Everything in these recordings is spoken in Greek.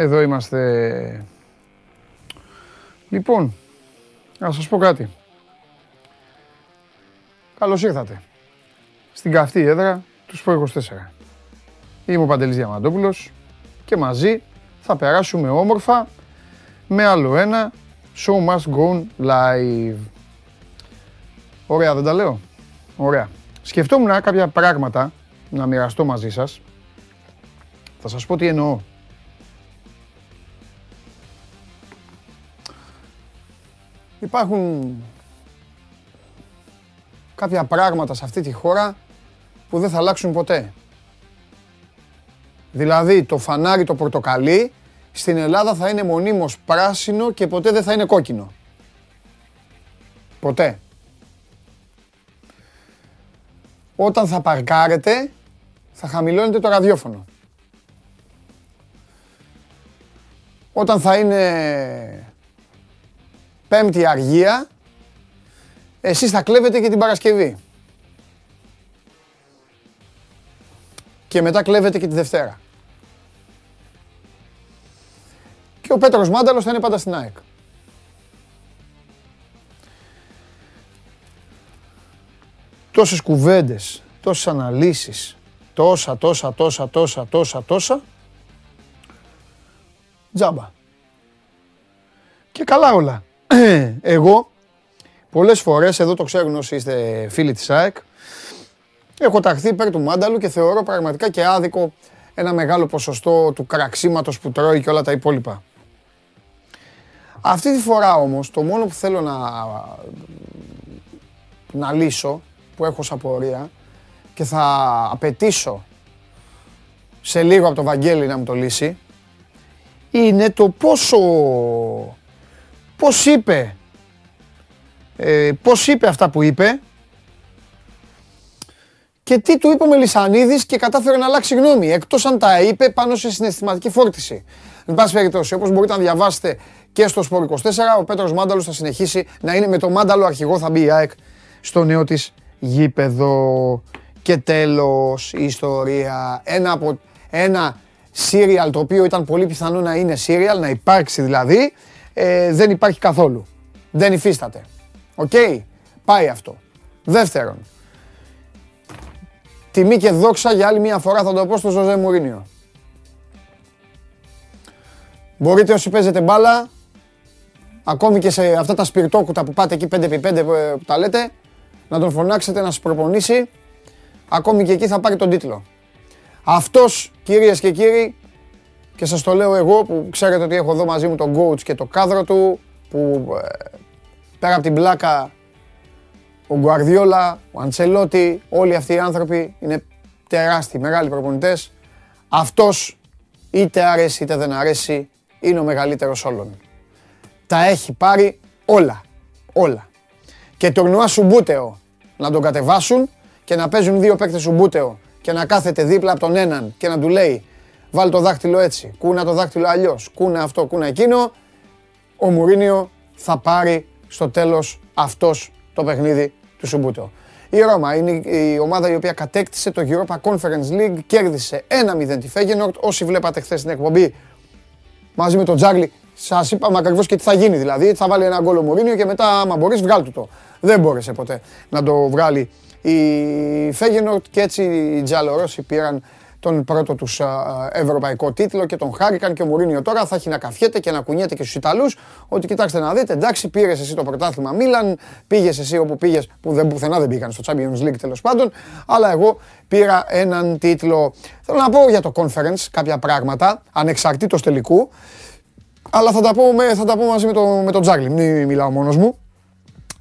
Εδώ είμαστε. Λοιπόν, να σας πω κάτι. Καλώς ήρθατε. Στην καυτή έδρα του Σπορ 24. Είμαι ο Παντελής Διαμαντόπουλος και μαζί θα περάσουμε όμορφα με άλλο ένα Show Must Go Live. Ωραία, δεν τα λέω; Ωραία. Σκεφτόμουν κάποια πράγματα να μοιραστώ μαζί σας. Θα σας πω τι εννοώ. Υπάρχουν κάποια πράγματα σε αυτή τη χώρα που δεν θα αλλάξουν ποτέ. Δηλαδή το φανάρι το πορτοκαλί στην Ελλάδα θα είναι μονίμως πράσινο και ποτέ δεν θα είναι κόκκινο. Ποτέ. Όταν θα παρκάρετε θα χαμηλώνετε το ραδιόφωνο. Όταν θα είναι πέμπτη αργία, εσείς θα κλέβετε και την Παρασκευή. Και μετά κλέβετε και τη Δευτέρα. Και ο Πέτρος Μάνταλος θα είναι πάντα στην ΑΕΚ. Τόσες κουβέντες, τόσες αναλύσεις, τόσα, τόσα, τόσα, τόσα, τόσα, τόσα. Τζάμπα. Και καλά όλα. Εγώ, πολλές φορές, εδώ το ξέρουν όσοι είστε φίλοι της ΑΕΚ, έχω ταχθεί υπέρ του Μάνταλου και θεωρώ πραγματικά και άδικο ένα μεγάλο ποσοστό του κραξίματος που τρώει και όλα τα υπόλοιπα. Αυτή τη φορά όμως, το μόνο που θέλω να, να λύσω, που έχω σαν πορεία, και θα απαιτήσω σε λίγο από το Βαγγέλη να μου το λύσει, είναι το πόσο, πώς είπε, ε, πώς είπε αυτά που είπε; Και τι του είπε ο Μελισανίδης και κατάφερε να αλλάξει γνώμη, εκτός αν τα είπε πάνω σε συναισθηματική φόρτιση. Εν πάση περιπτώσει, όπως μπορείτε να διαβάσετε και στο Σπορ 24, ο Πέτρος Μάνταλος θα συνεχίσει να είναι με το Μάνταλο αρχηγό, θα μπει η ΑΕΚ στο νέο της γήπεδο. Και τέλος η ιστορία, ένα, από, ένα serial το οποίο ήταν πολύ πιθανό να είναι serial, να υπάρξει δηλαδή, ε, δεν υπάρχει καθόλου. Δεν υφίσταται. Οκ, πάει αυτό. Δεύτερον, τιμή και δόξα για άλλη μια φορά θα το πω στο Ζωζέ Μουρίνιο. Μπορείτε όσοι παίζετε μπάλα, ακόμη και σε αυτά τα σπιρτόκουτα που πάτε εκεί 5x5 ε, που τα λέτε, να τον φωνάξετε να σας προπονήσει, ακόμη και εκεί θα πάρει τον τίτλο. Αυτός, κυρίες και κύριοι, και σας το λέω εγώ που ξέρετε ότι έχω εδώ μαζί μου τον coach και το κάδρο του, που ε, πέρα από την πλάκα ο Γκουαρδιόλα, ο Αντσελότη, όλοι αυτοί οι άνθρωποι είναι τεράστιοι, μεγάλοι προπονητές. Αυτός είτε αρέσει είτε δεν αρέσει είναι ο μεγαλύτερος όλων. Τα έχει πάρει όλα, όλα. Και το γνωρά Σουμπούτεο να τον κατεβάσουν και να παίζουν δύο παίκτες Σουμπούτεο και να κάθεται δίπλα από τον έναν και να του λέει βάλει το δάχτυλο έτσι, κούνα το δάχτυλο αλλιώς, κούνα αυτό, κούνα εκείνο, ο Μουρίνιο θα πάρει στο τέλος αυτός το παιχνίδι του Σουμπούτεο. Η Ρώμα είναι η ομάδα η οποία κατέκτησε το Europa Conference League, κέρδισε 1-0 τη Φέγενορτ. Όσοι βλέπατε χθες την εκπομπή μαζί με τον Τζάγλι, σας είπαμε ακριβώς και τι θα γίνει. Δηλαδή, θα βάλει ένα γκολ ο Μουρίνιο και μετά, άμα μπορείς, βγάλει του το. Δεν μπόρεσε ποτέ να το βγάλει η Φέγενορτ και έτσι οι Τζαλορώσοι πήραν τον πρώτο τους ευρωπαϊκό τίτλο και τον χάρηκαν και ο Μουρίνιο τώρα θα έχει να καφιέται και να κουνιέται και στους Ιταλούς ότι κοιτάξτε να δείτε, εντάξει, πήρες εσύ το πρωτάθλημα Μίλαν, πήγες εσύ όπου πήγες, που δεν, πουθενά δεν πήγαν στο Champions League τέλος πάντων, αλλά εγώ πήρα έναν τίτλο. Θέλω να πω για το conference κάποια πράγματα, ανεξαρτήτως τελικού, αλλά θα τα πω, με, θα τα πω μαζί με, το, με τον Τζάγλι, μην μιλάω μόνος μου.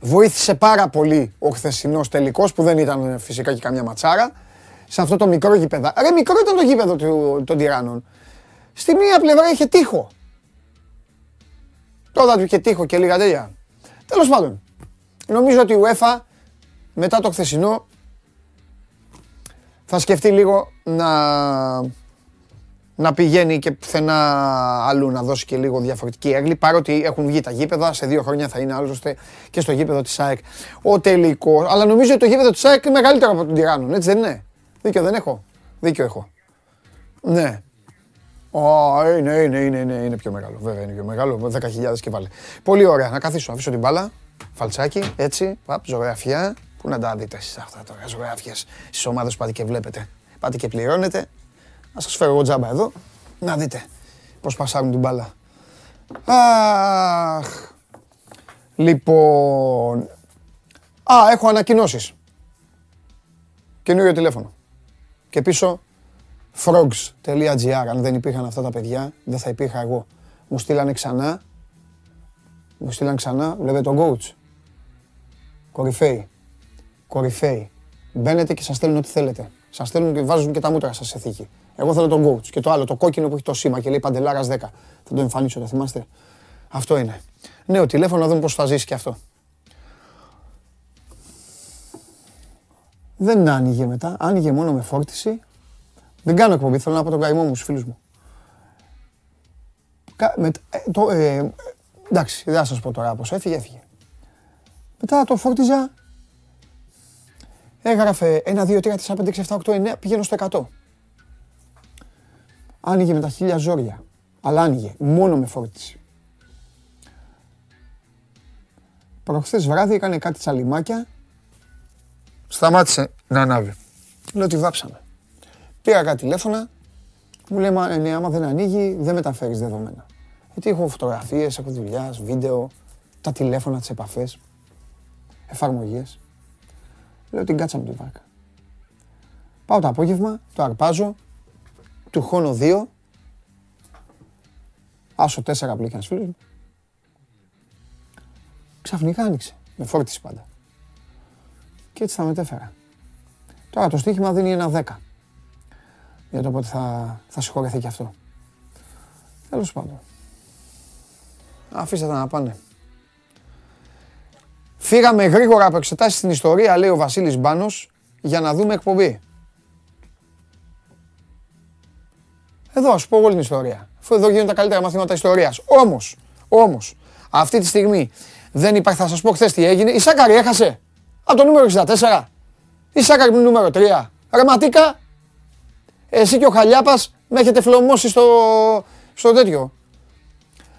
Βοήθησε πάρα πολύ ο χθεσινός τελικός που δεν ήταν φυσικά και καμιά ματσάρα σε αυτό το μικρό γήπεδο. Ρε μικρό ήταν το γήπεδο του, των τυράννων. Στη μία πλευρά είχε τείχο. Τώρα του είχε τείχο και λίγα τέλεια. Τέλος πάντων, νομίζω ότι η UEFA μετά το χθεσινό θα σκεφτεί λίγο να, να πηγαίνει και πουθενά αλλού να δώσει και λίγο διαφορετική έγκλη. Παρότι έχουν βγει τα γήπεδα, σε δύο χρόνια θα είναι άλλωστε και στο γήπεδο της ΑΕΚ ο τελικός. Αλλά νομίζω ότι το γήπεδο της ΑΕΚ είναι μεγαλύτερο από τον Τυράννων, έτσι δεν είναι; Δίκιο δεν έχω. Δίκιο έχω. Ναι. Ω, είναι, είναι, είναι, είναι, είναι πιο μεγάλο. Βέβαια είναι πιο μεγάλο. 10.000 και βάλε. Πολύ ωραία. Να καθίσω, αφήσω την μπάλα. Φαλτσάκι, έτσι. Παπ, ζωγραφιά. Πού να τα δείτε εσείς αυτά τώρα, ζωγράφιες στις ομάδες που πάτε και βλέπετε. Πάτε και πληρώνετε. Να σας φέρω εγώ τζάμπα εδώ, να δείτε πώς πασάρουν την μπάλα. Αχ. Λοιπόν... Α, έχω ανακοινώσεις. Καινούριο τηλέφωνο. Και πίσω frogs.gr. Αν δεν υπήρχαν αυτά τα παιδιά, δεν θα υπήρχα εγώ. Μου στείλανε ξανά. Μου στείλανε ξανά, βλέπετε τον coach. Κορυφαίοι. Κορυφαίοι. Μπαίνετε και σας στέλνουν ό,τι θέλετε. Σας στέλνουν και βάζουν και τα μούτρα σας σε θήκη. Εγώ θέλω τον coach. Και το άλλο, το κόκκινο που έχει το σήμα και λέει Παντελάρας 10. Θα το εμφανίσω, το θυμάστε; Αυτό είναι. Νέο τηλέφωνο, να δούμε πώς θα ζήσει και αυτό. Δεν άνοιγε μετά. Άνοιγε μόνο με φόρτιση. Δεν κάνω εκπομπή, θέλω να πω τον καημό μου στους φίλους μου. με, ε, το, ε, εντάξει, δεν θα σας πω τώρα πώς έφυγε, έφυγε. Μετά το φόρτιζα, έγραφε 1, 2, 3, 4, 5, 6, 7, 8, 9, πήγαινε στο 100. Άνοιγε με τα χίλια ζόρια, αλλά άνοιγε, μόνο με φόρτιση. Προχθές βράδυ έκανε κάτι τσαλιμάκια, σταμάτησε να ανάβει. Λέω ότι βάψαμε. Πήρα κάτι τηλέφωνα, μου λέει, μα, ναι, άμα δεν ανοίγει, δεν μεταφέρεις δεδομένα. Γιατί έχω φωτογραφίες, έχω δουλειάς, βίντεο, τα τηλέφωνα, τις επαφές εφαρμογές. Λέω την κάτσα μου τη βάρκα. Πάω το απόγευμα, το αρπάζω, του χώνω δύο, άσο τέσσερα που ένας φίλος μου. Ξαφνικά άνοιξε, με φόρτιση πάντα. Και έτσι θα μετέφερα. Τώρα το στοίχημα δίνει ένα δέκα. Για το πότε θα, θα συγχωρεθεί και αυτό. Τέλος πάντων. Αφήστε τα να πάνε. Φύγαμε γρήγορα από εξετάσεις στην ιστορία, λέει ο Βασίλης Μπάνος, για να δούμε εκπομπή. Εδώ, ας πω όλη την ιστορία. Αφού εδώ γίνονται τα καλύτερα μαθήματα ιστορίας. Όμως, όμως, αυτή τη στιγμή δεν υπάρχει, θα σας πω χθες τι έγινε. Η Σάκαρη έχασε από το νούμερο 64. Η Σάκαρη είναι νούμερο 3. Ρεματίκα, εσύ και ο Χαλιάπας με έχετε φλωμώσει στο, στο τέτοιο.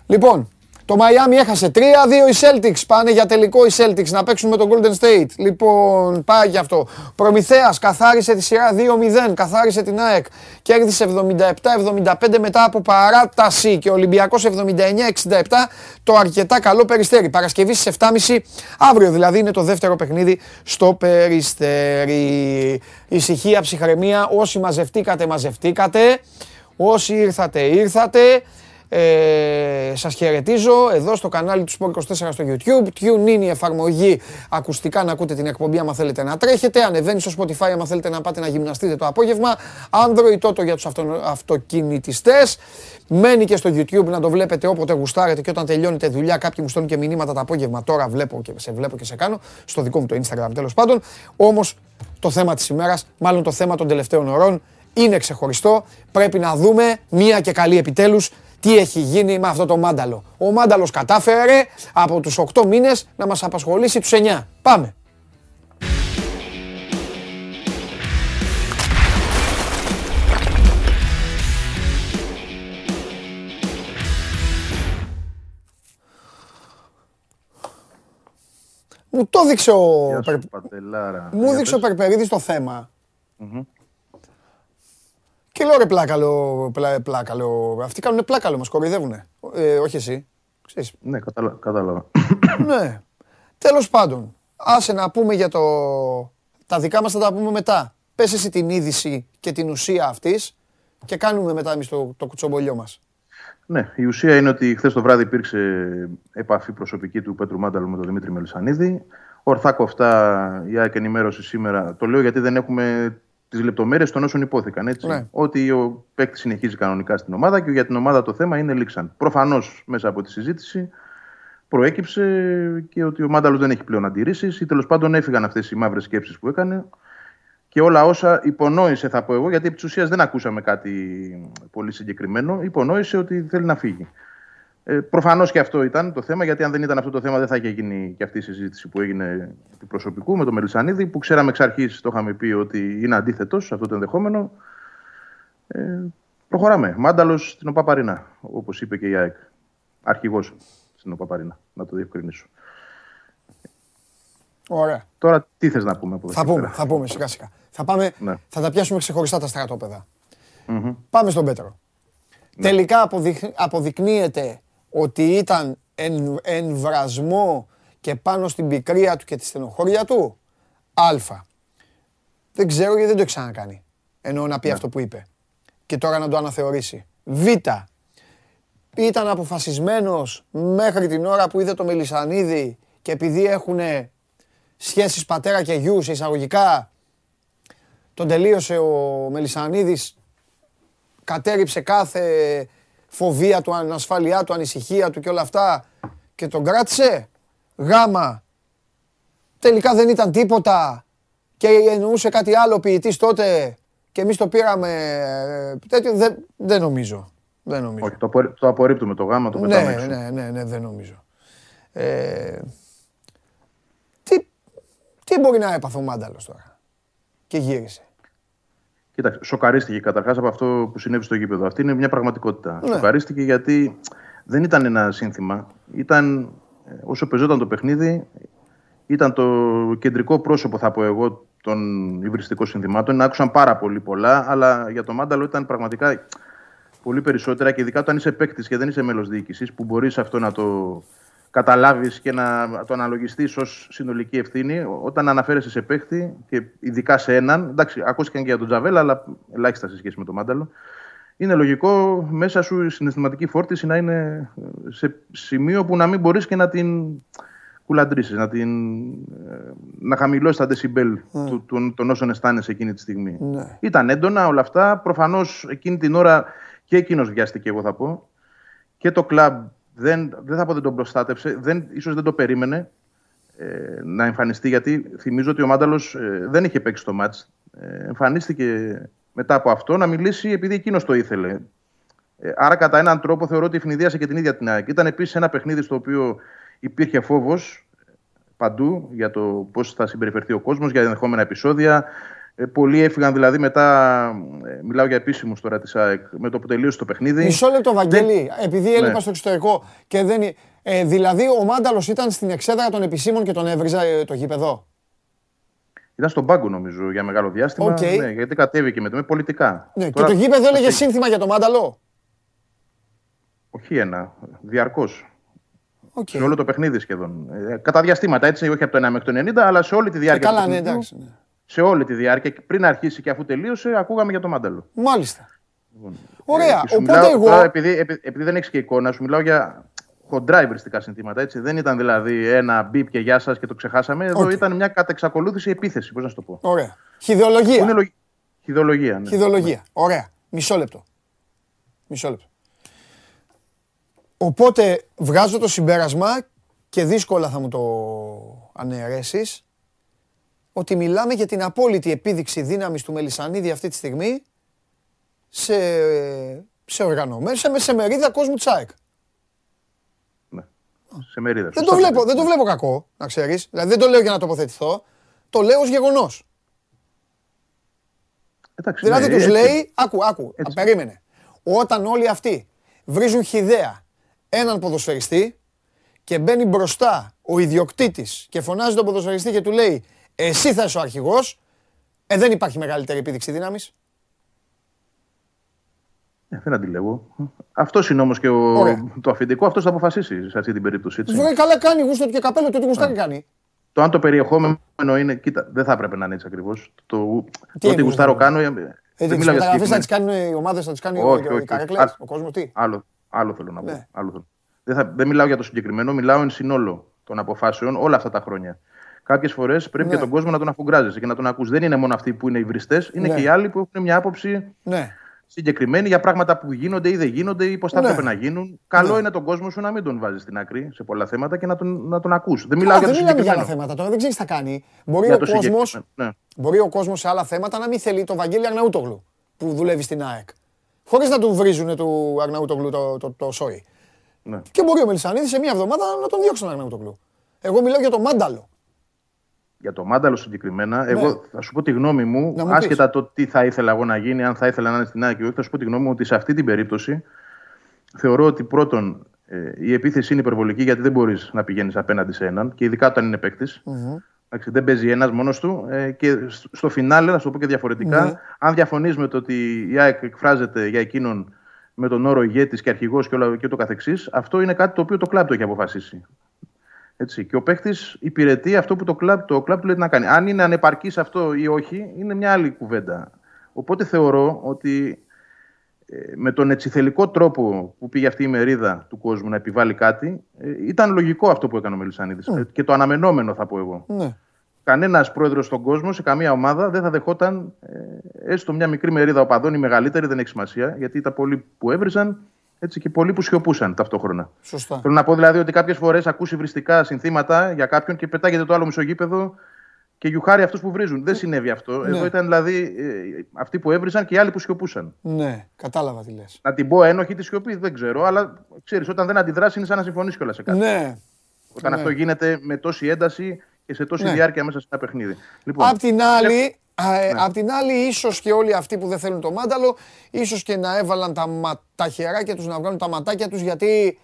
Λοιπόν, το Miami έχασε 3-2 οι Celtics. Πάνε για τελικό οι Celtics να παίξουν με τον Golden State. Λοιπόν, πάει για αυτό. Προμηθέας καθάρισε τη σειρά 2-0. Καθάρισε την ΑΕΚ. Κέρδισε 77-75 μετά από παράταση. Και ο Ολυμπιακός 79-67. Το αρκετά καλό περιστέρι. Παρασκευή στις 7.30. Αύριο δηλαδή είναι το δεύτερο παιχνίδι στο περιστέρι. Ησυχία, ψυχραιμία. Όσοι μαζευτήκατε, μαζευτήκατε. Όσοι ήρθατε, ήρθατε. Ε, σας χαιρετίζω εδώ στο κανάλι του Sport 24 στο YouTube. Tune είναι η εφαρμογή ακουστικά να ακούτε την εκπομπή άμα θέλετε να τρέχετε. Ανεβαίνει στο Spotify άμα θέλετε να πάτε να γυμναστείτε το απόγευμα. Android τότε για τους αυτο, αυτοκινητιστές. Μένει και στο YouTube να το βλέπετε όποτε γουστάρετε και όταν τελειώνετε δουλειά. Κάποιοι μου στέλνουν και μηνύματα το απόγευμα. Τώρα βλέπω και σε βλέπω και σε κάνω. Στο δικό μου το Instagram τέλος πάντων. Όμως το θέμα της ημέρας, μάλλον το θέμα των τελευταίων ωρών, είναι ξεχωριστό. Πρέπει να δούμε μία και καλή επιτέλους τι έχει γίνει με αυτό το μάνταλο. Ο μάνταλος κατάφερε από τους 8 μήνες να μας απασχολήσει τους 9. Πάμε. Μου το δείξε ο, Μου δείξε ο Περπερίδης το θέμα. Και λέω ρε πλάκαλο, πλά, πλάκαλο. Αυτοί κάνουν πλάκαλο, μας κοροϊδεύουνε. Ε, όχι εσύ. Ξέρεις. Ναι, κατάλαβα. ναι. Τέλος πάντων, άσε να πούμε για το... Τα δικά μας θα τα πούμε μετά. Πες εσύ την είδηση και την ουσία αυτής και κάνουμε μετά εμείς το, το κουτσομπολιό μας. Ναι, η ουσία είναι ότι χθες το βράδυ υπήρξε επαφή προσωπική του Πέτρου Μάνταλου με τον Δημήτρη Μελισανίδη. Ορθάκοφτα η ΑΕΚ ενημέρωσε σήμερα. Το λέω γιατί δεν έχουμε τις λεπτομέρειες των όσων υπόθηκαν. Έτσι. Ναι. Ότι ο παίκτης συνεχίζει κανονικά στην ομάδα και για την ομάδα το θέμα είναι λήξαν. Προφανώς μέσα από τη συζήτηση προέκυψε και ότι ο Μάνταλος δεν έχει πλέον αντιρρήσεις ή τέλος πάντων έφυγαν αυτές οι μαύρες σκέψεις που έκανε και όλα όσα υπονόησε, θα πω εγώ, γιατί επί της δεν ακούσαμε κάτι πολύ συγκεκριμένο, υπονόησε ότι θέλει να φύγει. Ε, Προφανώς και αυτό ήταν το θέμα, γιατί αν δεν ήταν αυτό το θέμα, δεν θα είχε γίνει και αυτή η συζήτηση που έγινε του προσωπικού με τον Μελισανίδη, που ξέραμε εξ αρχής, το είχαμε πει ότι είναι αντίθετος σε αυτό το ενδεχόμενο. Ε, προχωράμε. Μάνταλος στην ΟΠΑΠΑΡΗΝΑ, όπως είπε και η ΑΕΚ. Αρχηγός στην ΟΠΑΠΑΡΗΝΑ, να το διευκρινίσω. Ωραία. Τώρα τι θες να πούμε από εδώ. Θα πούμε, θα πούμε σιγά σιγά. Θα, πάμε, ναι. θα τα πιάσουμε ξεχωριστά τα στρατόπεδα. Mm-hmm. Πάμε στον Πέτρο. Ναι. Τελικά αποδεικνύεται ότι ήταν εν, εμβρασμό και πάνω στην πικρία του και τη στενοχώρια του. Α. Δεν ξέρω γιατί δεν το έχει ξανακάνει. Εννοώ να πει ναι. αυτό που είπε. Και τώρα να το αναθεωρήσει. Β. Ήταν αποφασισμένος μέχρι την ώρα που είδε το Μελισανίδη και επειδή έχουν σχέσεις πατέρα και γιου σε εισαγωγικά τον τελείωσε ο Μελισανίδης κατέριψε κάθε φοβία του, ανασφάλειά του, ανησυχία του και όλα αυτά και τον κράτησε. Γάμα. Τελικά δεν ήταν τίποτα και εννοούσε κάτι άλλο ποιητής τότε και εμείς το πήραμε ε, τέτοιο. Δεν, δεν νομίζω. Δεν νομίζω. Όχι, το, απορρί, το απορρίπτουμε το γάμα, το ναι, πετάμε ναι, Ναι, ναι, ναι, δεν νομίζω. Ε, τι, τι μπορεί να έπαθε ο Μάνταλος τώρα; Και γύρισε. Κοίταξε, σοκαρίστηκε καταρχάς από αυτό που συνέβη στο γήπεδο. Αυτή είναι μια πραγματικότητα. Ναι. Σοκαρίστηκε γιατί δεν ήταν ένα σύνθημα. Ήταν, ε, όσο πεζόταν το παιχνίδι, ήταν το κεντρικό πρόσωπο, θα πω εγώ, των υβριστικών συνθημάτων. Άκουσαν πάρα πολύ πολλά, αλλά για το Μάνταλο ήταν πραγματικά πολύ περισσότερα και ειδικά όταν είσαι παίκτης και δεν είσαι μέλος διοίκησης, που μπορείς αυτό να το καταλάβεις και να το αναλογιστείς ως συνολική ευθύνη όταν αναφέρεσαι σε παίχτη και ειδικά σε έναν, εντάξει ακούστηκαν και για τον Τζαβέλα αλλά ελάχιστα σε σχέση με τον Μάνταλο είναι λογικό μέσα σου η συναισθηματική φόρτιση να είναι σε σημείο που να μην μπορείς και να την κουλαντρήσεις, να, την, να χαμηλώσεις τα δεσιμπέλ mm. των, των όσων αισθάνεσαι εκείνη τη στιγμή. Ναι. Ήταν έντονα όλα αυτά, προφανώς εκείνη την ώρα και εκείνος βιάστηκε εγώ θα πω και το κλαμπ δεν, δεν θα πω δεν τον προστάτευσε, δεν, ίσως δεν το περίμενε ε, να εμφανιστεί γιατί θυμίζω ότι ο Μάνταλος ε, δεν είχε παίξει το μάτς. Ε, εμφανίστηκε μετά από αυτό να μιλήσει επειδή εκείνος το ήθελε. Ε, άρα κατά έναν τρόπο θεωρώ ότι ευνηδίασε και την ίδια την ΑΕΚ. Ήταν επίσης ένα παιχνίδι στο οποίο υπήρχε φόβος παντού για το πώς θα συμπεριφερθεί ο κόσμος, για ενδεχόμενα επεισόδια, ε, πολλοί έφυγαν δηλαδή μετά, ε, μιλάω για επίσημους τώρα της ΑΕΚ, με το που τελείωσε το παιχνίδι. Μισό λεπτό, Βαγγέλη, επειδή έλειπα ναι. στο εξωτερικό και δεν. Ε, δηλαδή, ο Μάνταλος ήταν στην εξέδρα των επισήμων και τον έβριζε το γήπεδο; Ήταν στον πάγκο νομίζω για μεγάλο διάστημα. Okay. Ναι, γιατί κατέβηκε με το με πολιτικά. Ναι, τώρα, και το γήπεδο έλεγε σύνθημα για τον Μάνταλο; Όχι ένα, διαρκώς. Okay. Σε όλο το παιχνίδι σχεδόν. κατά διαστήματα έτσι, όχι από το 1 μέχρι το 90, αλλά σε όλη τη διάρκεια. καλά, ναι, εντάξει. Ναι σε όλη τη διάρκεια. Και πριν αρχίσει και αφού τελείωσε, ακούγαμε για το μάνταλο. Μάλιστα. Λοιπόν, Ωραία. Ε, Οπότε μιλάω, εγώ. Τώρα, επειδή, επειδή, δεν έχεις και εικόνα, σου μιλάω για χοντρά υβριστικά συνθήματα. Έτσι. Δεν ήταν δηλαδή ένα μπίπ και γεια σας και το ξεχάσαμε. Εδώ ήταν μια κατεξακολούθηση επίθεση. Πώς να σου το πω. Ωραία. Χιδεολογία. Είναι λογ... Χιδεολογία. Ναι. Χιδεολογία. Ωραία. Μισό λεπτό. Μισό λεπτό. Οπότε βγάζω το συμπέρασμα και δύσκολα θα μου το αναιρέσεις ότι μιλάμε για την απόλυτη επίδειξη δύναμης του Μελισανίδη αυτή τη στιγμή σε, σε οργανωμένο, σε, σε μερίδα κόσμου τσάικ. Ναι. Σε μερίδα. Δεν το, βλέπω, δεν το βλέπω κακό, να ξέρεις. Δηλαδή δεν το λέω για να τοποθετηθώ. Το λέω ως γεγονός. Εντάξει, δηλαδή ναι, τους λέει, άκου, άκου, έτσι. περίμενε. Όταν όλοι αυτοί βρίζουν χιδέα έναν ποδοσφαιριστή και μπαίνει μπροστά ο ιδιοκτήτης και φωνάζει τον ποδοσφαιριστή και του λέει εσύ θα είσαι ο αρχηγός. Ε, δεν υπάρχει μεγαλύτερη επίδειξη δύναμης. Ε, δεν αντιλέγω. Αυτός είναι όμως και ο... το αφεντικό. Αυτός θα αποφασίσει σε αυτή την περίπτωση. Έτσι. Βέβαια, καλά κάνει γούστο και καπέλο, το τι γουστάκι κάνει. Το αν το περιεχόμενο είναι. Κοίτα, δεν θα έπρεπε να είναι έτσι ακριβώς. Το, το ότι γουστάρω κάνω. Ε, ε, δεν μιλάω για Θα τις κάνουν οι ομάδες, θα τις κάνει οι καρέκλε. Ο κόσμος τι; Άλλο, άλλο θέλω να πω. Ναι. Άλλο θέλω. Δεν, θα, δεν μιλάω για το συγκεκριμένο, μιλάω εν συνόλο των αποφάσεων όλα αυτά τα χρόνια. Κάποιες φορές πρέπει ναι. και τον κόσμο να τον αφουγκράζεσαι και να τον ακούς. Δεν είναι μόνο αυτοί που είναι οι βριστές, είναι ναι. και οι άλλοι που έχουν μια άποψη ναι. συγκεκριμένη για πράγματα που γίνονται ή δεν γίνονται ή πώς θα ναι. έπρεπε να γίνουν. Καλό ναι. είναι τον κόσμο σου να μην τον βάζεις στην άκρη σε πολλά θέματα και να τον, να τον ακούς. Δεν μιλάω για το συγκεκριμένο. Δεν μιλάμε για άλλα θέματα τώρα, δεν ξέρεις τι θα κάνει. Μπορεί ο κόσμο. Ναι. Μπορεί ο κόσμος σε άλλα θέματα να μην θέλει το Βαγγέλη Αρναούτογλου που δουλεύει στην ΑΕΚ. Χωρίς να του βρίζουν του Αρναούτογλου το, το, το, σόι. Ναι. Και μπορεί ο Μελισανίδης σε μία εβδομάδα να τον διώξει τον Αρναούτογλου. Εγώ μιλάω για το μάνταλο. Για το μάνταλο συγκεκριμένα, εγώ θα σου πω τη γνώμη μου, Ναι. Να μου άσχετα το τι θα ήθελα εγώ να γίνει, αν θα ήθελα να είναι στην ΑΕΚ ή όχι, θα σου πω τη γνώμη μου ότι σε αυτή την περίπτωση θεωρώ ότι πρώτον ε, η επίθεση είναι υπερβολική γιατί δεν μπορείς να πηγαίνεις απέναντι σε έναν και ειδικά όταν είναι παίκτης. Εντάξει, δεν παίζει ένας μόνος του. Ε, και σ- στο φινάλε, να σου το πω και διαφορετικά, Ναι. αν διαφωνείς με το ότι η ΑΕΚ εκφράζεται για εκείνον με τον όρο ηγέτης και αρχηγός και, όλα- και το καθεξής, αυτό είναι κάτι το οποίο το κλαμπ το έχει αποφασίσει. Έτσι. Και ο παίχτη υπηρετεί αυτό που το κλαμπ, το κλαμπ του λέει να κάνει. Αν είναι ανεπαρκής αυτό ή όχι, είναι μια άλλη κουβέντα. Οπότε θεωρώ ότι ε, με τον ετσιθελικό τρόπο που πήγε αυτή η μερίδα του κόσμου να επιβάλλει κάτι, ε, ήταν λογικό αυτό που έκανε ο Μελισανίδης. Ε, Και το αναμενόμενο θα πω εγώ. Ναι. Κανένας πρόεδρος στον κόσμο, σε καμία ομάδα, δεν θα δεχόταν ε, έστω μια μικρή μερίδα οπαδών ή μεγαλύτερη, δεν έχει σημασία, γιατί ήταν πολλοί που έβριζαν έτσι, και πολλοί που σιωπούσαν ταυτόχρονα. Σωστά. Θέλω να πω δηλαδή ότι κάποιες φορές ακούσει βριστικά συνθήματα για κάποιον και πετάγεται το άλλο μισογείπεδο και γιουχάρει αυτούς που βρίζουν. Δεν συνέβη αυτό. Ναι. Εδώ ήταν δηλαδή ε, αυτοί που έβριζαν και οι άλλοι που σιωπούσαν. Ναι, κατάλαβα τι λες. Να την πω ένοχη της σιωπής, δεν ξέρω, αλλά ξέρεις, όταν δεν αντιδράσεις είναι σαν να συμφωνείς κιόλας σε κάτι. Ναι. Όταν ναι. αυτό γίνεται με τόση ένταση και σε τόση Ναι. διάρκεια μέσα σε ένα παιχνίδι. Λοιπόν, Απ' την άλλη, α, ε, Ναι. Απ' την άλλη, ίσως και όλοι αυτοί που δεν θέλουν το μάνταλο, ίσως και να έβαλαν τα, μα, τα χεράκια τους, να βγάλουν τα ματάκια τους, γιατί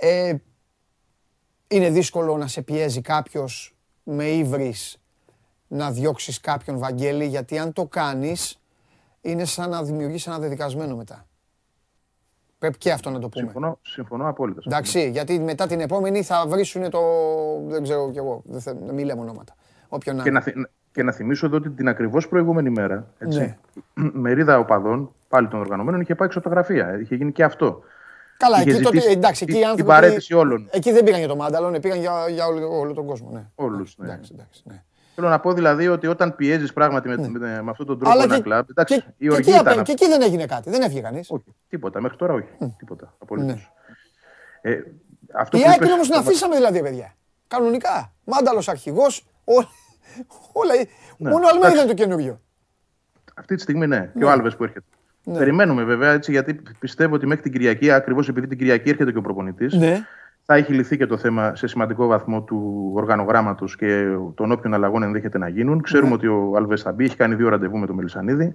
ε, είναι δύσκολο να σε πιέζει κάποιος με ύβρις να διώξεις κάποιον Βαγγέλη, γιατί αν το κάνεις, είναι σαν να δημιουργείς ένα δεδικασμένο μετά. Πρέπει και αυτό να το πούμε. συμφωνώ, συμφωνώ απόλυτα. Εντάξει, γιατί μετά την επόμενη θα βρίσουν το. Δεν ξέρω κι εγώ. Δεν θα, μην λέμε ονόματα. Όποιον να Και είναι. να, θυ- και να θυμίσω εδώ ότι την ακριβώς προηγούμενη μέρα, έτσι, Ναι. μερίδα οπαδών, πάλι των οργανωμένων, είχε πάει ξωτογραφία. Είχε γίνει και αυτό. Καλά, είχε εκεί τότε. ζητήσει Εντάξει, εκεί οι την- άνθρωποι. την παρέτηση όλων. Εκεί δεν πήγαν για το μάνταλο, πήγαν για, για όλο, όλο τον κόσμο. Ναι. Όλους, ναι. Εντάξει, εντάξει, ναι. Θέλω να πω δηλαδή ότι όταν πιέζεις πράγματι με, με, με αυτόν τον τρόπο Αλλά ένα και, κλαμπ. Εντάξει, και, η και, οργή εκεί, ήταν. απέ- και εκεί δεν έγινε κάτι. Δεν έφυγε κανείς. Όχι, τίποτα. Μέχρι τώρα όχι. Τίποτα. Απολύτως. Ναι. Ε, αυτό Η που ΑΕΚ είπες- όμως την αφήσαμε δηλαδή, παιδιά. Κανονικά. Μάνταλος αρχηγός. Όλα. Ναι, Μόνο Αλμέιδα εντάξει. είναι το καινούριο. Αυτή τη στιγμή ναι. Και ο Άλβες που έρχεται. Ναι. Περιμένουμε βέβαια έτσι, γιατί πιστεύω ότι μέχρι την Κυριακή, ακριβώς επειδή την Κυριακή έρχεται και ο προπονητής, Ναι. θα έχει λυθεί και το θέμα σε σημαντικό βαθμό του οργανογράμματος και των όποιων αλλαγών ενδέχεται να γίνουν. Ξέρουμε Ναι. ότι ο Άλβες θα μπει, έχει κάνει δύο ραντεβού με τον Μελισανίδη.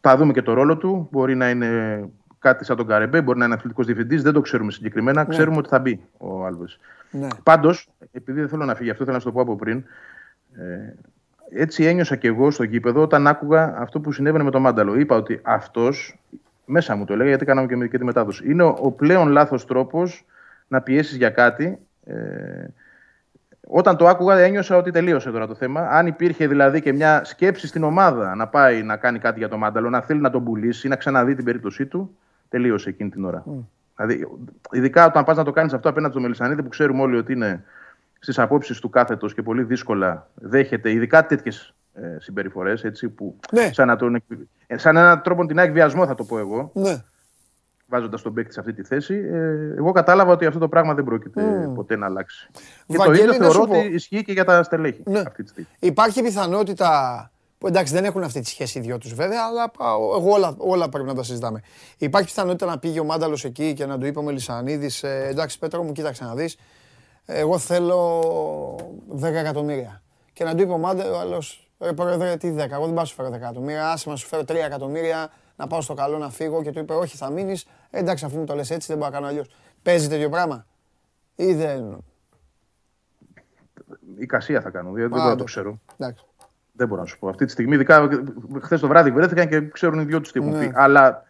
Θα δούμε και το ρόλο του. Μπορεί να είναι κάτι σαν τον Καρεμπέ, μπορεί να είναι αθλητικός διευθυντής, δεν το ξέρουμε συγκεκριμένα. Ξέρουμε ότι θα μπει ο Άλβες. Ναι. Πάντως, επειδή δεν θέλω να φύγει, αυτό θέλω να σου το πω από πριν. Ε, έτσι ένιωσα και εγώ στο γήπεδο όταν άκουγα αυτό που συνέβαινε με τον Μάνταλο. Είπα ότι αυτός, μέσα μου το έλεγα γιατί κάναμε και, με- και τη μετάδοση, είναι ο, ο πλέον λάθος τρόπος να πιέσεις για κάτι. Ε, όταν το άκουγα, ένιωσα ότι τελείωσε τώρα το θέμα. Αν υπήρχε δηλαδή και μια σκέψη στην ομάδα να πάει να κάνει κάτι για τον Μάνταλο, να θέλει να τον πουλήσει ή να ξαναδεί την περίπτωσή του, τελείωσε εκείνη την ώρα. Δηλαδή, ειδικά όταν πας να το κάνεις αυτό απέναντι στο Μελισανίδη, που ξέρουμε όλοι ότι είναι στις απόψεις του κάθετος και πολύ δύσκολα δέχεται, ειδικά τέτοιες ε, συμπεριφορές, που Ναι. σαν, να τον, εκ- ε, σαν έναν τρόπο την εκβιασμό, θα το πω εγώ, Ναι. βάζοντας τον παίκτη σε αυτή τη θέση. Ε, εγώ κατάλαβα ότι αυτό το πράγμα δεν πρόκειται ποτέ να αλλάξει. Και το Βαγγέλη, ίδιο να θεωρώ σου πω. ότι ισχύει και για τα στελέχη Ναι. αυτή τη στιγμή. Υπάρχει πιθανότητα. Που εντάξει, δεν έχουν αυτή τη σχέση οι δυο τους βέβαια, αλλά α, εγώ όλα, όλα πρέπει να τα συζητάμε. Υπάρχει πιθανότητα να πήγε ο Μάνταλος εκεί και να του είπε ο Μελισανίδης, ε, εντάξει, Πέτρο μου, κοίταξε να δεις. Εγώ θέλω 10 εκατομμύρια. Και να του είπε ο Μάνταλο, ρε πρόεδρε, τι 10, εγώ δεν πάω να σου φέρω 10 εκατομμύρια. Άσε να σου φέρω 3 εκατομμύρια, να πάω στο καλό να φύγω. Και του είπε, Όχι, θα μείνεις. εντάξει, αφού μου το λες έτσι, δεν μπορώ να κάνω αλλιώς. Παίζει τέτοιο πράγμα; Ή δεν; Η κασία θα κάνω, διότι δεν Α, μπορώ να το εντάξει. ξέρω. Εντάξει. Δεν μπορώ να σου πω. Αυτή τη στιγμή, ειδικά χθες το βράδυ βρέθηκαν και ξέρουν οι δυο τους τι έχουν Ναι. πει. Αλλά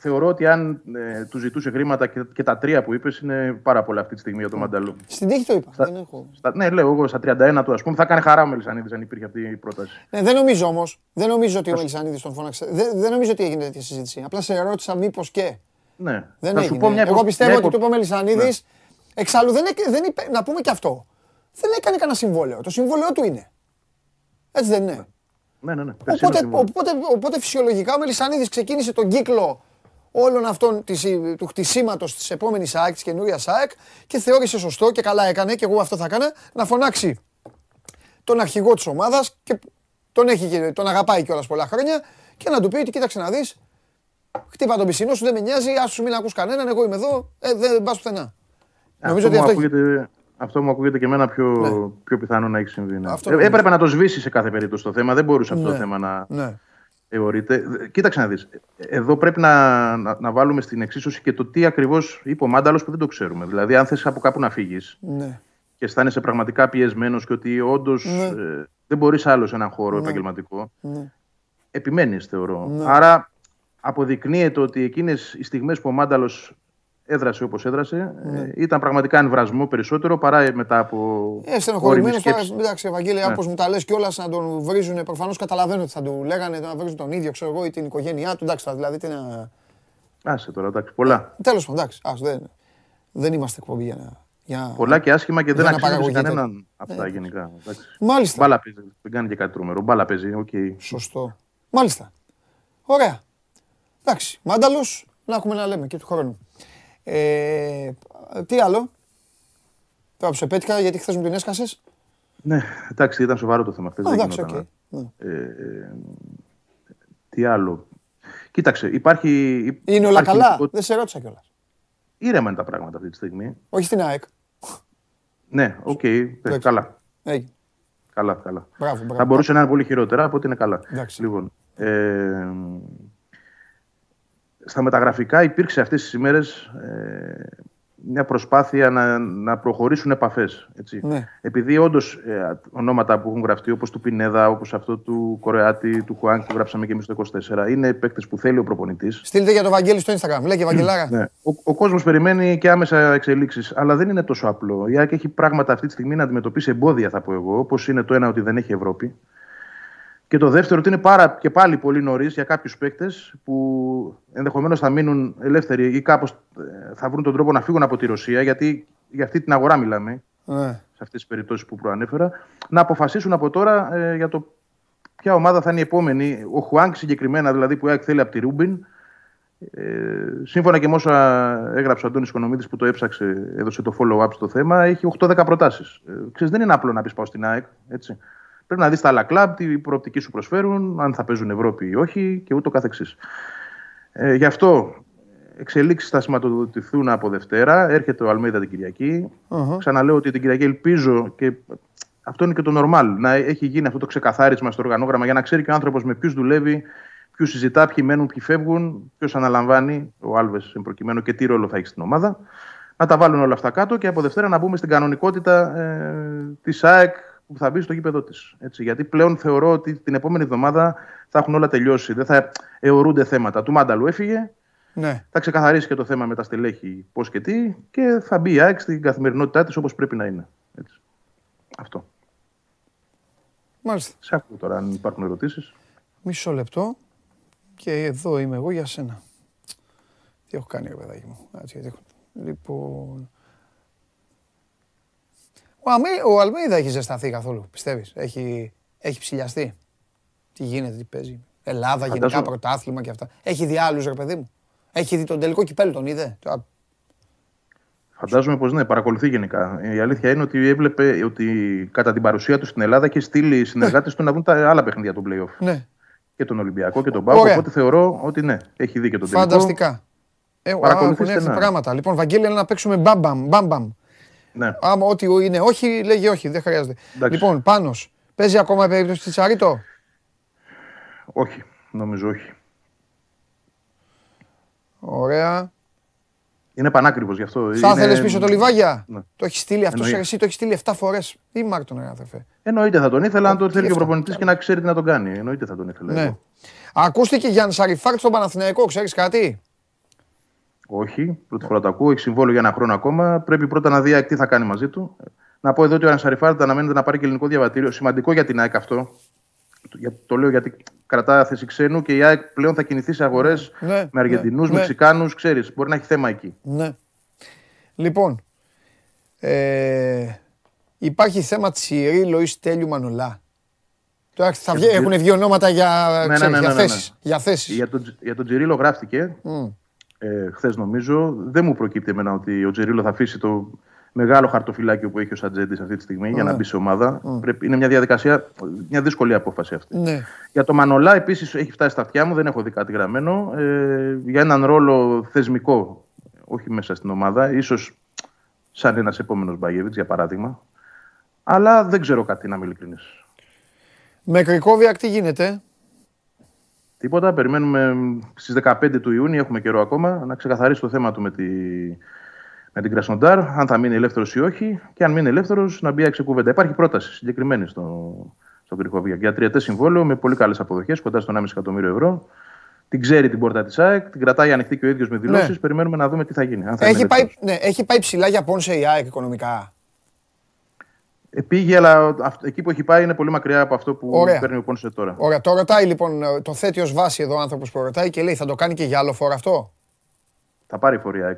θεωρώ ότι αν ε, του ζητούσε χρήματα και, και τα τρία που είπες είναι πάρα πολλά αυτή τη στιγμή για τον Μανταλό. Στην τύχη το είπα. Δεν έχω. Στα, ναι, λέω εγώ στα 31 του, ας πούμε, θα έκανε χαρά ο Μελισανίδης αν υπήρχε αυτή η πρόταση. Ναι, δεν νομίζω όμως. Δεν νομίζω ότι ο Μελισανίδης τον φώναξε. Δεν, δεν νομίζω ότι έγινε τέτοια συζήτηση. Απλά σε ρώτησα μήπως και. Ναι. Δεν θα έγινε. σου πω μια Εγώ υπο- πιστεύω μια ότι υπο- του είπε ο Μελισανίδης. Ναι. Εξάλλου δεν, έκ- δεν είπε, να πούμε και αυτό. Δεν έκανε κανένα συμβόλαιο. Το συμβόλαιο του είναι. Έτσι δεν είναι. Ναι, ναι, ναι. Περσίνο Οπότε, συμβόλαιο. οπότε, οπότε φυσιολογικά ο Μελισανίδης ξεκίνησε τον κύκλο όλων αυτών της, του χτισήματος της επόμενης ΑΕΚ, της καινούρια ΑΕΚ και θεώρησε σωστό και καλά έκανε και εγώ αυτό θα έκανα να φωνάξει τον αρχηγό της ομάδας και τον, έχει, και- τον αγαπάει κιόλας πολλά χρόνια και να του πει ότι κοίταξε να δεις. Χτύπα τον πισινό σου, δεν με νοιάζει, άσου μην ακούς κανέναν, εγώ είμαι εδώ, ε, δεν πα πουθενά. Νομίζω ότι μου αυτό έχει- ακούγεται, αυτό μου ακούγεται και εμένα πιο, Ναι. πιο πιθανό να έχει συμβεί. Ναι. Αυτό Ε, νομίζω. έπρεπε να το σβήσει σε κάθε περίπτωση το θέμα. Δεν μπορούσε αυτό Ναι. το θέμα να Ναι. Θεωρείται. Δε- Κοίταξε να δεις. Εδώ πρέπει να, να, να βάλουμε στην εξίσωση και το τι ακριβώς είπε ο Μάνταλος που δεν το ξέρουμε. Δηλαδή, αν θες από κάπου να φύγεις Ναι. και αισθάνεσαι πραγματικά πιεσμένος και ότι όντως Ναι. δεν μπορείς άλλος σε έναν χώρο επαγγελματικό, Ναι. επιμένεις, θεωρώ. Άρα αποδεικνύεται ότι εκείνες οι στιγμές που ο Μάνταλος έδρασε όπως έδρασε Ναι. ε, ήταν πραγματικά εν βρασμώ περισσότερο παρά μετά από. Ε, στενοχωρημένος ώριμη τώρα. σκέψη. Εντάξει, Ευαγγέλια, όπως μου τα λες κιόλας να τον βρίζουν. Προφανώς καταλαβαίνω ότι θα του λέγανε να βρίζουν τον ίδιο, ξέρω εγώ, ή την οικογένειά του. Εντάξει, θα- δηλαδή τι να. Άσε τώρα, εντάξει, πολλά. Τέλος πάντων, εντάξει, ας, δεν, δεν είμαστε εκπομπή για να. Για... Πολλά και άσχημα και δεν Για να αξίζει σε παραγωγείτε. κανέναν αυτά γενικά. εντάξει. Μάλιστα. Μπάλα παίζει, δεν κάνει και κάτι τρομερό. Μπάλα παίζει, οκ. Σωστό. Μάλιστα. Ωραία. Εντάξει, Μάνταλος, να έχουμε να λέμε και του χρόνου. Ε, τι άλλο; Τώρα που σε πέτυχα, γιατί χθες μου την έσκασες; Ναι, εντάξει, ήταν σοβαρό το θέμα. Χθες δεν Εντάξει, οκ. γινόταν. Ναι. Ε, ε, τι άλλο; Κοίταξε, υπάρχει. Είναι όλα υπάρχει καλά; λοιπόν- Δεν σε ρώτησα κιόλας. Ήρεμα είναι τα πράγματα αυτή τη στιγμή. Όχι στην ΑΕΚ. Ναι, οκ. ε, Εντάξει. καλά. Έγινε. Καλά, καλά. Μπράβο, μπράβο. Θα μπορούσε να είναι πολύ χειρότερα από ότι είναι καλά. Εντάξει. Λοιπόν, ε, στα μεταγραφικά υπήρξε αυτές τις ημέρες ε, μια προσπάθεια να, να προχωρήσουν επαφές. Έτσι. Ναι. Επειδή όντως ονόματα που έχουν γραφτεί όπως του Πινέδα, όπως αυτό του Κορεάτη, του Χουάνκ που γράψαμε και εμείς το 24, είναι παίκτες που θέλει ο προπονητής. Στείλτε για το Βαγγέλη στο Instagram. Λέγε Βαγγελάρα. Ναι. Ο, ο κόσμος περιμένει και άμεσα εξελίξεις. Αλλά δεν είναι τόσο απλό. Η ΑΕΚ έχει πράγματα αυτή τη στιγμή να αντιμετωπίσει εμπόδια, θα πω εγώ. Όπως είναι το ένα ότι δεν έχει Ευρώπη. Και το δεύτερο ότι είναι πάρα και πάλι πολύ νωρίς για κάποιους παίκτες που ενδεχομένως θα μείνουν ελεύθεροι ή κάπως θα βρουν τον τρόπο να φύγουν από τη Ρωσία. Γιατί για αυτή την αγορά μιλάμε, Ναι. σε αυτές τις περιπτώσεις που προανέφερα. Να αποφασίσουν από τώρα ε, για το ποια ομάδα θα είναι η επόμενη. Ο Χουάνκ συγκεκριμένα, δηλαδή που η ΑΕΚ θέλει από τη Ρούμπιν, ε, σύμφωνα και με όσα έγραψε ο Αντώνης Οικονομίδης που το έψαξε, έδωσε το follow-up στο θέμα, έχει 8-10 προτάσεις. Ε, ξέρεις, δεν είναι απλό να πεις πάω στην ΑΕΚ, έτσι. Πρέπει να δεις τα άλλα κλαμπ, τι προοπτική σου προσφέρουν, αν θα παίζουν Ευρώπη ή όχι και ούτω καθεξής. Ε, γι' αυτό εξελίξεις θα σηματοδοτηθούν από Δευτέρα. Έρχεται ο Αλμέιδα την κυριακη Αχα. Ξαναλέω ότι την Κυριακή ελπίζω και αυτό είναι και το normal. Να έχει γίνει αυτό το ξεκαθάρισμα στο οργανόγραμμα για να ξέρει και ο άνθρωπος με ποιους δουλεύει, ποιους συζητά, ποιοι μένουν, ποιοι φεύγουν, ποιος αναλαμβάνει, ο Άλβες εν προκειμένου και τι ρόλο θα έχει στην ομάδα. Να τα βάλουν όλα αυτά κάτω και από Δευτέρα να μπούμε στην κανονικότητα ε, της ΑΕΚ που θα μπει στο γήπεδο της. Γιατί πλέον θεωρώ ότι την επόμενη εβδομάδα θα έχουν όλα τελειώσει. Δεν θα αιωρούνται θέματα. Του Μάνταλου έφυγε, ναι. θα ξεκαθαρίσει και το θέμα με τα στελέχη πώς και τι και θα μπει η ΑΕΚ στην καθημερινότητά της όπως πρέπει να είναι. Έτσι. Αυτό. Μάλιστα. Σε ακούω τώρα αν υπάρχουν ερωτήσεις. Μισό λεπτό. Και εδώ είμαι εγώ για σένα. Τι έχω κάνει, ρε παιδάκι μου. Έτσι, γιατί έχω... Λοιπόν. Ο, Αμέ, ο Αλμέιδα έχει ζεσταθεί καθόλου, πιστεύεις; Έχει, έχει ψηλιαστεί. Τι γίνεται, τι παίζει. Ελλάδα, γενικά Φαντάζομαι- πρωτάθλημα και αυτά. Έχει δει άλλους, ρε παιδί μου. Έχει δει τον τελικό κυπέλο, τον είδε; Τώρα, Φαντάζομαι πως ναι, παρακολουθεί γενικά. Η αλήθεια είναι ότι έβλεπε ότι κατά την παρουσία του στην Ελλάδα είχε στείλει συνεργάτες του να δουν τα άλλα παιχνίδια του playoff. Ναι, Και τον Ολυμπιακό και τον Πάο. Ωραία. Οπότε θεωρώ ότι ναι, έχει δει και τον τελικό. φανταστικά. Ε, α, Παρακολουθεί έχουν έρθει στενά. πράγματα. Λοιπόν, Βαγγέλη, έλα να παίξουμε μπαμπαμ. μπαμπαμ. Ναι. Άμα ό,τι είναι όχι, λέγει όχι, δεν χρειάζεται. Εντάξει. Λοιπόν, πάνω. Παίζει ακόμα η περίπτωση της Τσαρίτο. Όχι, νομίζω όχι. Ωραία. Είναι πανάκριβος γι' αυτό. Θα Είναι- ήθελες πίσω το Λιβάγια; Ναι. Το έχεις στείλει αυτό, Εννοείται. εσύ το έχεις στείλει 7 φορές; Ή Μάρτον, ρε αδερφέ; Εννοείται θα τον ήθελα, αν το τι θέλει και ο αυτό. προπονητής και να ξέρει τι να τον κάνει. Εννοείται θα τον ήθελα. Ναι. εγώ. Ακούστηκε Γιάννη Σαριφάρτ στον Παναθηναϊκό, ξέρεις κάτι; Όχι, πρώτη φορά το ακούω. Έχει συμβόλαιο για ένα χρόνο ακόμα. Πρέπει πρώτα να δει η ΑΕΚ τι θα κάνει μαζί του. Να πω εδώ ότι ο Ανσαριφάρτ αναμένεται να πάρει και ελληνικό διαβατήριο. Σημαντικό για την ΑΕΚ αυτό. Για- Το λέω γιατί κρατά θέση ξένου και η ΑΕΚ πλέον θα κινηθεί σε αγορές Ναι, με Αργεντινούς, ναι, ναι. Μεξικάνους. Ξέρεις, μπορεί να έχει θέμα εκεί. Ναι. Λοιπόν, ε, υπάρχει θέμα Τσιρίλο ή Στέλιου Μανολά. Τώρα θα βγει, έχουν βγει ονόματα για, Ναι, ναι, ξέρεις, ναι, για ναι, ναι. θέσεις. Για θέσεις. Για τον, για τον Τζιρίλο γράφτηκε Μμ. Ε, χθες νομίζω. Δεν μου προκύπτει εμένα ότι ο Τζιρίλο θα αφήσει το μεγάλο χαρτοφυλάκιο που έχει ο Σατζέντη αυτή τη στιγμή για να μπει σε ομάδα. Πρέπει, είναι μια διαδικασία, μια δύσκολη απόφαση αυτή. Ναι. Για το Μανολά επίσης έχει φτάσει στα αυτιά μου, δεν έχω δει κάτι γραμμένο. Ε, για έναν ρόλο θεσμικό, όχι μέσα στην ομάδα, ίσως σαν ένας επόμενος Μπαγεβίτς για παράδειγμα. Αλλά δεν ξέρω κάτι να είμαι ειλικρινής. Με Κρικόβιακ τι γίνεται; Τίποτα. Περιμένουμε στις 15 του Ιούνιου, έχουμε καιρό ακόμα, να ξεκαθαρίσει το θέμα του με, τη, με την Κρασνοντάρ, αν θα μείνει ελεύθερος ή όχι. Και αν μείνει ελεύθερος, να μπει έξω κουβέντα. Υπάρχει πρόταση συγκεκριμένη στο, στο Κρικόβιακ για τριετές συμβόλαιο με πολύ καλές αποδοχές, κοντά στο 1,5 εκατομμύριο ευρώ. Την ξέρει την πόρτα της ΑΕΚ, την κρατάει ανοιχτή και ο ίδιος με δηλώσεις. Ναι. Περιμένουμε να δούμε τι θα γίνει. θα έχει, πάει, ναι, έχει πάει ψηλά για πόνσε η ΑΕΚ οικονομικά. Πήγε, αλλά εκεί που έχει πάει είναι πολύ μακριά από αυτό που Ωραία. παίρνει ο Πόνσε τώρα. Ωραία. Το ρωτάει λοιπόν, το θέτει ως βάση εδώ ο άνθρωπος που ρωτάει και λέει: Θα το κάνει και για άλλο φόρο αυτό; Θα πάρει φορεία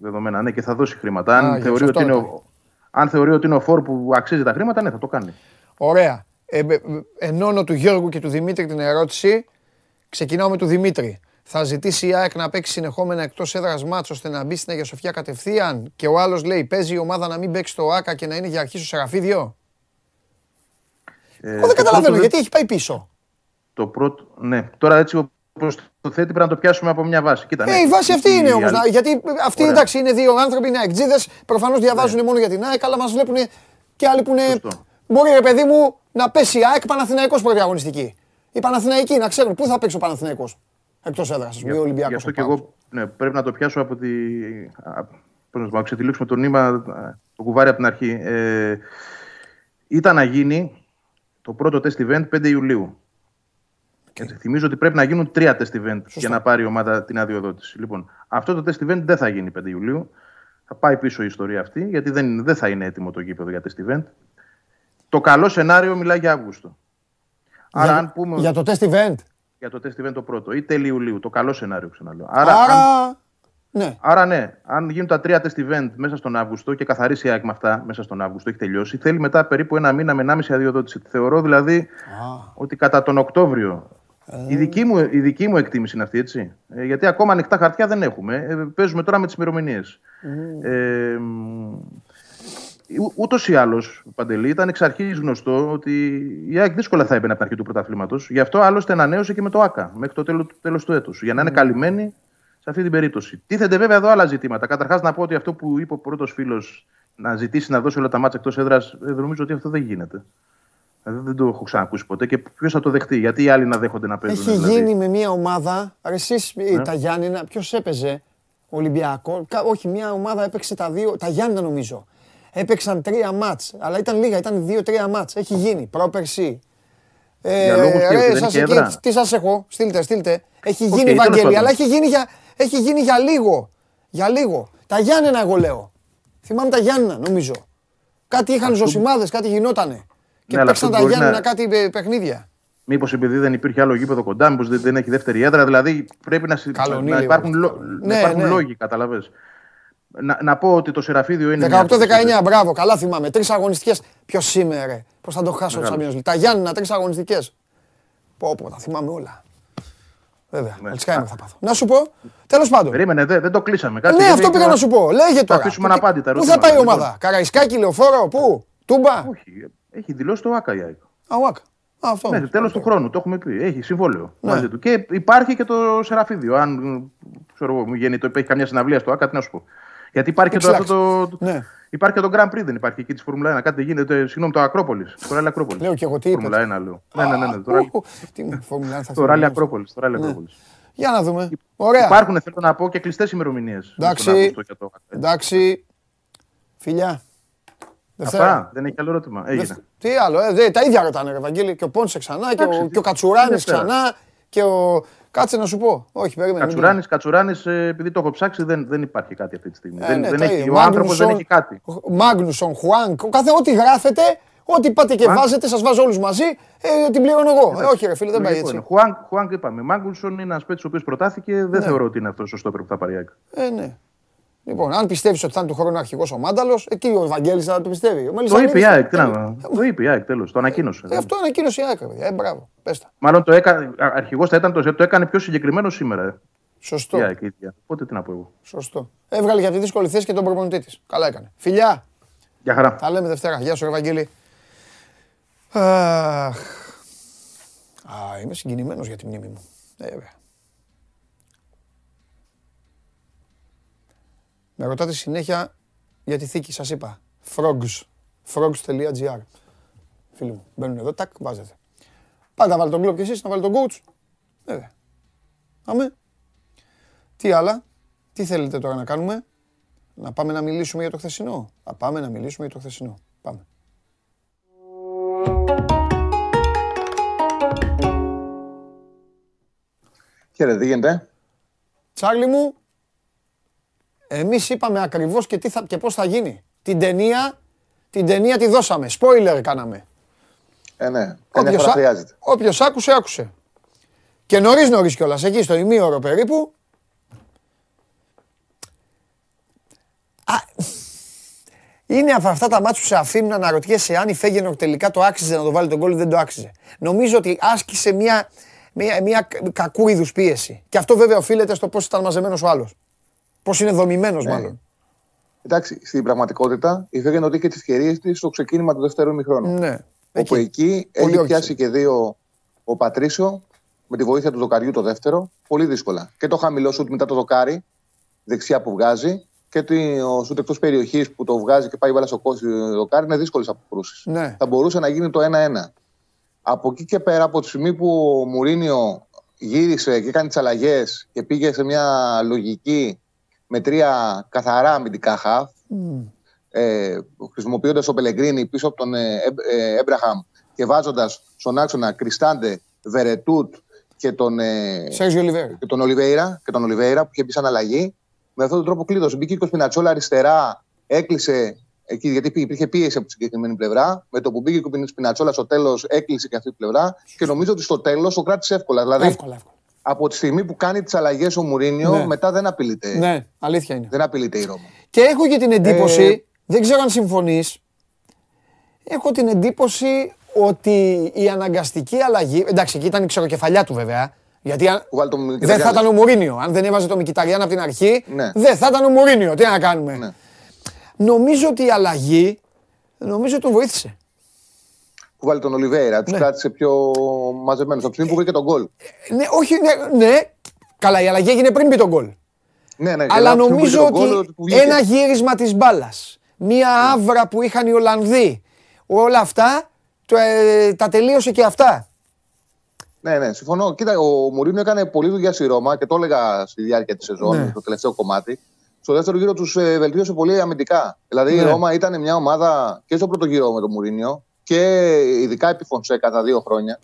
δεδομένα, ναι, και θα δώσει χρήματα. Αν, θεωρεί, ότι είναι ο, αν θεωρεί ότι είναι ο φόρ που αξίζει τα χρήματα, ναι, θα το κάνει. Ωραία. Ε, ε, ενώνω του Γιώργου και του Δημήτρη την ερώτηση. Ξεκινάω με του Δημήτρη. Θα ζητήσει η ΑΕΚ να παίξει συνεχόμενα εκτός έδρας μάτσο ώστε να μπει στην Αγία Σοφιά κατευθείαν. Και ο άλλος λέει: Παίζει η ομάδα να μην παίξει το ΑΚΑ και να είναι για αρχή στο Σεραφίδιο. Ε, Εγώ δεν καταλαβαίνω γιατί έχει πάει πίσω. Το πρώτο. Ναι, τώρα έτσι όπως το θέτει πρέπει να το πιάσουμε από μια βάση. Κοίτα, ναι. Ε, η βάση αυτή είναι όμως. Γιατί αυτοί Ωραία. εντάξει είναι δύο άνθρωποι, είναι αεκτζίδε. Προφανώς διαβάζουν ναι. μόνο για την ΑΕΚ, αλλά μας βλέπουν και άλλοι που είναι. Μπορεί ρε παιδί μου να πέσει η ΑΕΚ Παναθηναϊκός πρώτη αγωνιστική. Η Παναθηναϊκή να ξέρουν πού θα παίξει ο Παναθηναϊκός. Εκτός έδρας, ας πούμε, ο Ολυμπιακός. Γι' αυτό και εγώ ναι, πρέπει να το πιάσω από τη. Πώς να ξετυλίξουμε το νήμα, το κουβάρι από την αρχή. Ε, ήταν να γίνει το πρώτο test event 5 Ιουλίου. Okay. Έτσι, θυμίζω ότι πρέπει να γίνουν τρία test event για να πάρει η ομάδα την αδειοδότηση. Λοιπόν, αυτό το test event δεν θα γίνει 5 Ιουλίου. Θα πάει πίσω η ιστορία αυτή, γιατί δεν, δεν θα είναι έτοιμο το γήπεδο για test event. Το καλό σενάριο μιλάει για Αύγουστο. Άρα, για, αν πούμε... για το test event; Για το τεστ event το πρώτο ή τέλη Ιουλίου. Το καλό σενάριο ξαναλέω. Άρα, Άρα... Αν... Ναι. Άρα ναι, αν γίνουν τα τρία test event μέσα στον Αύγουστο και καθαρίσει η ΑΕΚ με αυτά μέσα στον Αύγουστο, έχει τελειώσει, θέλει μετά περίπου ένα μήνα με 1,5 αδειοδότηση. Θεωρώ δηλαδή ότι κατά τον Οκτώβριο. Ε... Η, δική μου, η δική μου εκτίμηση είναι αυτή, έτσι. Ε, γιατί ακόμα ανοιχτά χαρτιά δεν έχουμε. Ε, παίζουμε τώρα με τις ημερομηνίες. Mm. Ε, Ούτως ή άλλως, Παντελή, ήταν εξ αρχής γνωστό ότι η ΑΕΚ δύσκολα θα έμπαινε από την αρχή του πρωταθλήματος. Γι' αυτό άλλωστε ανανέωσε και με το ΑΚΑ μέχρι το τέλος τέλος του έτους. Για να είναι mm. καλυμμένη σε αυτή την περίπτωση. Τίθενται βέβαια εδώ άλλα ζητήματα. Καταρχάς, να πω ότι αυτό που είπε ο πρώτος φίλος να ζητήσει να δώσει όλα τα μάτια εκτός έδρας, ε, νομίζω ότι αυτό δεν γίνεται. Δηλαδή δεν το έχω ξανακούσει ποτέ και ποιος θα το δεχτεί. Γιατί οι άλλοι να δέχονται να παίζουν. Έχει δηλαδή; γίνει με μια ομάδα. Εσείς ναι. τα Γιάννη, ποιος έπαιζε. Ολυμπιακό. Όχι, μια ομάδα έπαιξε τα δύο. Τα Γιάννη νομίζω. Έπαιξαν τρία μάτς, αλλά ήταν λίγα, ήταν δύο-τρία μάτς. Έχει γίνει, πρόπερση. Ε, για λόγους ρε, σας, και, τι σας έχω, στείλτε, στείλτε. Έχει γίνει, Βαγγέλη, αλλά έχει γίνει, για, έχει γίνει για λίγο. Για λίγο. Τα Γιάννενα εγώ λέω. Θυμάμαι τα Γιάννενα νομίζω. Κάτι είχαν Αυτό... ζωσιμάδες, κάτι γινότανε. Και ναι, παίξαν τα Γιάννενα να... κάτι παιχνίδια. Μήπως επειδή δεν υπήρχε άλλο γήπεδο κοντά, μήπως δεν έχει δεύτερη έδρα. Δηλαδή πρέπει να, να υπάρχουν, λό... ναι, υπάρχουν ναι. λόγοι, καταλαβες. Να, να πω ότι το Σεραφίδιο είναι. 18-19, μπράβο, καλά θυμάμαι. Τρεις αγωνιστικές. Ποιος σήμερα, Πώς θα το χάσω το Champions Τα Γιάννηνα, τρεις αγωνιστικές. Πω, πω, τα θυμάμαι όλα. Βέβαια, ναι. θα πάθω. Να σου πω, τέλος πάντων. Περίμενε, δεν, δεν το κλείσαμε. Κάτι ναι, αυτό πήγα να σου πω. Λέγε τώρα. Θα αφήσουμε αναπάντητα. Πού θα πάει η ομάδα, Καραϊσκάκι, λεωφόρο, πού, Τούμπα; Όχι, έχει δηλώσει το ΑΚΑ για Α, ο ΑΚΑ. Αυτό. Μέχρι τέλος του χρόνου, το έχουμε πει. Έχει συμβόλαιο ναι. μαζί του. Και υπάρχει και το Σεραφίδιο. Αν ξέρω, μου γίνει το έχει καμιά συναυλία στο ΑΚΑ, τι να σου πω. Γιατί υπάρχει και, το, το, ναι. υπάρχει και το Grand Prix, δεν υπάρχει εκεί της Φόρμουλα 1. Κάτι δεν γίνεται. Συγγνώμη, το Ακρόπολης. Το Ράλι Ακρόπολης. Λέω και εγώ τι είπα. Φόρμουλα 1 λέω. Ναι, ναι, ναι. ναι το Φόρμουλα 1 θα Το Ράλι Ακρόπολης. Το Ράλι Ακρόπολης. Για να δούμε. Ωραία. Υπάρχουν, θέλω να πω, και κλειστές ημερομηνίες. Εντάξει. Εντάξει. Φιλιά. Αυτά, δεν έχει άλλο ερώτημα. Έγινε. Τι άλλο, ε, τα ίδια ρωτάνε, Ευαγγέλη. Και ο Πόνσε ξανά και ο, και ο Κατσουράνης ξανά και ο, Κάτσε να σου πω. Όχι, περίμενε. Κατσουράνης, Κατσουράνης, ε, επειδή το έχω ψάξει, δεν, δεν υπάρχει κάτι αυτή τη στιγμή. Ε, δεν, ναι, δεν έχει, ο άνθρωπος δεν έχει κάτι. Μάγνουσον, Χουάνκ, κάθε ό,τι γράφετε, ό,τι πάτε και βάζετε, σας βάζω όλους μαζί, ε, την πληρώνω εγώ. Ε, όχι, ρε φίλε, δεν πάει έτσι. Χουάνκ, Χουάνκ είπαμε. Μάγνουσον είναι ένας παίκτης ο οποίος προτάθηκε, δεν ναι. θεωρώ ότι είναι αυτός σωστό που θα πάρει Ε, ναι. Λοιπόν, αν πιστεύεις ότι θα είναι του χρόνου αρχηγός ο Μάνταλος, εκεί ο Βαγγέλη θα το πιστεύει. το είπε η ΑΕΚ, το είπε η ΑΕΚ τέλος, το ανακοίνωσε. Ε, αυτό ανακοίνωσε η ΑΕΚ, Ε, μπράβο, πέστα. Μάλλον το έκανε, αρχηγός θα ήταν το, το έκανε πιο συγκεκριμένο σήμερα. Σωστό. Η ΑΕΚ ίδια. Οπότε τι να πω εγώ. Σωστό. Έβγαλε για τη δύσκολη θέση και τον προπονητή της. Καλά έκανε. Φιλιά! Γεια χαρά. Τα λέμε Δευτέρα. Γεια σου, Ευαγγέλη. Αχ. Α, είμαι συγκινημένος για τη μνήμη μου. Ε, Με ρωτάτε συνέχεια για τη θήκη, σας είπα. Frogs. Frogs.gr Φίλοι μου, μπαίνουν εδώ, τάκ, βάζετε. Πάτε να βάλετε τον κλόπ και εσείς, να βάλετε τον coach. Βέβαια. Πάμε. Τι άλλα, τι θέλετε τώρα να κάνουμε; Να πάμε να μιλήσουμε για το χθεσινό; Να πάμε να μιλήσουμε για το χθεσινό. Πάμε. Χαίρετε, τι γίνεται; Τσάρλι μου, εμείς είπαμε ακριβώς και, τι θα, και πώς θα γίνει. Την ταινία, την ταινία τη δώσαμε. Spoiler κάναμε. Ε, ναι. Καμιά φορά χρειάζεται. Όποιος άκουσε, άκουσε. Και νωρίς νωρίς κιόλας, εκεί στο ημίωρο περίπου. Α, είναι από αυτά τα μάτια που σε αφήνουν να αναρωτιέσαι αν η Φέγενορ τελικά το άξιζε να το βάλει τον κόλλο ή δεν το άξιζε. Νομίζω ότι άσκησε μια, μια, μια κακού είδους πίεση. Και αυτό βέβαια οφείλεται στο πώς ήταν μαζεμένος ο άλλος. Πώς είναι δομημένος Ναι. μάλλον. Εντάξει, στην πραγματικότητα η Φέγενορ είχε τις ευκαιρίε της στο ξεκίνημα του δεύτερου ημιχρόνου. Ναι. Όπου εκεί Πολύ έχει όχι. πιάσει και δύο ο Πατρίσιο με τη βοήθεια του δοκαριού το δεύτερο. Πολύ δύσκολα. Και το χαμηλό σουτ μετά το δοκάρι, δεξιά που βγάζει, και το σουτ εκτός περιοχής που το βγάζει και πάει βάλα στο κόσι το δοκάρι είναι δύσκολες αποκρούσεις. Ναι. Θα μπορούσε να γίνει το 1-1. Από εκεί και πέρα, από τη στιγμή που ο Μουρίνιο γύρισε και έκανε τις αλλαγές και πήγε σε μια λογική με τρία καθαρά αμυντικά χαφ, ε, χρησιμοποιώντας τον Πελεγκρίνη πίσω από τον ε, Εμ- ε, Έμπραχαμ και βάζοντας στον άξονα Κριστάντε, Βερετούτ και τον, ε, Σέργιο Λιβέρ. και τον Ολιβέηρα, και τον Ολιβέηρα που είχε μπει σαν αλλαγή. Με αυτόν τον τρόπο κλείδωσε. Μπήκε και ο Σπινατσόλα αριστερά, έκλεισε εκεί, γιατί υπήρχε- υπήρχε πίεση από τη συγκεκριμένη πλευρά. Με το που μπήκε και ο Σπινατσόλα στο τέλος, έκλεισε και αυτή τη πλευρά. Και νομίζω ότι στο τέλος το κράτησε εύκολα. Δηλαδή, Εύκολα, εύκολα. Από τη στιγμή που κάνει τις αλλαγές ο Μουρίνιο, Ναι. μετά δεν απειλείται, Ναι, αλήθεια είναι. δεν απειλείται η Ρώμα. Και έχω και την εντύπωση, Ε, δεν ξέρω αν συμφωνείς, έχω την εντύπωση ότι η αναγκαστική αλλαγή, εντάξει εκεί ήταν η ξεροκεφαλιά του βέβαια, γιατί αν- Που βάλει το δεν θα Μικηταριάννη. ήταν ο Μουρίνιο. Αν δεν έβαζε το Μικηταριάν από την αρχή, Ναι. δεν θα ήταν ο Μουρίνιο. Τι να κάνουμε. Ναι. Νομίζω ότι η αλλαγή, νομίζω τον βοήθησε. Που βάλει τον Ολιβέηρα, τους Ναι. κράτησε πιο μαζεμένους. Από τη στιγμή που βρήκε τον γκολ. Ναι, όχι, ναι, ναι. Καλά, η αλλαγή έγινε πριν μπει τον γκολ. Ναι, ναι, Αλλά από τη στιγμή που νομίζω βρήκε τον γκολ, ότι που βγήκε. ένα γύρισμα της μπάλας, μία άβρα που είχαν οι Ολλανδοί, όλα αυτά, το, ε, τα τελείωσε και αυτά. Ναι, ναι, συμφωνώ. Κοίτα, ο Μουρίνο έκανε πολλή δουλειά στη Ρώμα και το έλεγα στη διάρκεια της σεζόν, Ναι. το τελευταίο κομμάτι. Στο δεύτερο γύρο τους βελτίωσε πολύ αμυντικά. Δηλαδή η Ναι. Ρώμα ήταν μια ομάδα και στο πρώτο γύρο με τον Μουρίνιο και ειδικά επί Φωνσέκα τα δύο χρόνια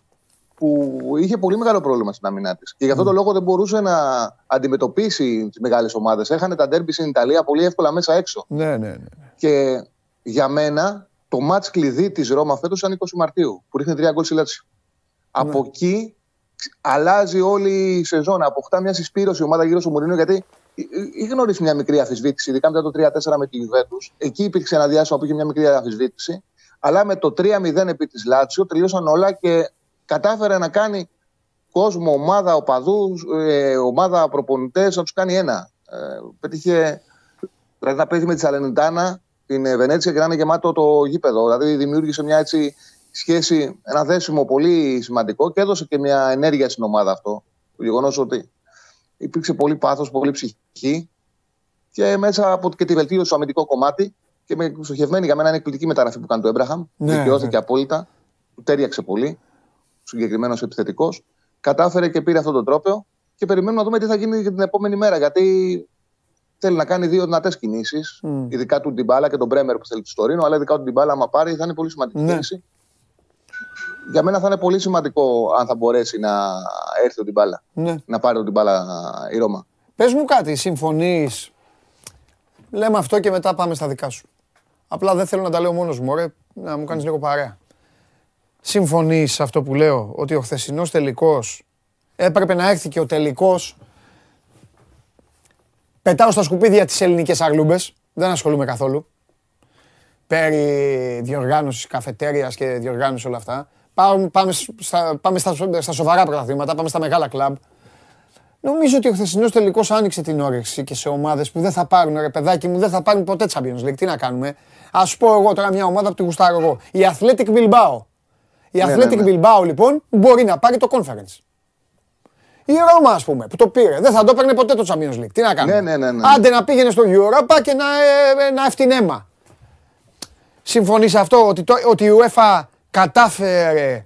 που είχε πολύ μεγάλο πρόβλημα στην αμυνά της. Και γι' αυτό το λόγο δεν μπορούσε να αντιμετωπίσει τις μεγάλες ομάδες. Έχανε τα ντέρμπι στην Ιταλία πολύ εύκολα μέσα έξω. Ναι, ναι, ναι. Και για μένα το μάτς κλειδί της Ρώμα φέτος ήταν 20 Μαρτίου που ρίχνει τρία γκολ στη Λάτσιο. Από εκεί αλλάζει όλη η σεζόν. Αποκτά μια συσπήρωση η ομάδα γύρω στο Μουρίνο γιατί είχε γνωρίσει μια μικρή αφισβήτηση, ειδικά μετά το 3-4 με τη Γιουβέντους. Εκεί υπήρξε ένα διάστημα που είχε μια μικρή αφισβήτηση. Αλλά με το 3-0 επί της Λάτσιο τελείωσαν όλα και κατάφερε να κάνει κόσμο, ομάδα οπαδούς, ε, ομάδα προπονητές να τους κάνει ένα. Ε, πέτυχε Δηλαδή να παίζει με τη Σαλενιτάνα την ε, Βενέτσια και να είναι γεμάτο το γήπεδο. Δηλαδή δημιούργησε μια έτσι σχέση, ένα δέσιμο πολύ σημαντικό και έδωσε και μια ενέργεια στην ομάδα αυτό. Το γεγονός ότι υπήρξε πολύ πάθος, πολύ ψυχή και μέσα από και τη βελτίωση στο αμυντικό κομμάτι και με στοχευμένη για μένα είναι εκπληκτική μεταγραφή που κάνει το Έμπραχαμ. Ναι, Δικαιώθηκε ναι. απόλυτα. Του τέριαξε πολύ. Συγκεκριμένος επιθετικός. Κατάφερε και πήρε αυτό το τρόπαιο και περιμένουμε να δούμε τι θα γίνει και την επόμενη μέρα. Γιατί θέλει να κάνει δύο δυνατές κινήσεις. Μμ. Ειδικά του Ντιμπάλα και τον Μπρέμερ που θέλει του Τωρίνο. Αλλά ειδικά του Ντιμπάλα, άμα πάρει, θα είναι πολύ σημαντική Ναι. κίνηση. Για μένα θα είναι πολύ σημαντικό αν θα μπορέσει να έρθει ο Ντιμπάλα. ναι. Να πάρει τον Ντιμπάλα η Ρώμα. Πες μου κάτι, συμφωνείς; Λέμε αυτό και μετά πάμε στα δικά σου. Απλά δεν θέλω να τα λέω μόνος μου, ωραία, να μου κάνεις λίγο παρέα. Συμφωνείς σε αυτό που λέω, ότι ο χθεσινός τελικός έπρεπε να έρθει και ο τελικός. Πετάω στα σκουπίδια τις ελληνικές αγλούμπες, δεν ασχολούμαι καθόλου. Περί διοργάνωσης καφετέριας και διοργάνωση όλα αυτά. Πάμε, πάμε, στα, πάμε στα, στα σοβαρά πρωταθλήματα, πάμε στα μεγάλα κλαμπ. Νομίζω ότι ο χθεσινός τελικός άνοιξε την όρεξη και σε ομάδες που δεν θα πάρουν, ρε παιδάκι μου, δεν θα πάρουν ποτέ Champions League. Τι να κάνουμε; Α πω εγώ τώρα μια ομάδα που τη γουστάρω εγώ. Η Athletic Bilbao. Η Ναι, Athletic ναι, ναι. Bilbao λοιπόν μπορεί να πάρει το conference. Η Ρώμα, ας πούμε, που το πήρε. Δεν θα το έπαιρνε ποτέ το Champions League. Τι να κάνουμε; Ναι, ναι, ναι, ναι. Άντε να πήγαινε στο Europa και να, ε, ε, να ευθυνέμα. Συμφωνείς σε αυτό ότι, το, ότι η UEFA κατάφερε,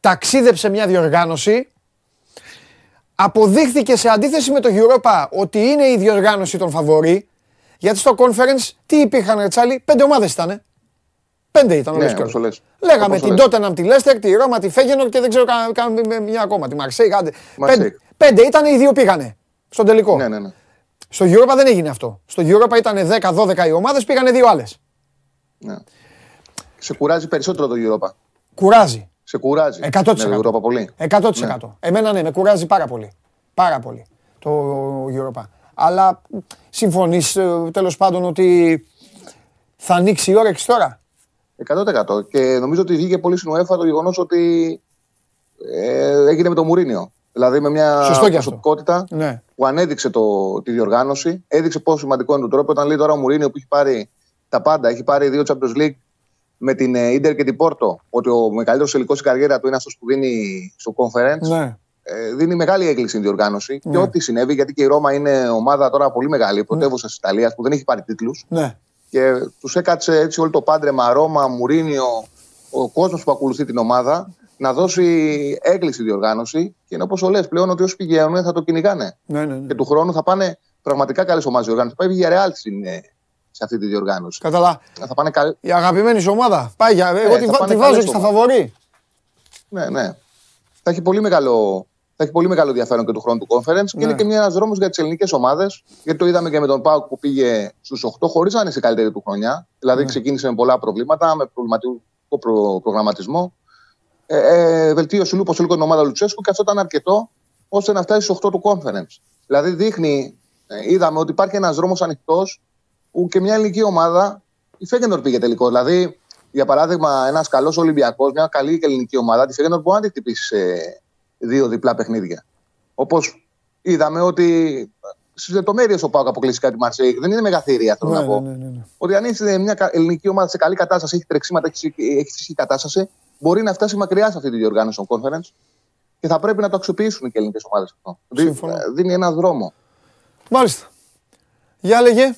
ταξίδεψε μια διοργάνωση αποδείχθηκε σε αντίθεση με το Europa ότι είναι η διοργάνωση των φαβορή. Γιατί στο conference τι υπήρχαν, ρε Τσάλι, πέντε ομάδες ήταν. Πέντε ήταν, Ναι, όλες όπως το λες. Λέγαμε Όπως το την λες. Tottenham, τη Leicester, τη Ρώμα, τη Φέγενορ και δεν ξέρω κα- κα- μια ακόμα, τη Marseille. Άντε. Marseille. Πέντε, πέντε ήταν, οι δύο πήγανε στον τελικό. Ναι, ναι, ναι. Στο Europa δεν έγινε αυτό. Στο Europa ήταν 10-12 οι ομάδες, πήγανε δύο άλλες. ναι. Σε κουράζει περισσότερο το Europa. Κουράζει. Σε κουράζει. 100%. Ναι, το Europa πολύ. 100%. Εμένα ναι, με κουράζει πάρα πολύ. Πάρα πολύ το Europa. Αλλά συμφωνείς τέλος πάντων ότι θα ανοίξει η όρεξη τώρα; 100%. Και νομίζω ότι βγήκε πολύ στην UEFA το γεγονός ότι ε, έγινε με το Μουρίνιο. Δηλαδή με μια Σωστό και αυτό. προσωπικότητα Ναι. που ανέδειξε το, τη διοργάνωση, έδειξε πόσο σημαντικό είναι το τρόπο. Όταν λέει τώρα ο Μουρίνιο που έχει πάρει τα πάντα, έχει πάρει δύο Champions League με την ε, Ίντερ και την Πόρτο, ότι ο μεγαλύτερος τελικό στην καριέρα του είναι αυτός που δίνει στο conference. Ναι. Ε, δίνει μεγάλη έκκληση η διοργάνωση. Ναι. Και ό,τι συνέβη, γιατί και η Ρώμα είναι ομάδα τώρα πολύ μεγάλη, πρωτεύουσα της Ιταλίας που δεν έχει πάρει τίτλους. Ναι. Και τους έκατσε έτσι όλο το πάντρεμα Ρώμα, Μουρίνιο, ο κόσμος που ακολουθεί την ομάδα να δώσει έκκληση η διοργάνωση. Και είναι όπως λες πλέον ότι όσοι πηγαίνουν θα το κυνηγάνε. Ναι, ναι, ναι. Και του χρόνου θα πάνε πραγματικά καλές ομάδες διοργάνωσης. Θα πάει η Real στην, ε, σε αυτή τη διοργάνωση. Καταλά. Θα πάνε καλ... Η αγαπημένη σου ομάδα. Πάει για. Εγώ θα τη, βα- πάνε τη βάζω καλές και στα ομάδες. φαβορή. Ναι, ναι. Θα έχει πολύ μεγάλο, θα έχει πολύ μεγάλο ενδιαφέρον και του χρόνου του conference και Ναι. είναι και ένα δρόμος για τις ελληνικές ομάδες. Γιατί το είδαμε και με τον Πάουκ που πήγε στους 8 χωρίς να είναι σε καλύτερη του χρονιά. Δηλαδή Ναι. ξεκίνησε με πολλά προβλήματα, με προβληματικό προ- προγραμματισμό. Ε, ε, βελτίωσε λίγο λίγο την ομάδα Λουτσέσκου και αυτό ήταν αρκετό ώστε να φτάσει στους 8 του conference. Δηλαδή δείχνει, ε, είδαμε ότι υπάρχει ένας δρόμος ανοιχτός που και μια ελληνική ομάδα, η Φέγγενορ πήγε τελικό. Δηλαδή, για παράδειγμα, ένας καλός Ολυμπιακός, μια καλή και ελληνική ομάδα, τη Φέγγενορ μπορεί να τη χτυπήσει σε δύο διπλά παιχνίδια. Όπως είδαμε ότι στις λεπτομέρειες ο Πάουκ αποκλειστικά τη Μαρσέικ δεν είναι μεγαθύρια, θέλω Ναι, να πω. ναι, ναι, ναι. Ότι αν είσαι μια κα- ελληνική ομάδα σε καλή κατάσταση, έχει τρεξίματα, έχει, έχεις φυσική κατάσταση, μπορεί να φτάσει μακριά σε αυτή τη διοργάνωση των conference και θα πρέπει να το αξιοποιήσουν και οι ελληνικές ομάδες αυτό. Δι- Σύμφωνα. Δίνει ένα δρόμο. Μάλιστα. Για λέγε.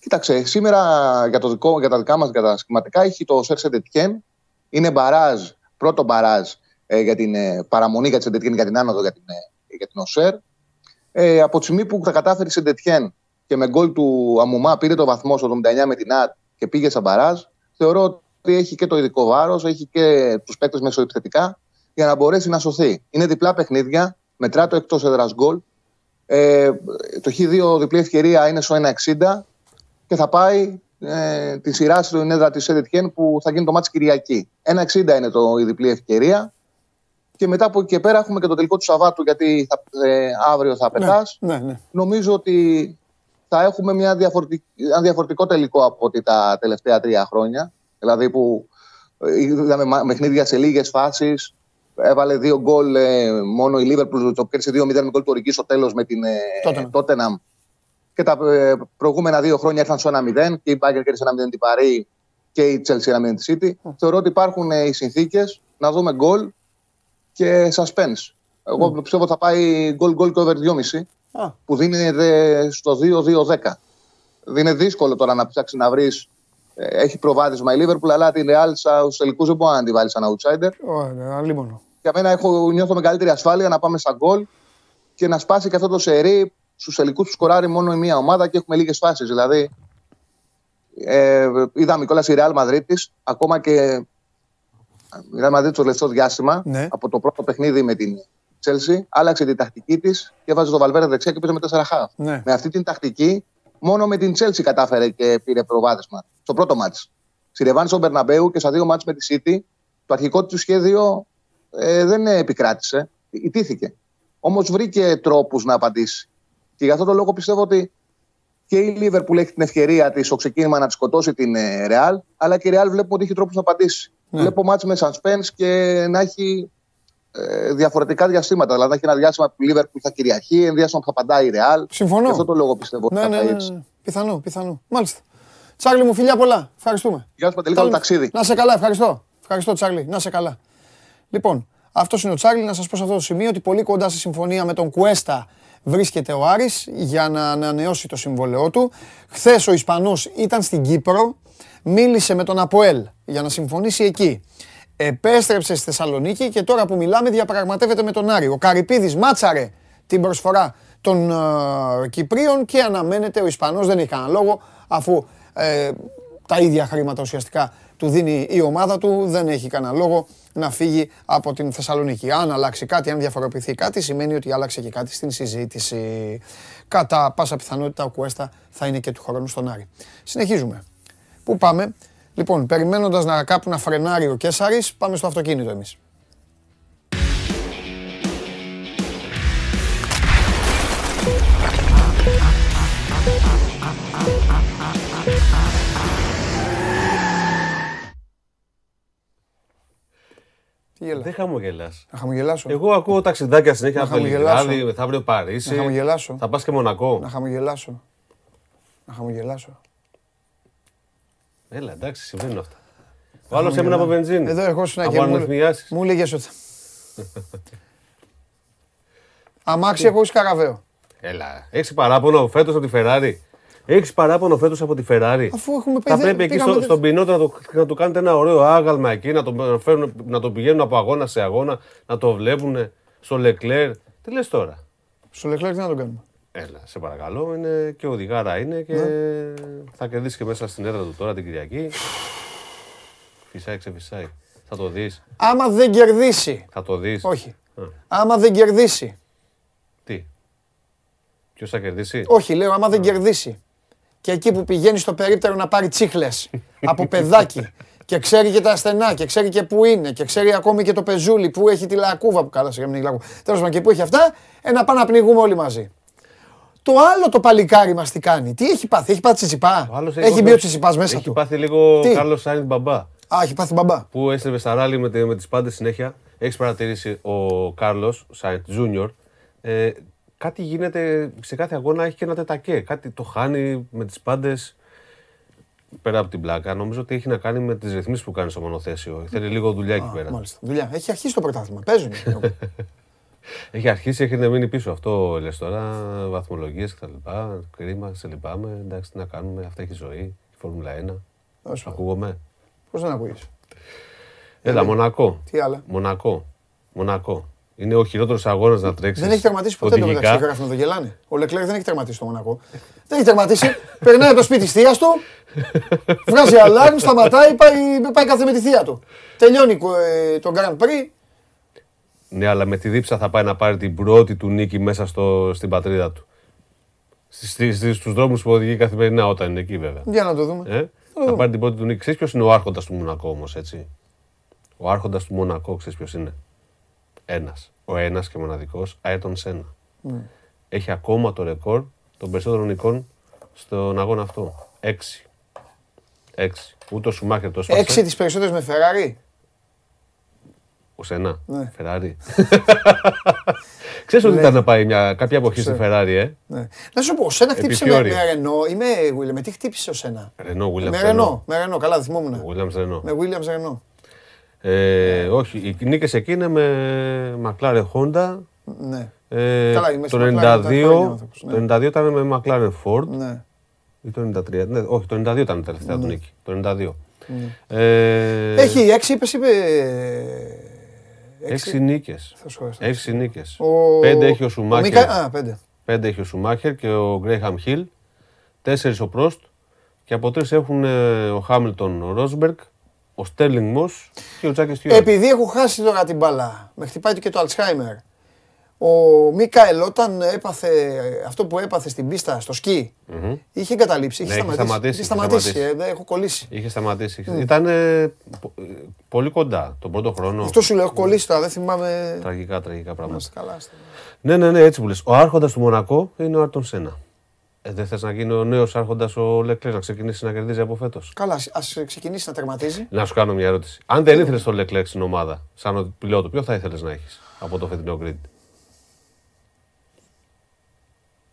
Κοίταξε, σήμερα για, το δικό, για τα δικά μας για τα σχηματικά έχει το Σερ Σεντετιέν. Είναι μπαράζ, πρώτο μπαράζ ε, για την ε, παραμονή για τη Σεντετιέν για την άνοδο για την, ε, για την ΟΣΕΡ. Ε, από τη στιγμή που τα κατάφερε η Σεντετιέν και με γκολ του Αμουμά πήρε το βαθμό στο 79 με την ΑΤ και πήγε σαν μπαράζ, θεωρώ ότι έχει και το ειδικό βάρος, έχει και τους παίκτες μεσοεπιθετικά για να μπορέσει να σωθεί. Είναι διπλά παιχνίδια, μετρά το εκτός έδρας γκολ. Ε, το Χ2 διπλή ευκαιρία είναι στο 1,60 και θα πάει ε, τη σειρά στην έδρα της Σεντετιέν που θα γίνει το μάτι Κυριακή. 1,60 είναι το, η διπλή ευκαιρία. Και μετά από εκεί και πέρα έχουμε και το τελικό του Σαββάτου, γιατί θα, ε, αύριο θα πετάς. Ναι, ναι. Νομίζω ότι θα έχουμε μια διαφορετική, ένα διαφορετικό τελικό από ότι τα τελευταία τρία χρόνια. Δηλαδή που ε, είδαμε μα- παιχνίδια σε λίγες φάσεις. Έβαλε δύο γκολ ε, μόνο η Λίβερπουλ, το κέρδισε 2-0 με γκολ του Ορική στο τέλος με την ε, Tottenham. Tottenham. Και τα ε, προηγούμενα δύο χρόνια ήρθαν στο 1-0 και η Bayern κέρδισε 1-0 την Παρή και η Chelsea 1-0 τη City. Θεωρώ ότι υπάρχουν ε, οι συνθήκες να δούμε γκολ και suspense. Εγώ πιστεύω ότι θα πάει γκολ γκολ και over 2,5 Α, που δίνεται στο 2-2-10. Δεν είναι δύσκολο τώρα να ψάξει να βρεις. Έχει προβάδισμα η Liverpool, αλλά την Real στου τελικού δεν μπορεί να τη βάλεις σαν outsider. ωραία, αλίμονο. Για μένα έχω, νιώθω μεγαλύτερη ασφάλεια να πάμε στα γκολ και να σπάσει και αυτό το σερί στους τελικού που σκοράρει μόνο η μία ομάδα και έχουμε λίγες φάσεις. Δηλαδή, ε, είδαμε κιόλας η Real Madrid της, ακόμα και η Real Madrid το τελευταίο διάστημα, Ναι. από το πρώτο παιχνίδι με την Chelsea, άλλαξε την τακτική της και έβαζε το Βαλβέρε δεξιά και πήρε με 4 χαφ. Ναι. Με αυτή την τακτική, μόνο με την Chelsea κατάφερε και πήρε προβάδισμα. Στο πρώτο μάτς. Στη Ρεβάνη στον Μπερναμπέου και στα δύο μάτς με τη City, το αρχικό του σχέδιο ε, δεν επικράτησε. Ιτήθηκε. Όμως βρήκε τρόπους να απαντήσει. Και γι' αυτό το λόγο πιστεύω ότι και η Λίβερπουλ έχει την ευκαιρία της στο ξεκίνημα να της σκοτώσει την ε, Real, αλλά και η Real βλέπουμε ότι έχει τρόπους να απαντήσει. Ναι. Βλέπω μάτς με suspense και να έχει ε, διαφορετικά διαστήματα. Δηλαδή, θα έχει ένα διάστημα που η Λίβερπουλ θα κυριαρχεί, ένα διάστημα που θα παντάει η Ρεάλ. Συμφωνώ. Γι' αυτό το λόγο πιστεύω. Ναι, ότι θα ναι, πάει ναι, έτσι. ναι. Πιθανό, πιθανό. Μάλιστα. Τσάρλι μου, φιλιά πολλά. Ευχαριστούμε. Γεια σου Παντελή, καλό Τα- ταξίδι. Να σε καλά, ευχαριστώ. Ευχαριστώ, Τσάρλι. Να σε καλά. Λοιπόν, αυτός είναι ο Τσάρλι. Να σας πω σε αυτό το σημείο ότι πολύ κοντά στη συμφωνία με τον Κουέστα βρίσκεται ο Άρης για να ανανεώσει το συμβόλαιό του. Χθες ο Ισπανός ήταν στην Κύπρο, μίλησε με τον Αποέλ για να συμφωνήσει εκεί. Επέστρεψε στη Θεσσαλονίκη και τώρα που μιλάμε διαπραγματεύεται με τον Άρη. Ο Καρυπίδης μάτσαρε την προσφορά των ε, Κυπρίων και αναμένεται ο Ισπανός, δεν έχει κανένα λόγο, αφού ε, τα ίδια χρήματα ουσιαστικά του δίνει η ομάδα του, δεν έχει κανένα λόγο να φύγει από την Θεσσαλονίκη. Αν αλλάξει κάτι, αν διαφοροποιηθεί κάτι, σημαίνει ότι άλλαξε και κάτι στην συζήτηση. Κατά πάσα πιθανότητα ο Κουέστα θα είναι και του χρόνου στον Άρη. Συνεχίζουμε. Πού πάμε; Λοιπόν, περιμένοντας να κάπου να φρενάρει ο Κέσαρης, πάμε στο αυτοκίνητο εμείς. Τι γελάς. Δεν χαμογελάς. Να χαμογελάσω. Εγώ ακούω ταξιδάκια συνέχεια Να από το χαμογελάσω. Λιγράδι, μεθαύριο Παρίσι. Να χαμογελάσω. Θα πας και Μονακό. Να χαμογελάσω. Να χαμογελάσω. Έλα, εντάξει, συμβαίνουν αυτά. Ο άλλος έμεινε από βενζίνη. Εδώ ερχόσουν από και μου, ανεθνιάσεις. μου έλεγες ότι... Αμάξι έχω σκαραβαίο. Έλα. Έχεις παράπονο φέτος από τη Ferrari; Έχεις παράπονο φέτος από τη Ferrari. Αφού έχουμε πεις... Θα δεν- πρέπει εκεί πήγαμε στο, δεν- στον πινότο να, το, να του κάνετε ένα ωραίο άγαλμα εκεί, να το, φέρουν, να το πηγαίνουν από αγώνα σε αγώνα, να το βλέπουν στο Leclerc. Τι λες τώρα; Στο Λεκλέρ τι να τον κάνουμε; Έλα, σε παρακαλώ, είναι και οδηγάρα είναι και Ναι. θα κερδίσεις και μέσα στην έδρα του τώρα την Κυριακή. Φυσάει, ξεφυσάει. Θα το δεις, Άμα δεν κερδίσει. θα το δεις. Όχι. Α. Άμα δεν κερδίσει. Τι; Ποιος θα κερδίσει; Όχι, λέω, άμα δεν κερδίσει. Και εκεί που πηγαίνει στο περίπτερο να πάρει τσίχλες από παιδάκι και ξέρει και τα ασθενά και ξέρει και πού είναι και ξέρει ακόμη και το πεζούλι που έχει τη λακκούβα που καλά σε γεμνή λακκούβα. Τέλος πάντων και που έχει αυτά, ε, να πάμε να πνιγούμε όλοι μαζί. Το άλλο το παλικάρι μας τι κάνει; Τι έχει πάθει, έχει πάθει τσιτσιπά; Ο άλλος Έχει μπει ο τσιτσιπάς μέσα Έχει του. πάθει λίγο Τι; Κάρλος Σάινς μπαμπά. Α, έχει πάθει μπαμπά. Που έστρεβε στα ράλι με, τε- με τις πάντες συνέχεια. Έχεις παρατηρήσει ο Κάρλος Σάινς Junior. Ε, κάτι γίνεται σε κάθε αγώνα, έχει και ένα τετακέ. Κάτι το χάνει με τις πάντες. Πέρα από την πλάκα, νομίζω ότι έχει να κάνει με τις ρυθμίσεις που κάνεις στο μονοθέσιο. Θέλει λίγο δουλειά εκεί πέρα. Μάλιστα. Δουλειά. Έχει αρχίσει το πρωτάθλημα. Παίζουν. Έχει αρχίσει, έχει μείνει πίσω. Αυτό λες τώρα, βαθμολογίες κτλ. Κρίμα, σε λυπάμαι. Εντάξει, τι να κάνουμε, αυτά έχει ζωή. Η Φόρμουλα 1. Τέλος πάντων. Ακούγομαι. Πώς δεν ακούγεις; Έλα, Μονακό. Τι άλλα; Μονακό. Μονακό. Είναι ο χειρότερος αγώνας να τρέξεις. Δεν έχει τερματίσει ποτέ το μεταξύ. Γράφουν εδώ γελάνε. Ο Λεκλέρ δεν έχει τερματίσει το Μονακό. Δεν έχει τερματίσει. Περνάει από το σπίτι τη θεία του, βγάζει αλάρμ, σταματάει, πάει, πάει κάθε με τη θεία του. Τελειώνει ε, το Grand Prix. Ναι, αλλά με τη δίψα θα πάει να πάρει την πρώτη του νίκη μέσα στο, στην πατρίδα του. Στους δρόμους που οδηγεί καθημερινά όταν είναι εκεί, βέβαια. Για να το δούμε. Ε; Θα πάρει την πρώτη του νίκη. Ξέρεις ποιος είναι ο άρχοντας του Μονακό όμως, έτσι; Ο άρχοντας του Μονακό, ξέρεις ποιος είναι; Ένας. Ο ένας και μοναδικός, Άιρτον Σένα. Έχει ακόμα το ρεκόρ των περισσότερων νικών στον αγώνα αυτό. Έξι. Έξι. Ούτε ο Σουμάχερ το έσπασε. Έξι τις περισσότερες με Ferrari. Ο Σένα. Ναι. Φεράρι. Ξέρεις ότι ήταν να πάει μια, κάποια εποχή στη Φεράρι, ε; Ναι. Να σου πω, ο Σένα χτύπησε με, Επιθεώρη. με Ρενό ή με Williams. Με τι χτύπησε ο Σένα; Ρενό, Williams Με Renault. Ρενό, με Ρενό, καλά θυμόμουν. Williams Renault. Με Williams Ρενό. Ε, όχι, οι νίκες εκεί είναι με McLaren Honda. Ναι. Ε, Καλά, είμαι το στη McLaren τα χρόνια 92, άνθρωπος, ναι. το 92 ήταν με McLaren Ford. ναι. Ή το 93. Ναι, όχι, το 92 ήταν η τελευταία του νίκη. Το 92. Ε, Έχει έξι, είπες, είπε. έξι νίκες. Θα σου άρεσε. Έξι νίκες. Ο- Πέντε έχει ο ο Σουμάχερ. Μίκα- Α, πέντε. Πέντε έχει ο Σουμάχερ και ο Γκρέιχαμ Χιλ. Τέσσερις ο Πρόστ. Και από τρεις έχουν ε, ο Χάμιλτον ο Ρόσμπεργκ, ο Στέρλινγκ Μος και ο Τζάκης Στιούαρτ. Επειδή έχω χάσει τώρα την μπάλα, με χτυπάει και το Αλτσχάιμερ. Ο Μίκαελ όταν έπαθε αυτό που έπαθε στην πίστα, στο σκι, είχε εγκαταλείψει, είχε Ναι, είχε σταματήσει. σταματήσει, Είχε είχε σταματήσει, σταματήσει. ε, δεν έχω κολλήσει. Είχε σταματήσει. Ήταν ε, πο- ε, πολύ κοντά τον πρώτο χρόνο. Αυτό σου λέω, έχω κολλήσει τώρα, δεν θυμάμαι. Τραγικά, τραγικά πράγματα. Είμαστε καλά. είστε. Ναι, ναι, ναι, έτσι που λες. Ο άρχοντας του Μονακό είναι ο Άρτον Σένα. Ε, δεν θες να γίνει ο νέος άρχοντας ο Λεκλέρ να ξεκινήσει να κερδίζει από φέτος; Καλά, ας ξεκινήσει να τερματίζει. Να σου κάνω μια ερώτηση. Αν δεν ήθελες τον Λεκλέρ στην ομάδα, σαν πιλότο, ποιο θα ήθελες να έχεις από το φετινό grid;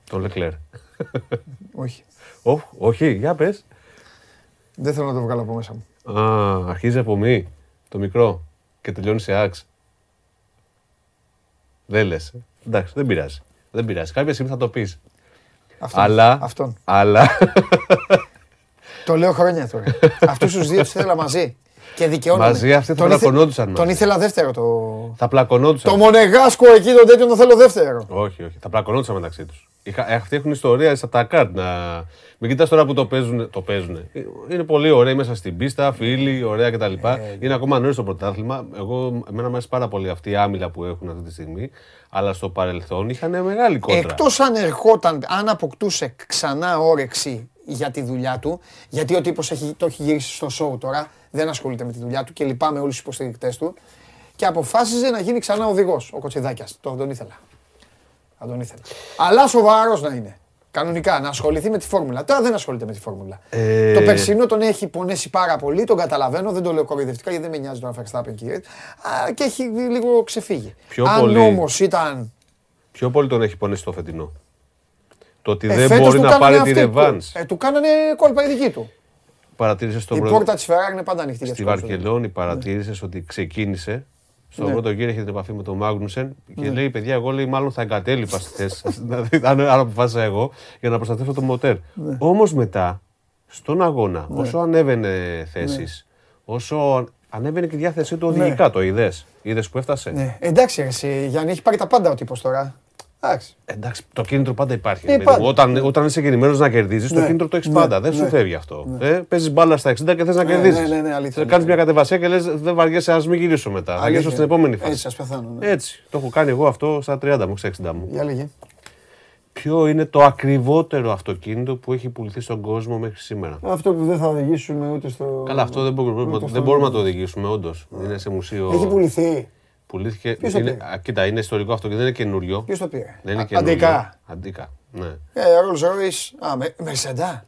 Τον Λεκλέρ. Όχι. όχι, για πες. Δεν θέλω να το βγάλω από μέσα μου. Α, αρχίζει από μη, το μικρό, και τελειώνει σε άξ. Δεν λες. Εντάξει, δεν πειράζει. Δεν πειράζει. Κάποια στιγμή θα το πεις. Αυτόν. Αλλά. Αυτόν. Αλλά. το λέω χρόνια τώρα. Αυτούς τους δύο τους ήθελα μαζί. Και δικαιώνομαι. Μαζί αυτοί θα πλακωνόντουσαν. Τον ήθελα δεύτερο. Το... Θα πλακωνόντουσαν. Το Μονεγάσκο εκεί τον τέτοιο τον θέλω δεύτερο. Όχι, όχι. Θα πλακωνόντουσαν μεταξύ τους. Αυτοί έχουν ιστορία στα τακάρτ. Να... Μην κοιτάς τώρα που το παίζουν. Το παίζουν. Είναι πολύ ωραίοι μέσα στην πίστα, φίλοι, ωραία κτλ. Ε, είναι ακόμα νωρίς στο πρωτάθλημα. Εγώ, εμένα μου αρέσει πάρα πολύ αυτή η άμυλα που έχουν αυτή τη στιγμή. Αλλά στο παρελθόν είχαν μεγάλη κόντρα. Εκτός αν ερχόταν, αν αποκτούσε ξανά όρεξη για τη δουλειά του, γιατί ο τύπος το έχει γυρίσει στο σοου τώρα, δεν ασχολείται με τη δουλειά του και λυπάμαι όλους τους υποστηρικτές του. Και αποφάσιζε να γίνει ξανά οδηγός ο Κοτσιδάκιας. Τον, τον ήθελα. Θα τον ήθελα. Αλλά σοβαρός να είναι. Κανονικά να ασχοληθεί με τη φόρμουλα. Τώρα δεν ασχολείται με τη φόρμουλα. Ε... Το περσινό τον έχει πονέσει πάρα πολύ, τον καταλαβαίνω, δεν το λέω κοροϊδευτικά γιατί δεν με νοιάζει τον Verstappen και, και έχει λίγο ξεφύγει. Πιο Αν πολύ... όμως ήταν. Πιο πολύ τον έχει πονέσει το φετινό. Το ότι ε, δεν μπορεί να πάρει τη ρεβάν. Ε, του κάνανε κόλπα η δική του. Παρατήρησες το Η πόρτα της Ferrari είναι πάντα ανοιχτή. Στη Βαρκελόνη παρατήρησες ότι ξεκίνησε στον ναι. πρώτο γύρο είχε την επαφή με τον Μάγνουσεν και ναι. λέει: Παιδιά, εγώ λέει, μάλλον θα εγκατέλειπα στη θέση σας. δηλαδή, αν, αποφάσισα εγώ για να προστατεύσω το μοτέρ. Ναι. Όμως μετά, στον αγώνα, ναι. όσο ανέβαινε θέσεις, ναι. όσο ανέβαινε και η διάθεσή του οδηγικά, το είδες. Είδες που έφτασε. Ναι. Εντάξει, εσύ, Γιάννη, έχει πάρει τα πάντα ο τύπος τώρα. Εντάξει. Εντάξει, το κίνητρο πάντα υπάρχει. Ε, πάντα. Όταν, ναι. όταν είσαι γεννημένο να κερδίζεις, ναι. το κίνητρο το έχεις ναι. πάντα. Δεν σου ναι. φεύγει αυτό. Ναι. Ε, Παίζεις μπάλα στα 60 και θες να ναι, κερδίσει. Ναι, ναι, ναι, Κάνεις μια κατεβασία και λες: Δεν βαριέσαι, ας μην γυρίσω μετά. Θα γυρίσω στην επόμενη φάση. Έτσι, πεθάνω. Ναι. Έτσι. Το έχω κάνει εγώ αυτό στα 30 μου, στα 60 μου. Για λέγε. Ποιο είναι το ακριβότερο αυτοκίνητο που έχει πουληθεί στον κόσμο μέχρι σήμερα; Αυτό που δεν θα οδηγήσουμε ούτε στο. Καλά, αυτό δεν μπορούμε, δεν μπορούμε να το οδηγήσουμε, όντως. Είναι σε μουσείο. Έχει πουληθεί. Πουλήθηκε. Είναι, α, κοίτα, είναι ιστορικό αυτό και δεν είναι καινούριο. Ποιος το πήρε; Δεν είναι καινούριο. Αντικά. Αντικά. Ναι. Ε, Rolls Royce. Α, με, Μερσεντά.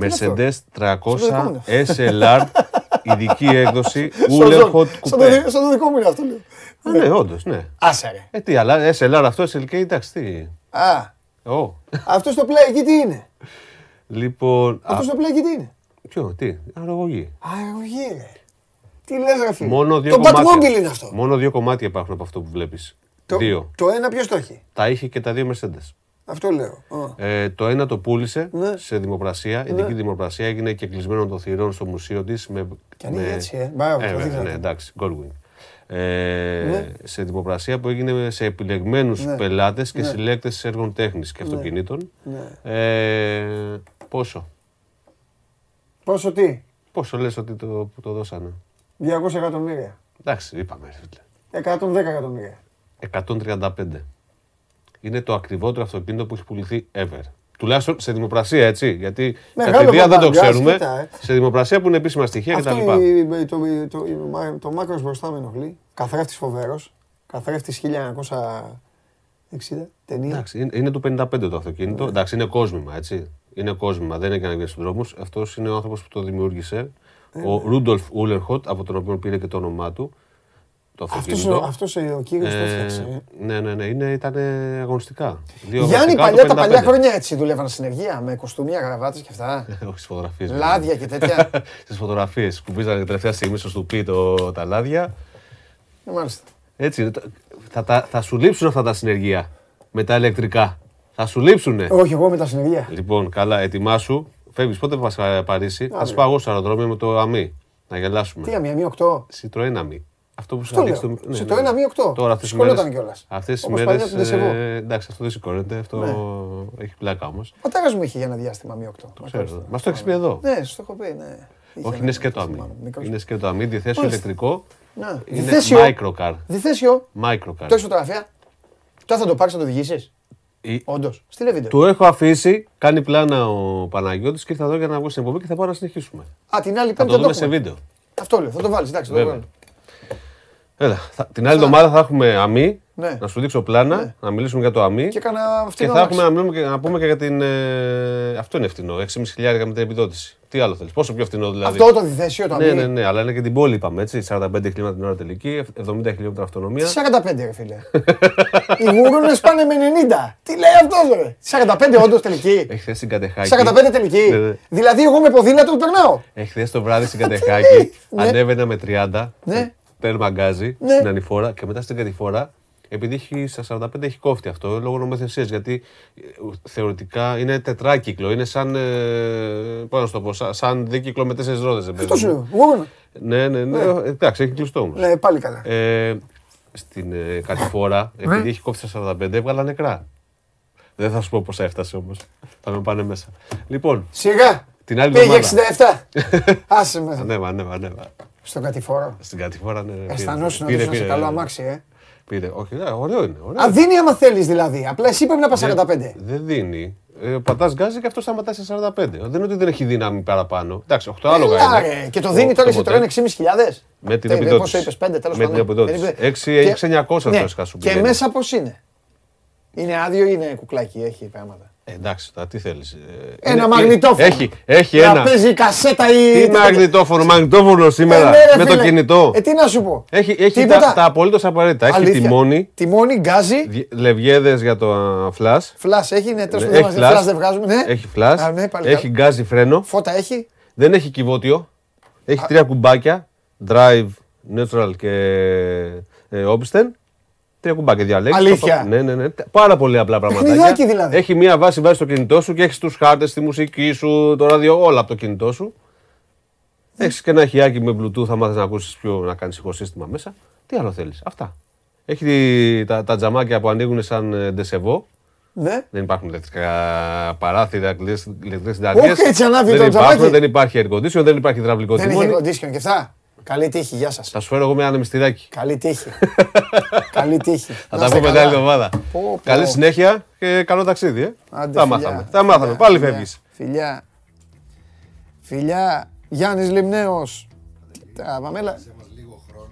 Mercedes 300 SLR, ειδική έκδοση, Uller Hot Coupe. Σαν το δικό μου είναι αυτό λέω. Ναι, όντως, ναι. Άσε ρε. Ε, τι, αλλά SLR αυτό, SLK, εντάξει, τι. Α. Oh. Αυτός στο play εκεί τι είναι; Λοιπόν. Αυτός στο play εκεί τι είναι; Ποιο, τι, αερογωγή. Αερογωγή, ρε. Τι λες ρε φίλε. Μόνο δύο το κομμάτια. είναι αυτό. Μόνο δύο κομμάτια υπάρχουν από αυτό που βλέπεις. Το, δύο. Το ένα ποιος το έχει; Τα είχε και τα δύο Mercedes. Αυτό λέω. Ε, το ένα το πούλησε ναι. σε δημοπρασία, ναι. ειδική δημοπρασία, έγινε και κλεισμένο των θηρών στο μουσείο της. Με, και ανοίγει έτσι, ε. Μπράβο, ε, το ναι, εντάξει, Goldwing. Ε, ναι. σε δημοπρασία που έγινε σε επιλεγμένους ναι. πελάτες και ναι. συλλέκτες έργων τέχνης και ναι. αυτοκινήτων. Ναι. Ε, πόσο; Πόσο τι; Πόσο λες ότι το, το δώσανε; 200 εκατομμύρια. Εντάξει, είπαμε. 110 εκατομμύρια. 135. Είναι το ακριβότερο αυτοκίνητο που έχει πουληθεί ever. Τουλάχιστον σε δημοπρασία, έτσι. Γιατί στα παιδιά δεν το ξέρουμε. Ε. Σε δημοπρασία που είναι επίσημα στοιχεία κτλ. Το, το, το, το μάκρος μπροστά με ενοχλεί. Καθρέφτης φοβερός. Καθρέφτης 1960 ταινία. Εντάξει, είναι το 55 το αυτοκίνητο. Ναι. Εντάξει, είναι κόσμημα, έτσι. Είναι κόσμημα, δεν έκανε βγει στου δρόμου. Αυτός είναι ο άνθρωπος που το δημιούργησε. Ο Ρούντολφ Ούλερχοτ, από τον οποίο πήρε και το όνομά του. Το αυτοκίνητο. Αυτός, ο κύριος το έφτιαξε. Ναι, ναι, ναι, είναι, ήταν αγωνιστικά. Γιάννη, παλιά, τα παλιά χρόνια έτσι δουλεύαν συνεργεία με κοστούμια, γραβάτες και αυτά. Όχι στις φωτογραφίες. Λάδια και τέτοια. στις φωτογραφίες. Κουμπίζανε τελευταία στιγμή στο στουπί το, τα λάδια. Ε, μάλιστα. Έτσι, θα, θα, θα σου λείψουν αυτά τα συνεργεία με τα ηλεκτρικά. Θα σου λείψουνε. Όχι, εγώ με τα συνεργεία. Λοιπόν, καλά, ετοιμάσου. Φεύγεις πότε πας Παρίσι; Θα σου πάω στο αεροδρόμιο με το αμύ. Να γελάσουμε. Τι αμύ, αμύ 8. Citroën αμύ. Αυτό που σου θα δείξει το. Ναι, σε το 1 μη 8. Τώρα αυτές τις μέρε. κιόλας. Αυτές τις μέρες. Ε, εντάξει, αυτό δεν σηκώνεται. Αυτό ναι. έχει πλάκα όμως. Ο πατέρα μου είχε για ένα διάστημα μη 8. Το ξέρω. Μα το έχεις πει εδώ. Ναι, σου το έχω πει, ναι. Όχι, είναι σκέτο αμύ. Είναι σκέτο αμύ, διθέσιο ηλεκτρικό. Ναι. Είναι microcar. Διθέσιο. Microcar. Το έχει φωτογραφία. Τώρα θα το πάρεις να το οδηγήσεις. Όντως. Στείλε βίντεο. Του έχω αφήσει, κάνει πλάνα ο Παναγιώτης και ήρθα εδώ για να βγω στην εκπομπή και θα πάω να συνεχίσουμε. Α, την άλλη πέμπτη. Θα το δούμε σε βίντεο. Αυτό λέω, θα το βάλεις. Εντάξει, το βάλω. Έλα, θα, την άλλη εβδομάδα θα έχουμε αμή Ναι. να σου δείξω πλάνα, να μιλήσουμε για το ΑΜΗ. Και έκανα Και φτηνό θα έχουμε αμάξι. να, μιλούμε και- να πούμε και για την. ε, αυτό είναι φτηνό, 6,5 χιλιάρικα με την επιδότηση. Τι άλλο θέλεις, πόσο πιο φτηνό δηλαδή; Αυτό το διθέσιο το Ναι, αμύ. ναι, ναι, αλλά είναι και την πόλη, είπαμε έτσι. 45 χιλιόμετρα την ώρα τελική, 70 χιλιόμετρα αυτονομία. 45 ρε φίλε. Οι γουρούνες πάνε με 90. Τι λέει αυτός ρε. 45 όντως τελική. Έχει χθες στην Κατεχάκη. 45 τελική. Ναι, ναι. Δηλαδή εγώ με ποδήλατο περνάω. Έχει χθες το βράδυ στην Κατεχάκη, Ναι. ανέβαινα με 30. Ναι. Τέρμα γκάζι Ναι. στην ανηφόρα και μετά στην κατηφόρα. Επειδή έχει, στα 45 έχει κόφτη αυτό λόγω νομοθεσίας. Γιατί ε, θεωρητικά είναι τετράκυκλο. Είναι σαν. Ε, πώς να σου το πω, σαν, σαν δίκυκλο με τέσσερις ρόδες. Αυτός σου λέω. Γουρούνα. Ναι, ναι, ναι. ε, Εντάξει, έχει κλειστό όμως. Ναι, πάλι καλά. Ε, στην ε, κατηφόρα, Ναι. επειδή έχει κόφτη στα 45, έβγαλα νεκρά. Δεν θα σου πω πώς έφτασε όμως. Θα με πάνε μέσα. Λοιπόν, Σιγά. την άλλη Πήγε εβδομάδα. 67. Άσε με. Ανέβα, ανέβα, ανέβα. Στον κατηφόρο. Στην κατηφόρα, ναι. ναι, πήρε. Αισθανόσουν Πήρε, ότι είσαι σε πήρε, καλό ναι. αμάξι, ε. Πήρε. Όχι, ναι, ωραίο είναι. Ωραίο. Α, δίνει άμα θέλεις δηλαδή. Απλά εσύ πρέπει να πας 45. Δεν δίνει. Ε, Πατάς γκάζι και αυτό σταματάει σε 45. Δεν είναι ότι δεν έχει δύναμη παραπάνω. Εντάξει, 8 άλογα Έλα, είναι. ρε. Και το δίνει τώρα εσύ τώρα είναι 6.500. Με την Τε- επιδότηση. Πόσο είπες, 5 τέλος Με την επιδότηση. Έξι- έξι εννιακόσια Ναι. βασικά σου Και πηγαίνει. μέσα πώς είναι; Είναι άδειο ή είναι κουκλάκι, έχει πράγματα; Ε, εντάξει, τώρα τι θέλεις. Ένα μαγνητόφωνο. Έχει, έχει Να ένα. παίζει κασέτα ή. Τι μαγνητόφωνο, μαγνητόφωνο σήμερα Ε, ναι, ρε, με το φίλε. κινητό. Ε, τι να σου πω. Έχει, έχει Τίποτα. τα, τα απολύτως απαραίτητα. Έχει Αλήθεια. τιμόνι, Τιμόνι, γκάζι. λευγέδες για το α, flash. Φλάς έχει, ναι, τέλος Ναι, πάντων, έχει φλάς flash. δεν βγάζουμε. Ναι. Έχει flash. Α, ναι, πάλι έχει καλά. γκάζι φρένο. Φώτα έχει. Δεν έχει κυβότιο. Έχει τρία κουμπάκια. Drive, neutral και ε, Opsten. Τρία κουμπάκια διαλέγεις. Αλήθεια; Το- Ναι, ναι, ναι. Πάρα πολύ απλά πραγματάκια. Παιχνιδάκι δηλαδή. Έχει μία βάση βάζει στο κινητό σου και έχεις τους χάρτες, τη μουσική σου, το ράδιο, όλα από το κινητό σου. Έχεις και ένα χιάκι με Bluetooth, θα μάθει να ακούσεις πιο να κάνεις ηχοσύστημα μέσα. Τι άλλο θέλεις. Αυτά. Έχει τα, τα τζαμάκια που ανοίγουν σαν ε, ντεσεβό. Ναι. Δεν υπάρχουν ηλεκτρικά παράθυρα, ηλεκτρικέ συνταγέ. Όχι, έτσι ανάβει δεν το υπάρχουν, τζαμάκι. δεν υπάρχει air condition, δεν υπάρχει υδραυλικό Δεν έχει τιμόνι. κοντίσιον και αυτά. Καλή τύχη, γεια σας. Θα σου φέρω εγώ με ένα ανεμιστηράκι. Καλή τύχη. Καλή τύχη. Θα Να τα είστε πούμε την καλά. άλλη εβδομάδα. Πω, πω. Καλή συνέχεια και καλό ταξίδι. Ε. Άντε, τα φιλιά. μάθαμε. Τα μάθαμε. Φιλιά, Πάλι φιλιά, φεύγεις. Φιλιά. Φιλιά. Γιάννης Λιμνέος. Τι τα Παμέλα.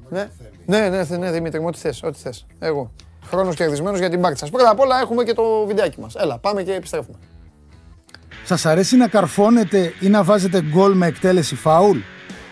Ναι, ναι, ναι, ναι, ναι, Δημήτρη μου, ό,τι θες, ό,τι θες. Εγώ. Χρόνος κερδισμένος για την πάρτι σας. Πρώτα απ' όλα έχουμε και το βιντεάκι μας. Έλα, πάμε και επιστρέφουμε. Σας αρέσει να καρφώνετε ή να βάζετε γκολ με εκτέλεση φάουλ;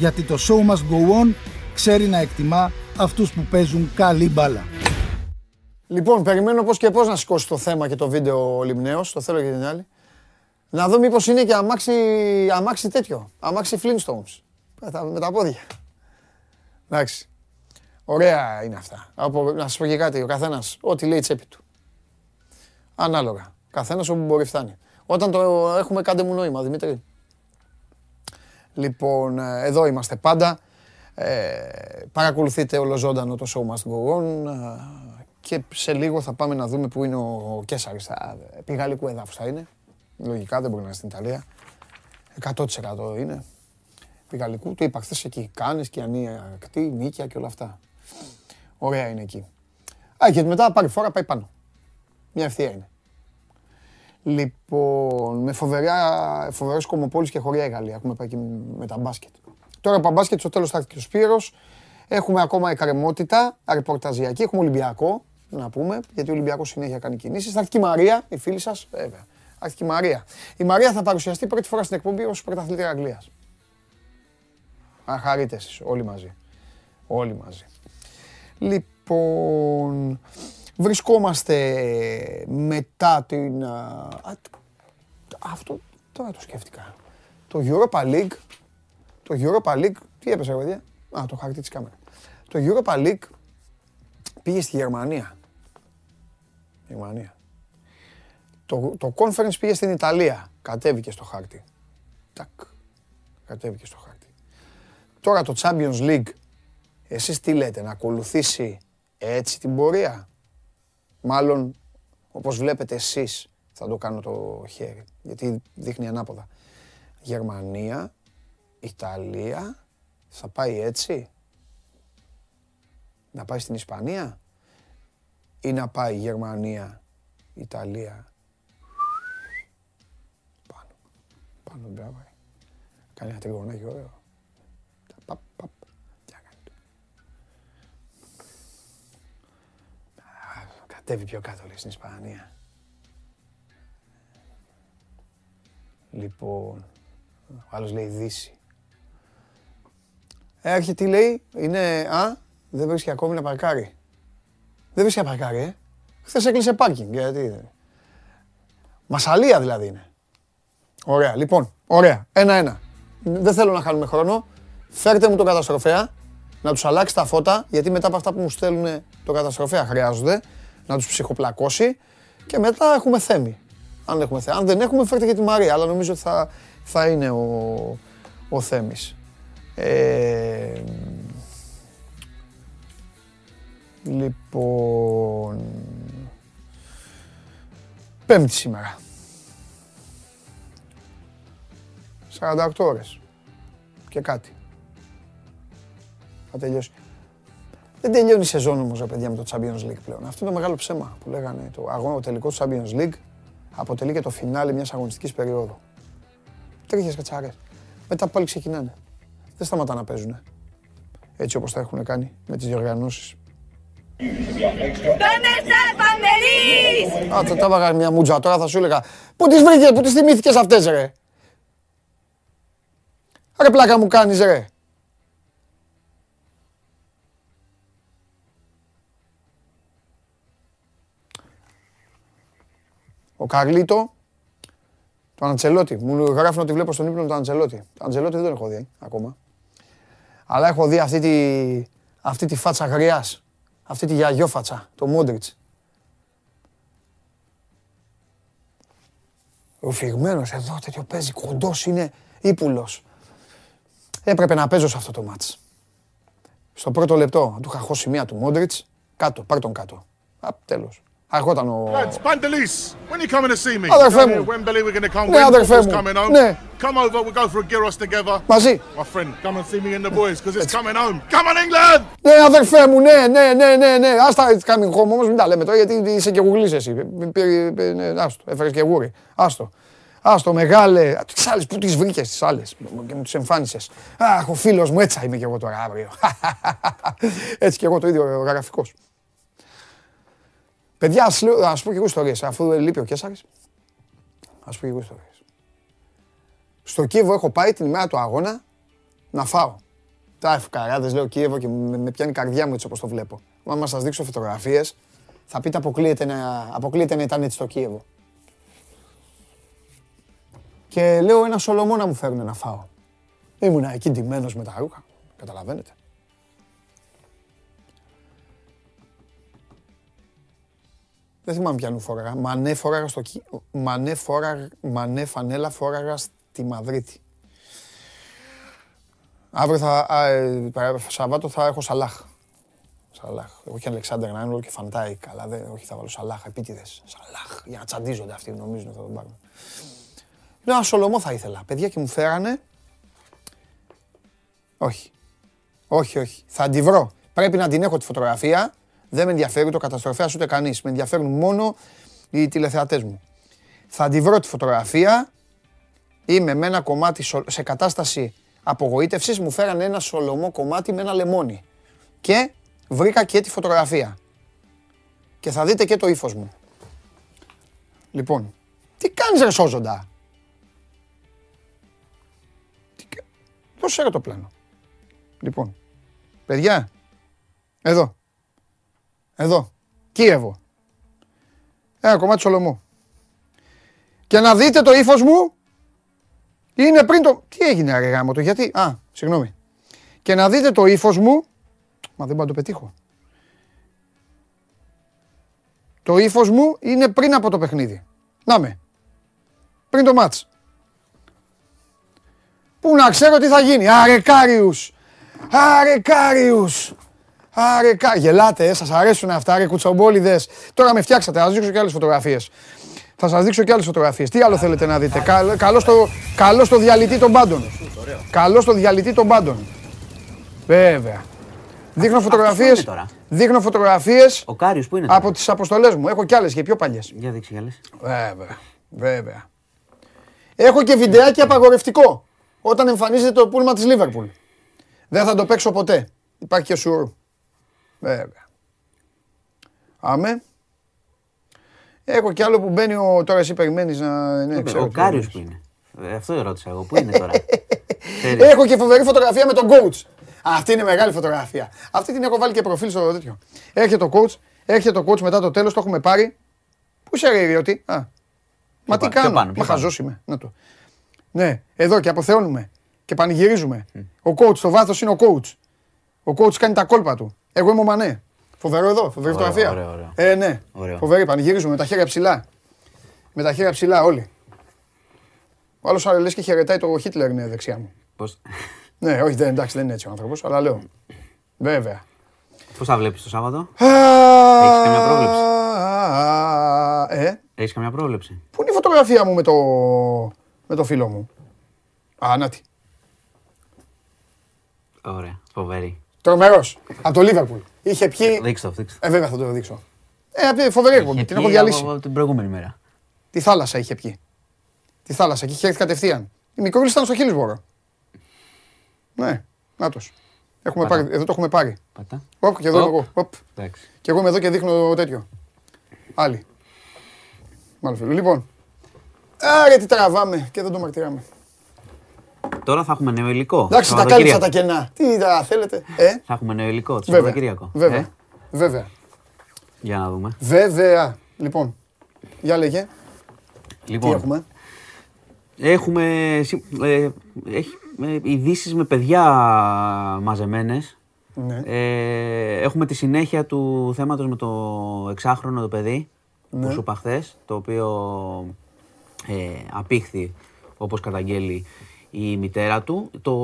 Γιατί το show must go on ξέρει να εκτιμά αυτούς που παίζουν καλή μπάλα. Λοιπόν, περιμένω πώς και πώς να σηκώσει το θέμα και το βίντεο ο Λιμνέος, το θέλω και την άλλη. Να δω μήπως είναι και αμάξι, αμάξι τέτοιο, αμάξι Flintstones. Με τα, με τα πόδια. Εντάξει. Ωραία είναι αυτά. Από, να σας πω και κάτι, ο καθένας, ό,τι λέει η τσέπη του. Ανάλογα. Καθένας όπου μπορεί φτάνει. Όταν το έχουμε κάντε μου νόημα, Δημήτρη. Λοιπόν, ε, εδώ είμαστε πάντα. Ε, παρακολουθείτε ολοζώντανο το show must go on ε, και σε λίγο θα πάμε να δούμε που είναι ο Κέσσαρης. Θα, επί γαλλικού εδάφους θα είναι. Λογικά δεν μπορεί να είναι στην Ιταλία. 100% είναι. Επί γαλλικού. Το είπα χθες εκεί. Κάνες, Κιανία, Ακτή, Νίκια και όλα αυτά. Ωραία είναι εκεί. Α, και μετά πάρει φορά πάει πάνω. Μια ευθεία είναι. Λοιπόν, με φοβερά, φοβερές κομμοπόλεις και χωριά η Γαλλία. Έχουμε πάει και με τα μπάσκετ. Τώρα από τα μπάσκετ στο τέλος θα έρθει και ο Σπύρος. Έχουμε ακόμα εκκρεμότητα, ρεπορταζιακή. Έχουμε Ολυμπιακό, να πούμε, γιατί ο Ολυμπιακός συνέχεια κάνει κινήσεις. Θα έρθει και η Μαρία, η φίλη σας, βέβαια. Θα έρθει και η Μαρία. Η Μαρία θα παρουσιαστεί πρώτη φορά στην εκπομπή ως πρωταθλήτρια Αγγλίας. Αν χαρείτε εσείς, όλοι μαζί. Όλοι μαζί. Λοιπόν, βρισκόμαστε μετά την... α, α, αυτό τώρα το σκέφτηκα. Το Europa League, το Europa League, τι έπεσε ρε παιδιά, α το χαρτί της κάμερας. Το Europa League πήγε στη Γερμανία. Γερμανία. Το, το Conference πήγε στην Ιταλία, κατέβηκε στο χάρτη. Τακ, κατέβηκε στο χάρτη. Τώρα το Champions League, εσείς τι λέτε, να ακολουθήσει έτσι την πορεία; Μάλλον, όπως βλέπετε εσείς, θα το κάνω το χέρι, γιατί δείχνει ανάποδα. Γερμανία, Ιταλία, θα πάει έτσι; Να πάει στην Ισπανία; Ή να πάει Γερμανία, Ιταλία; Πάνω. Πάνω δεν πάει. Κάνει ένα τριγωνάκι ωραίο. Παπ, παπ. Τι να κάνει. Α, Κατέβει πιο κάτω λέει στην Ισπανία. Λοιπόν, ο άλλος λέει Δύση. Έρχεται, τι λέει, είναι, α, δεν βρίσκει ακόμη να παρκάρει. Δεν βρίσκει να παρκάρει, ε. Χθες έκλεισε πάρκινγκ, γιατί. Μασαλία δηλαδή είναι. Ωραία, λοιπόν, ωραία, ένα-ένα. Δεν θέλω να χάνουμε χρόνο. Φέρτε μου τον καταστροφέα, να τους αλλάξει τα φώτα, γιατί μετά από αυτά που μου στέλνουν το καταστροφέα χρειάζονται, να τους ψυχοπλακώσει και μετά έχουμε θέμη. Αν, έχουμε θέμη. Αν δεν έχουμε, φέρτε και τη Μαρία, αλλά νομίζω ότι θα, θα είναι ο, ο Θέμης. Ε, λοιπόν... Πέμπτη σήμερα. 48 ώρες. Και κάτι. Θα τελειώσει. Δεν τελειώνει η σεζόν όμως, ρε παιδιά, με το Champions League πλέον. Αυτό είναι το μεγάλο ψέμα που λέγανε. Το αγώνα, ο τελικό του Champions League αποτελεί και το φινάλι μιας αγωνιστικής περίοδου. Τρίχες κατσάρες. Μετά πάλι ξεκινάνε. Δεν σταματά να παίζουν. Έτσι όπως τα έχουν κάνει με τις διοργανώσεις. ¿Dónde está el banderín? Α, τα τα έβαγα μια μουτζα τώρα θα σου έλεγα. Πού τις βρήκες, πού τις θυμήθηκες αυτές ρε; Ρε πλάκα μου κάνεις ρε. Ο Καρλίτο, το Αντσελότη. Μου γράφουν ότι βλέπω στον ύπνο τον Αντσελότη. Το Αντσελότη δεν τον έχω δει ε, ακόμα. Αλλά έχω δει αυτή τη, αυτή τη φάτσα γριάς. Αυτή τη γιαγιόφατσα, το Μόντριτς. Ρουφηγμένος εδώ, τέτοιο παίζει, κοντός είναι, ύπουλος. Έπρεπε να παίζω σε αυτό το μάτς. Στο πρώτο λεπτό, του είχα χώσει μία του Μόντριτς, κάτω, πάρ τον κάτω. Α, τέλος. Αρχόταν ο... Lads, Bandelis, when you coming to see me? Αδερφέ Down μου. here at Wembley, we're going to come Ναι, win. αδερφέ Football's μου. coming home. Ναι. Come over, we'll go for a gyros together. Μαζί. My friend, come and see me and the boys, because it's coming home. Come on, England! Ναι, αδερφέ μου, ναι, ναι, ναι, ναι, ναι. Άστα, it's coming home όμως, μην τα λέμε τώρα, γιατί είσαι και γουγλής εσύ. Πήρε- πήρε- ναι, Άστο, έφερες και γούρι. Άστο. Άστο, μεγάλε. Τις άλλες, πού τις βρήκες τις άλλες; Και μου τις εμφάνισες. Αχ, ο φίλος μου, έτσι θα είμαι και εγώ τώρα αύριο. Έτσι και εγώ το ίδιο γραφικός. Παιδιά, ας, λέω- ας πω και εγώ ιστορίες, αφού λείπει ο Κέσσαρης. Ας πω και εγώ ιστορίες. Στο Κίεβο έχω πάει την ημέρα του αγώνα να φάω. Τα ευκαράδες λέω Κίεβο και με, με πιάνει η καρδιά μου έτσι όπως το βλέπω. Άμα σας δείξω φωτογραφίες, θα πείτε αποκλείεται να, αποκλείεται να ήταν έτσι το Κίεβο. Και λέω ένα Σολομό να μου φέρουν να φάω. Ήμουνα εκεί ντυμένος με τα ρούχα, καταλαβαίνετε. Δεν θυμάμαι ποιανού φόραγα. Μανέ φόραγα στο Κι... Μανέ, φόραγα... Μανέ φανέλα φόραγα στη Μαδρίτη. Αύριο θα, α, ε, παρα- Σαββάτο θα έχω Σαλάχ. Σαλάχ. Εγώ και Αλεξάντερ Άρνολντ και Φαν Ντάικ, αλλά δεν, όχι θα βάλω Σαλάχ, επίτηδες. Σαλάχ, για να τσαντίζονται αυτοί, νομίζουν ότι θα τον πάρουν. Λέω ένα Σολομό θα ήθελα. Παιδιά και μου φέρανε. Όχι. Όχι, όχι. Θα τη βρω. Πρέπει να την έχω τη φωτογραφία. Δεν με ενδιαφέρει το καταστροφέας ούτε κανείς. Με ενδιαφέρουν μόνο οι τηλεθεατές μου. Θα τη βρω τη φωτογραφία. Είμαι με ένα κομμάτι σο- σε κατάσταση απογοήτευσης. Μου φέρανε ένα σολομό κομμάτι με ένα λεμόνι. Και βρήκα και τη φωτογραφία. Και θα δείτε και το ύφος μου. Λοιπόν, τι κάνεις ρε σώζοντα. Τι κα- Δώσε ρε το πλάνο. Λοιπόν, παιδιά, εδώ. Εδώ. Κίεβο. Ένα κομμάτι Σολομό. Και να δείτε το ύφος μου. Είναι πριν το... Τι έγινε ρε γάμο το, γιατί... Α, συγγνώμη. Και να δείτε το ύφος μου. Μα δεν μπορώ να το πετύχω. Το ύφος μου είναι πριν από το παιχνίδι. Να με. Πριν το ματς. Πού να ξέρω τι θα γίνει. Άρε Κάριους. Άρε Κάριους. Άρε, κα, γελάτε, ε, σας αρέσουν αυτά, ρε κουτσομπόλιδες. Τώρα με φτιάξατε, θα σας δείξω και άλλες φωτογραφίες. Θα σας δείξω και άλλες φωτογραφίες. Τι άλλο θέλετε να δείτε; Καλ- Καλό στο, καλό στο διαλυτή των πάντων. Καλό στο διαλυτή των πάντων. Βέβαια. Δείχνω που φωτογραφίες, είναι τώρα; δείχνω φωτογραφίες Ο Κάριος που είναι τώρα. από τις αποστολές μου. Έχω κι άλλες και πιο παλιές. Για δείξει κι άλλες. Βέβαια, βέβαια. Έχω και βιντεάκι απαγορευτικό. Όταν εμφανίζεται το πούλμα της Λίβερπουλ. Δεν θα το παίξω ποτέ. Υπάρχει και σουρού. Βέβαια. Άμε. Έχω κι άλλο που μπαίνει ο... Τώρα εσύ περιμένεις να... Ναι, ξέρω Ο ποιος Κάριος είναι. που είναι. Ε, Αυτό ρώτησα εγώ. Πού είναι τώρα; Ξέρεις. Έχω και φοβερή φωτογραφία με τον coach. Αυτή είναι μεγάλη φωτογραφία. Αυτή την έχω βάλει και προφίλ στο τέτοιο. Έρχεται ο coach, έρχεται ο coach μετά το τέλος, το έχουμε πάρει. Πού είσαι ρε Ριώτη. Α. Μα τι πάνω, πιο κάνω; πάνω, πιο Μα πάνω. χαζός είμαι. Να το. Ναι, εδώ και αποθεώνουμε. Και πανηγυρίζουμε. Ο coach, στο βάθος είναι ο coach. Ο coach κάνει τα κόλπα του. Εγώ είμαι ο Μανέ. Φοβερό εδώ, φοβερή Ωραίο, φωτογραφία. ωραίο, ωραίο. Ε, ναι. Ωραίο. Φοβερή, πανηγυρίζουμε με τα χέρια ψηλά. Με τα χέρια ψηλά όλοι. Ο άλλος λες και χαιρετάει το Χίτλερ είναι δεξιά μου. Πώς, Ναι, όχι, δεν, εντάξει, δεν είναι έτσι ο άνθρωπος, αλλά λέω. Βέβαια. πώς θα βλέπεις το Σάββατο; Έχεις καμιά πρόβλεψη; Ε, Έχεις καμιά πρόβλεψη; πού είναι η φωτογραφία μου με το, με το φίλο μου; Α, να τη. Ωραία. Φοβερή. Τρομερός. Από το Λίβερπουλ. Είχε πιει. Δείξτε το, δείξτε το. Ε, βέβαια θα το δείξω. Ε, απ' τη φοβερή εκπομπή. Είχε Την πιει έχω διαλύσει. από- από την προηγούμενη μέρα. Τη θάλασσα είχε πιει. Τη θάλασσα και είχε έρθει κατευθείαν. Η μικρούλη ήταν στο Χίλισβορο. Ναι, νάτος. Έχουμε Πατά. πάρει, εδώ το έχουμε πάρει. Πατά. Οπ, και εδώ Οπ. εγώ. Οπ. Εντάξει. Και εγώ είμαι εδώ και δείχνω τέτοιο. Άλλη. Μάλλον φίλο. Λοιπόν. Άρα τι τραβάμε και δεν το μαρτυράμε. Τώρα θα έχουμε νέο υλικό. Εντάξει, τα Σαββατοκύριακο. κάλυψα τα κενά. Τι τα θέλετε. Ε, Θα έχουμε νέο υλικό το βέβαια. Σαββατοκύριακο. Βέβαια. Ε, Βέβαια. Για να δούμε. Βέβαια. Λοιπόν. Για λέγε. Τι Λοιπόν, έχουμε; έχουμε συ- ε, έχει, ε, ειδήσεις με παιδιά μαζεμένες. Ναι. Ε, έχουμε τη συνέχεια του θέματος με το εξάχρονο το παιδί Ναι. που σου είπα χθες, το οποίο ε, απήχθη όπως καταγγέλει η μητέρα του. Το,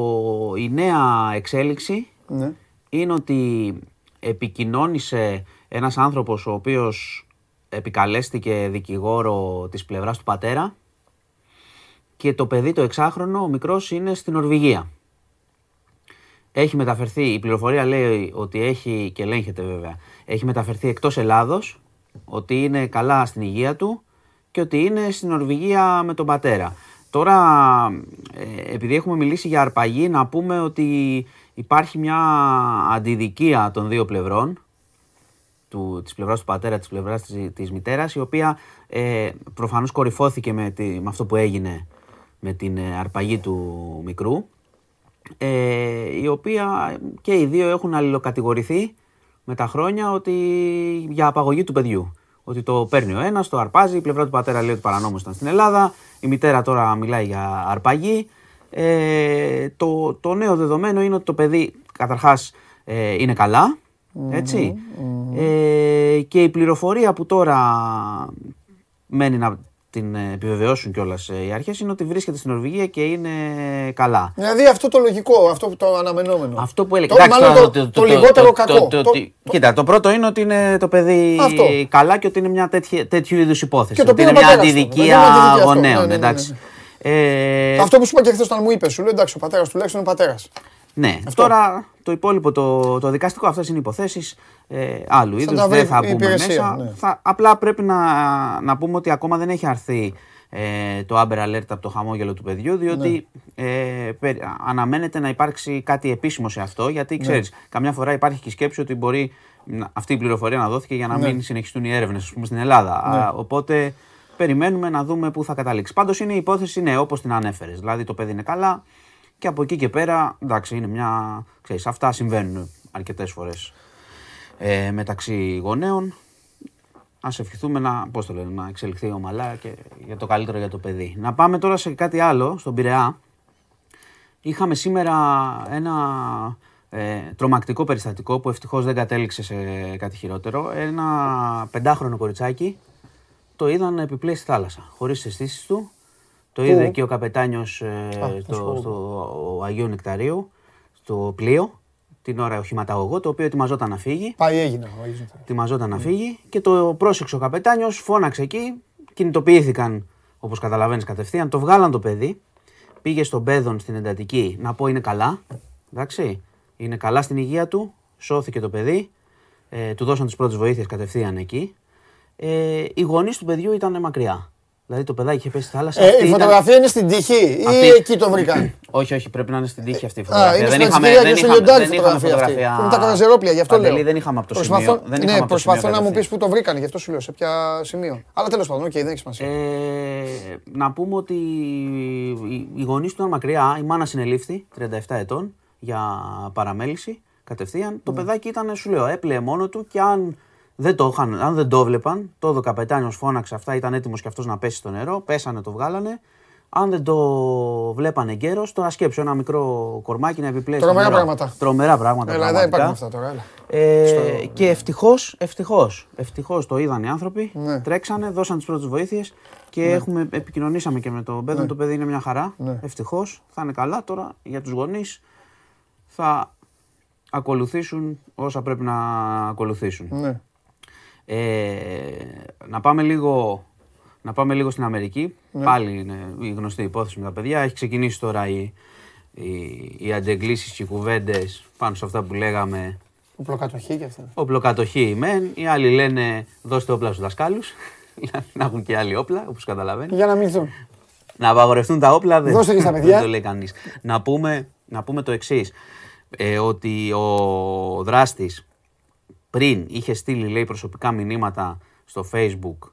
η νέα εξέλιξη Ναι. είναι ότι επικοινώνησε ένας άνθρωπος ο οποίος επικαλέστηκε δικηγόρο της πλευράς του πατέρα και το παιδί το εξάχρονο, ο μικρός, είναι στην Νορβηγία. Έχει μεταφερθεί, η πληροφορία λέει ότι έχει, και ελέγχεται βέβαια, έχει μεταφερθεί εκτός Ελλάδος, ότι είναι καλά στην υγεία του και ότι είναι στην Νορβηγία με τον πατέρα. Τώρα, ε, επειδή έχουμε μιλήσει για αρπαγή, να πούμε ότι υπάρχει μια αντιδικία των δύο πλευρών, του, της πλευράς του πατέρα, της πλευράς της, της μητέρας, η οποία ε, προφανώς κορυφώθηκε με, τη, με αυτό που έγινε με την ε, αρπαγή του μικρού, ε, η οποία και οι δύο έχουν αλληλοκατηγορηθεί με τα χρόνια ότι για απαγωγή του παιδιού. Ότι το παίρνει ο ένας, το αρπάζει, η πλευρά του πατέρα λέει ότι παρανόμως ήταν στην Ελλάδα, η μητέρα τώρα μιλάει για αρπαγή. Ε, το, το νέο δεδομένο είναι ότι το παιδί καταρχάς ε, είναι καλά, έτσι. Ε, και η πληροφορία που τώρα μένει να την ε, επιβεβαιώσουν κιόλας οι αρχές είναι ότι βρίσκεται στην Νορβηγία και είναι καλά. Δηλαδή αυτό το λογικό, αυτό που το αναμενόμενο. Αυτό που έλεγε. Το, εντάξει, μάλλον τώρα το, το, λιγότερο το- κακό. το- το- Το- το- Κοίτα, το πρώτο είναι ότι είναι το παιδί Αυτό. καλά και ότι είναι μια τέτοια, τέτοιου είδους υπόθεση. Και το ότι πήρε είναι ο μια πατέρας του, αντιδικία βέβαια, είναι αντιδικία αυτό. Ναι, γονέων. ναι, ναι, ναι, εντάξει. ναι. Ε, Αυτό που σου είπα και χθες όταν μου είπες, σου λέω εντάξει, ο πατέρας τουλάχιστον είναι πατέρας. Ναι, Αυτό. τώρα το υπόλοιπο, το, το δικαστικό, αυτές είναι υποθέσεις ε, άλλου είδους. τα βρει Δεν θα η πούμε υπηρεσία, μέσα. ναι. Θα, απλά πρέπει να, να πούμε ότι ακόμα δεν έχει αρθεί ε, το Amber Alert από το χαμόγελο του παιδιού, διότι Ναι. ε, περι- αναμένεται να υπάρξει κάτι επίσημο σε αυτό. Ναι. Γιατί ξέρεις, καμιά φορά υπάρχει και η σκέψη ότι μπορεί να- αυτή η πληροφορία να δόθηκε για να Ναι. μην συνεχιστούν οι έρευνες στην Ελλάδα. Α, οπότε περιμένουμε να δούμε πού θα καταλήξει. Πάντως είναι η υπόθεση, ναι, όπως την ανέφερες. Δηλαδή το παιδί είναι καλά, και από εκεί και πέρα, εντάξει, είναι μια. Ξέρεις, αυτά συμβαίνουν αρκετές φορές ε, μεταξύ γονέων. Α ευχηθούμε να, πώς το λένε, να εξελιχθεί ομαλά και για το καλύτερο για το παιδί. Να πάμε τώρα σε κάτι άλλο, στον Πειραιά. Είχαμε σήμερα ένα ε, τρομακτικό περιστατικό που ευτυχώς δεν κατέληξε σε κάτι χειρότερο. Ένα πεντάχρονο κοριτσάκι το είδαν να επιπλέει στη θάλασσα, χωρίς τις αισθήσεις του. Το είδε και ο καπετάνιος ε, στο, στο Αγίου Νεκταρίου, στο πλοίο. Την ώρα οχηματαγωγό, το οποίο ετοιμαζόταν να φύγει. Πάει έγινε. έγινε. Ετοιμαζόταν να φύγει και το πρόσεξε ο καπετάνιος, φώναξε εκεί. Κινητοποιήθηκαν, όπως καταλαβαίνεις κατευθείαν. Το βγάλαν το παιδί. Πήγε στον παιδόν στην εντατική να πω είναι καλά. Εντάξει. Είναι καλά στην υγεία του. Σώθηκε το παιδί. Ε, του δώσαν τις πρώτες βοήθειες κατευθείαν εκεί. Ε, οι γονείς του παιδιού ήταν μακριά. Δηλαδή το παιδάκι είχε πέσει στη θάλασσα. Ε, Αυτή η ήταν- φωτογραφία είναι στην τύχη ή Αυτή- εκεί το βρήκαν; όχι, όχι, πρέπει να είναι στην τύχη αυτή η Α, φωτογραφία. είναι δεν στην είχαμε, Ατζικία δεν και στο είχαμε, λιοντάρι δεν είχαμε φωτογραφία αυτή. φωτογραφία. Που είναι τα καραζερόπλια, γι' αυτό Παντελή, λέω. δεν είχαμε από το Προσπαθώ- σημείο. Δεν ναι, είχαμε από το σημείο προσπαθώ να μου πεις κατευθείαν. που το βρήκαν, γι' αυτό σου λέω, σε ποια σημείο. Αλλά τέλος πάντων, οκ, δεν έχει σημασία. Ε, να πούμε ότι οι- οι γονείς του ήταν μακριά. Η μάνα συνελήφθη 37 ετών για παραμέληση κατευθείαν. Ναι. Το παιδάκι ήταν, σου λέω, έπλεε μόνο του και αν δεν το, είχαν, αν δεν το βλέπαν, το ο καπετάνιος φώναξε αυτά, ήταν έτοιμος και αυτός να πέσει στο νερό. Πέσανε, το βγάλανε. Αν δεν το βλέπανε εγκαίρως, τώρα σκέψου ένα μικρό κορμάκι να επιπλέει. στο Τρομερά νερό. πράγματα. Τρομερά πράγματα. Έλα, δεν πραγματικά. υπάρχουν αυτά τώρα. Έλα. Ε, και ευτυχώς, ευτυχώς, ευτυχώς το είδαν οι άνθρωποι. Ναι. Τρέξανε, δώσαν τις πρώτες βοήθειες και έχουμε, επικοινωνήσαμε και με το παιδί. Το παιδί είναι μια χαρά. Ναι. Ευτυχώς θα είναι καλά. Τώρα για τους γονείς θα ακολουθήσουν όσα πρέπει να ακολουθήσουν. Ναι. Ε, να, πάμε λίγο, να πάμε λίγο στην Αμερική. Πάλι είναι η γνωστή υπόθεση με τα παιδιά. Έχει ξεκινήσει τώρα οι, οι, οι αντεγκλήσεις και οι κουβέντες πάνω σε αυτά που λέγαμε Οπλοκατοχή και αυτά. Οπλοκατοχή μεν, οι άλλοι λένε δώστε όπλα στους δασκάλους, να έχουν και άλλοι όπλα, όπως καταλαβαίνεις. Για να μηνθούν. Να απαγορευτούν τα όπλα δεν, Δώστε και στα παιδιά. δεν το λέει κανείς. Να πούμε, να πούμε το εξής. ότι ο δράστης πριν είχε στείλει λέει προσωπικά μηνύματα στο facebook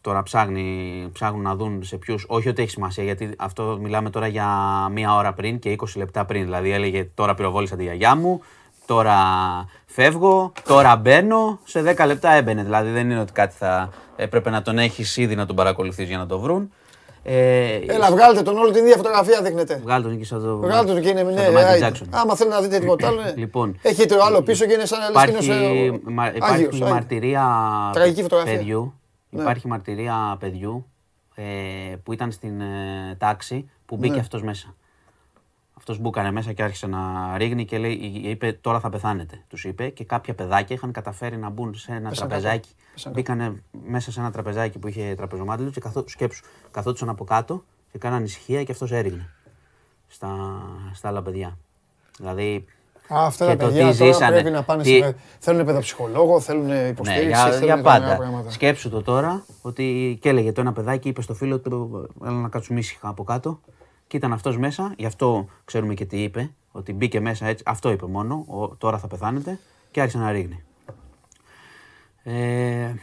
Τώρα ψάχνει, ψάχνουν να δουν σε ποιους. Όχι ότι έχει σημασία, γιατί αυτό μιλάμε τώρα για μία ώρα πριν και 20 λεπτά πριν. Δηλαδή έλεγε τώρα πυροβόλησα τη γιαγιά μου, τώρα φεύγω, τώρα μπαίνω. Σε 10 λεπτά έμπαινε. Δηλαδή δεν είναι ότι κάτι θα έπρεπε να τον έχεις ήδη να τον παρακολουθείς για να το βρουν. Ε, Έλα, βγάλτε τον όλο την ίδια φωτογραφία δείχνετε. Βγάλτε τον και σαν το. Βγάλτε τον και είναι σαν ναι, το Michael άιντε. Jackson. Άμα θέλει να δείτε τίποτα άλλο. ναι. Λοιπόν. Έχει το άλλο πίσω και είναι σαν να λες και είναι Υπάρχει, ο- μα- Άγιος, υπάρχει Άγιος. μαρτυρία Τραγική φωτογραφία. παιδιού. Ναι. Υπάρχει μαρτυρία παιδιού ε, που ήταν στην ε, τάξη που μπήκε Ναι. αυτός μέσα. Αυτός μπούκανε μέσα και άρχισε να ρίγνει και λέει, είπε τώρα θα πεθάνετε. Τους είπε και κάποια παιδάκια είχαν καταφέρει να μπουν σε ένα Πέσαν τραπεζάκι. κάτω. Πέσαν Μπήκανε μέσα σε ένα τραπεζάκι που είχε τραπεζομάντιλο και καθό, σκέψου, καθόντουσαν από κάτω και κάναν ησυχία και αυτός έριγνε στα, στα άλλα παιδιά. Δηλαδή Α, αυτά και τα το παιδιά τι τώρα ζήσανε, πρέπει να πάνε τι- σε... Θέλουν παιδοψυχολόγο, θέλουν ναι, υποστήριξη, για, θέλουν για τρομερά πάντα. πράγματα. Σκέψου το τώρα ότι και έλεγε το ένα παιδάκι, είπε στο φίλο του, έλα να κάτσουμε ήσυχα από κάτω. Και ήταν αυτός μέσα, γι' αυτό ξέρουμε και τι είπε, ότι μπήκε μέσα έτσι. Αυτό είπε μόνο, ο, τώρα θα πεθάνετε και άρχισε να ρίγνει. Ε,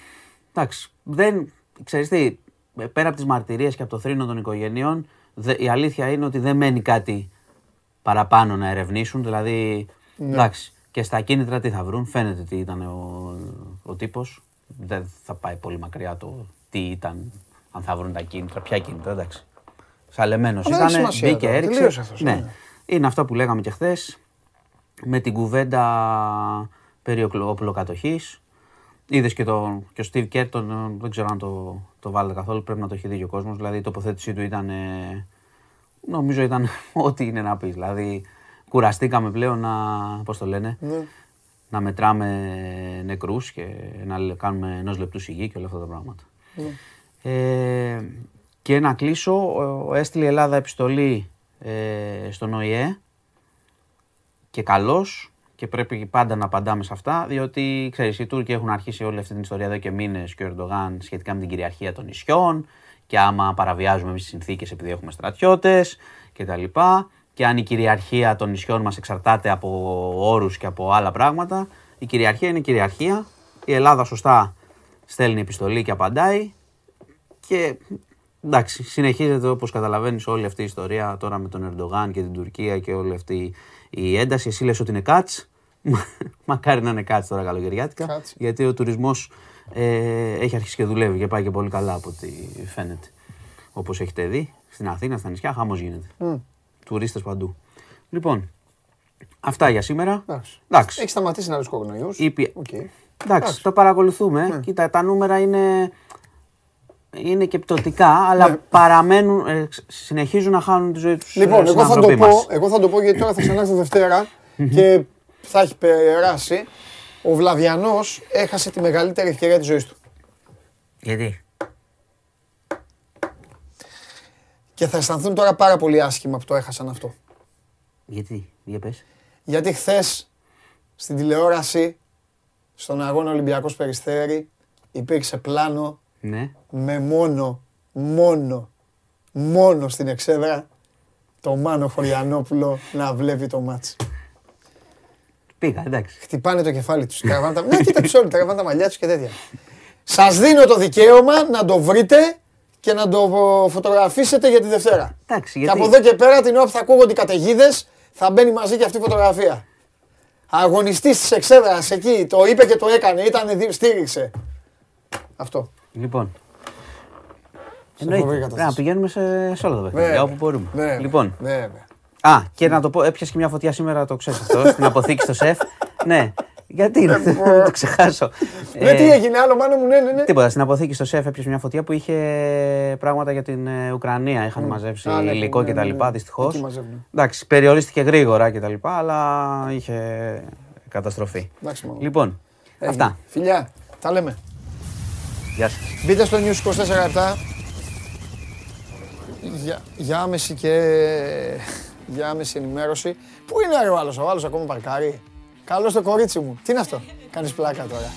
εντάξει, δεν, ξέρεις τι, πέρα από τις μαρτυρίες και από το θρήνο των οικογενειών, δε- η αλήθεια είναι ότι δεν μένει κάτι παραπάνω να ερευνήσουν. Δηλαδή, εντάξει, και στα κίνητρα τι θα βρουν. Φαίνεται τι ήταν ο, ο τύπος. Δεν θα πάει πολύ μακριά το τι ήταν, αν θα βρουν τα κίνητρα. Ποια κίνητρα, εντάξει. Σαλεμένος Αλλά δεν έχει ήταν, σημασία μπήκε, τώρα, έριξε. τελείωσε αυτός, ναι. ναι. Είναι αυτά που λέγαμε και χθες με την κουβέντα περί οπλο- οπλοκατοχής. Είδες και, το, και ο Steve Kerr, τον, ε, δεν ξέρω αν το, το βάλετε καθόλου, πρέπει να το έχει δει και ο κόσμος. Δηλαδή η τοποθέτησή του ήταν. ε, νομίζω ήταν ό,τι είναι να πεις. Δηλαδή κουραστήκαμε πλέον να. Πώς το λένε, Ναι. να μετράμε νεκρούς και να λε- κάνουμε ενός λεπτού σιγή και όλα αυτά τα πράγματα. Ε, και να κλείσω, ε, έστειλε η Ελλάδα επιστολή ε, στον ΟΗΕ. Και καλώς και πρέπει πάντα να απαντάμε σε αυτά, διότι ξέρεις, οι Τούρκοι έχουν αρχίσει όλη αυτή την ιστορία εδώ και μήνες και ο Ερντογάν σχετικά με την κυριαρχία των νησιών και άμα παραβιάζουμε εμείς τις συνθήκες επειδή έχουμε στρατιώτες και τα λοιπά και αν η κυριαρχία των νησιών μας εξαρτάται από όρους και από άλλα πράγματα, η κυριαρχία είναι κυριαρχία, η Ελλάδα σωστά στέλνει επιστολή και απαντάει και εντάξει, συνεχίζεται όπως καταλαβαίνεις όλη αυτή η ιστορία τώρα με τον Ερντογάν και την Τουρκία και όλη αυτή η ένταση. Εσύ λες ότι είναι κάτς. Μακάρι να είναι κάτς τώρα καλοκαιριάτικα. Κάτς. Γιατί ο τουρισμός ε, έχει αρχίσει και δουλεύει και πάει και πολύ καλά από ό,τι φαίνεται. Όπως έχετε δει, στην Αθήνα, στα νησιά, χαμός γίνεται. Τουρίστες παντού. Λοιπόν, αυτά για σήμερα. Εντάξει. Εντάξει. Έχει σταματήσει να λες κορονοϊούς. Ήπια- Οκ. Εντάξει, το παρακολουθούμε. Κοίτα, τα νούμερα είναι, είναι και πτωτικά, αλλά παραμένουν, ε, ξ- συνεχίζουν να χάνουν τη ζωή τους Λοιπόν, ε, εγώ θα, το συνάνθρωποι πω, μας. εγώ θα το πω γιατί τώρα θα ξανάρθω Δευτέρα και θα έχει περάσει, ο Βλαβιανός έχασε τη μεγαλύτερη ευκαιρία της ζωής του. Γιατί; Και θα αισθανθούν τώρα πάρα πολύ άσχημα που το έχασαν αυτό. Γιατί. Για πες. Γιατί χθες στην τηλεόραση, στον αγώνα Ολυμπιακός Περιστέρη, υπήρξε πλάνο Ναι. με μόνο, μόνο, μόνο στην εξέδρα το Μάνο Χωριανόπουλο να βλέπει το μάτς. Πήγα, εντάξει. Χτυπάνε το κεφάλι τους, τραβάνε τα... Ναι, κοίτα τους όλοι, τραβάνε τα μαλλιά τους και τέτοια. Σας δίνω το δικαίωμα να το βρείτε και να το φωτογραφίσετε για τη Δευτέρα. Εντάξει, Και γιατί. από εδώ και πέρα την ώρα που θα ακούγονται οι καταιγίδες, θα μπαίνει μαζί και αυτή η φωτογραφία. Αγωνιστής της εξέδρας εκεί, το είπε και το έκανε, ήταν, δι- στήριξε. Αυτό. Λοιπόν. φοβερή Εννοείται. κατάσταση. Να πηγαίνουμε σε, σε όλα τα παιχνίδια Βέβαια. όπου μπορούμε. Βέβαια, Λοιπόν. Βέβαια. Α, και να το πω, έπιασες και μια φωτιά σήμερα, το ξέρεις αυτό, στην αποθήκη στο σεφ. Ναι. Γιατί να το ξεχάσω. Ναι, Ε, τι έγινε, άλλο μάνα μου, ναι, ναι. ναι. Τίποτα. Στην αποθήκη στο ΣΕΦ έπιασες μια φωτιά που είχε πράγματα για την ε, Ουκρανία. Είχαν μαζέψει Α, ναι, υλικό ναι, ναι, κτλ. ναι. Δυστυχώς. Εκεί μαζεύουν. Εντάξει, περιορίστηκε γρήγορα κτλ. Αλλά είχε καταστροφή. Εντάξει, μόνο. Λοιπόν, Έγινε. αυτά. Φιλιά, τα λέμε. Γεια σας. Μπείτε στο News 24 λεπτά. Για, για άμεση και για άμεση ενημέρωση. Πού είναι ρε, ο άλλος, ο άλλος ακόμα παρκάρει; Καλό το κορίτσι μου. Τι είναι αυτό, κάνεις πλάκα τώρα.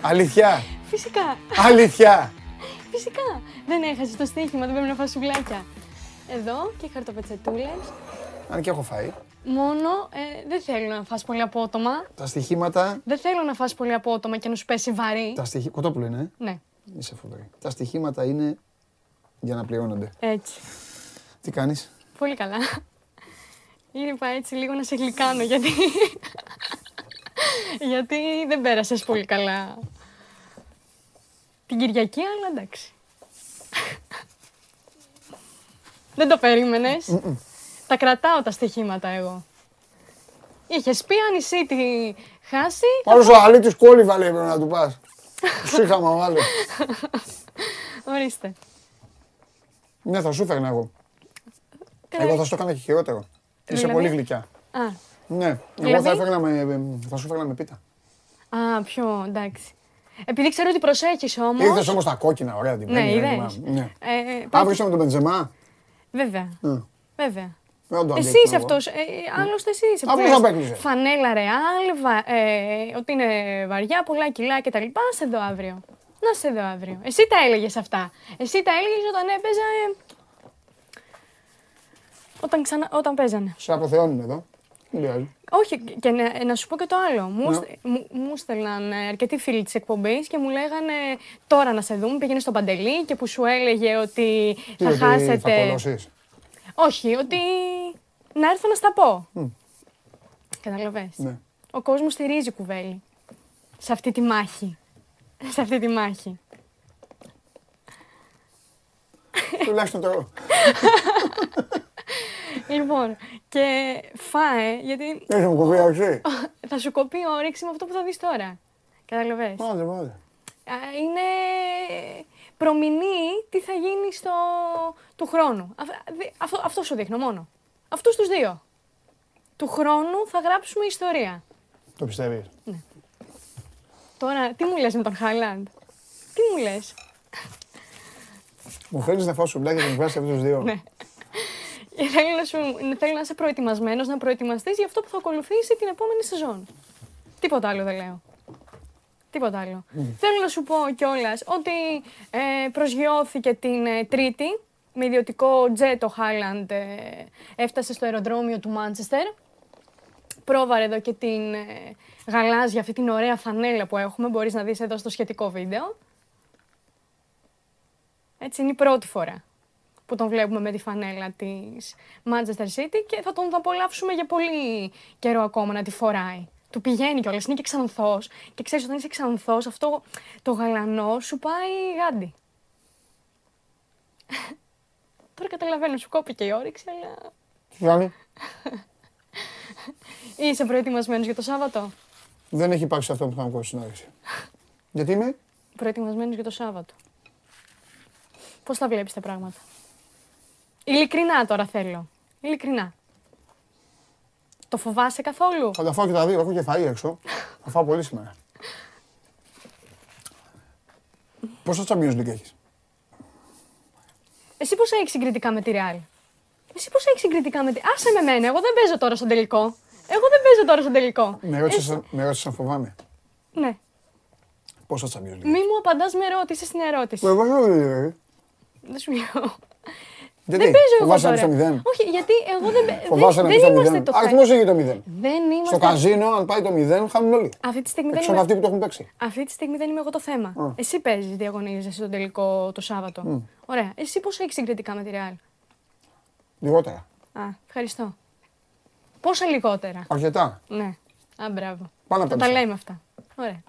Αλήθεια, Φυσικά, αλήθεια; φυσικά. Δεν έχασες το στοίχημα, δεν πρέπει να φας σουβλάκια. Εδώ και χαρτοπετσετούλες. Αν και έχω φάει. Μόνο ε, δεν θέλω να φας πολύ απότομα. Τα στοιχήματα, Δεν θέλω να φας πολύ απότομα και να σου πέσει βαρύ. τα στοιχεία, κοτόπουλο είναι, ε; Ναι, είσαι φοβερή. Τα στοιχήματα είναι για να πληρώνονται. έτσι. Τι κάνεις, Πολύ καλά. Είπα έτσι λίγο να σε γλυκάνω γιατί... γιατί δεν πέρασες πολύ καλά την Κυριακή, αλλά εντάξει. δεν το περίμενες. Τα κρατάω τα στοιχήματα εγώ. Είχες πει αν η City χάσει, Άλλος ο αλήτης κόλληβα λέει πρέπει να του πας. Σου είχαμε ο άλλος. ορίστε. Ναι, θα σου φέρνα εγώ. Καλά. Εγώ θα σου το έκανα και χειρότερο. Είσαι Δηλαδή; πολύ γλυκιά. Α, Ναι, εγώ Δηλαδή; θα, έφερνα με, θα σου φέρνα με πίτα. α, πιο εντάξει. Επειδή ξέρω ότι προσέχεις όμως... Ήρθες όμως τα κόκκινα, ωραία την Ναι, πέντε, είδες. θυμάμαι. Ναι. Ε, πάει- Αύριο με τον Μπεντζεμά. Βέβαια. Ε, Βέβαια. Δεν τον Εσύ αντέξω είσαι εγώ. αυτός. Ε, άλλωστε εσύ είσαι. που Αυτός λες απέκλεισε. Φανέλα ρεάλ, βα- ε, ότι είναι βαριά, πολλά κιλά κτλ. Να σε δω αύριο. Να σε δω αύριο. Εσύ τα έλεγες αυτά. Εσύ τα έλεγες όταν έπαιζα. ε, όταν, ξανα, όταν παίζανε. Σε αποθεώνουν εδώ. Δεν πειράζει. Όχι, και να, να σου πω και το άλλο. Μου, Ναι. στε- μου, μου στέλναν ε, αρκετοί φίλοι της εκπομπής και μου λέγανε τώρα να σε δούμε. Πήγαινε στο Παντελή και που σου έλεγε ότι Τι, θα ότι χάσετε. Θα κολώσεις. Όχι, ότι να έρθω να στα πω. Καταλαβες. Ναι. Ο κόσμος στηρίζει κουβέλη. Σε αυτή τη μάχη. Σε αυτή τη μάχη. Τουλάχιστον το. Λοιπόν, και φάε, γιατί Δεν μου κοπεί όχι; θα σου κοπεί η όρεξη με αυτό που θα δεις τώρα. Καταλαβες. Μάδε, μάδε. Α, Είναι προμηνή τι θα γίνει στο... του χρόνου. Αυ- δι- Αυτό, αυτό σου δείχνω μόνο. Αυτούς τους δύο. Του χρόνου θα γράψουμε ιστορία. Το πιστεύεις; Τώρα, τι μου λες με τον Χάλαντ. Τι μου λες; Μου φέρνεις να φάω σουβλάκια και μου βγάζεις αυτούς τους δύο. Ναι. Ε, Θέλω να, σου, θέλω να είσαι προετοιμασμένος, να προετοιμαστείς για αυτό που θα ακολουθήσει την επόμενη σεζόν. Τίποτα άλλο δεν λέω. Τίποτα άλλο. Θέλω να σου πω κιόλας ότι ε, προσγειώθηκε την ε, Τρίτη με ιδιωτικό τζετ ο Χάλαντ ε, έφτασε στο αεροδρόμιο του Μάντσεστερ. Πρόβαρε εδώ και την ε, γαλάζια, αυτή την ωραία φανέλα που έχουμε. Μπορείς να δεις εδώ στο σχετικό βίντεο. Έτσι είναι η πρώτη φορά που τον βλέπουμε με τη φανέλα της Manchester City και θα τον απολαύσουμε για πολύ καιρό ακόμα να τη φοράει. Του πηγαίνει κιόλας, είναι και ξανθός και ξέρεις όταν είσαι ξανθός αυτό το γαλανό σου πάει γάντι. Τώρα καταλαβαίνω, σου κόπηκε η όρεξη, αλλά Τι κάνει. είσαι προετοιμασμένος για το Σάββατο; Δεν έχει υπάρξει αυτό που θα μου κόψει την όρεξη. Γιατί είμαι; Προετοιμασμένος για το Σάββατο. Πώς τα βλέπεις τα πράγματα; Ειλικρινά τώρα θέλω. Ειλικρινά. Το φοβάσαι καθόλου; Θα τα φάω και τα δύο. Έχω και φαΐ έξω. Θα φάω πολύ σήμερα. Πόσα Champions League έχεις; Εσύ πόσα έχεις συγκριτικά με τη Real; Εσύ πόσα έχεις συγκριτικά με τη. Άσε με μένα, εγώ δεν παίζω τώρα στον τελικό. Εγώ δεν παίζω τώρα στον τελικό. Με ρώτησες, με ρώτησες αν φοβάμαι; Ναι. Πόσα Champions League. Μη μου απαντάς με ερώτηση στην ερώτηση. Εγώ δεν Δεν σου μιλάω. Γιατί, Δεν παίζω εγώ φοβάσαι να τώρα. μπεις στο μηδέν. Όχι, γιατί εγώ δεν, παι- Φοβάσαι δεν, να μπεις δεν στο είμαστε μηδέν. το Αριθμός θέμα. έχει το μηδέν. Δεν Στο είμαστε. καζίνο, αν πάει το μηδέν, χάνουν όλοι. Αυτή τη στιγμή δεν Έξω από είμαι. αυτοί που το έχουν παίξει. Αυτή τη στιγμή δεν είμαι εγώ το θέμα. Εσύ παίζεις, διαγωνίζεσαι στον τελικό το Σάββατο. Ωραία. Εσύ πόσο έχεις συγκριτικά με τη Real. Λιγότερα. Α, ευχαριστώ. Πόσα λιγότερα; Αρκετά. Ναι. Α, μπράβο. Πάνω από Θα τα τα μισά. λέμε αυτά. Ωραία.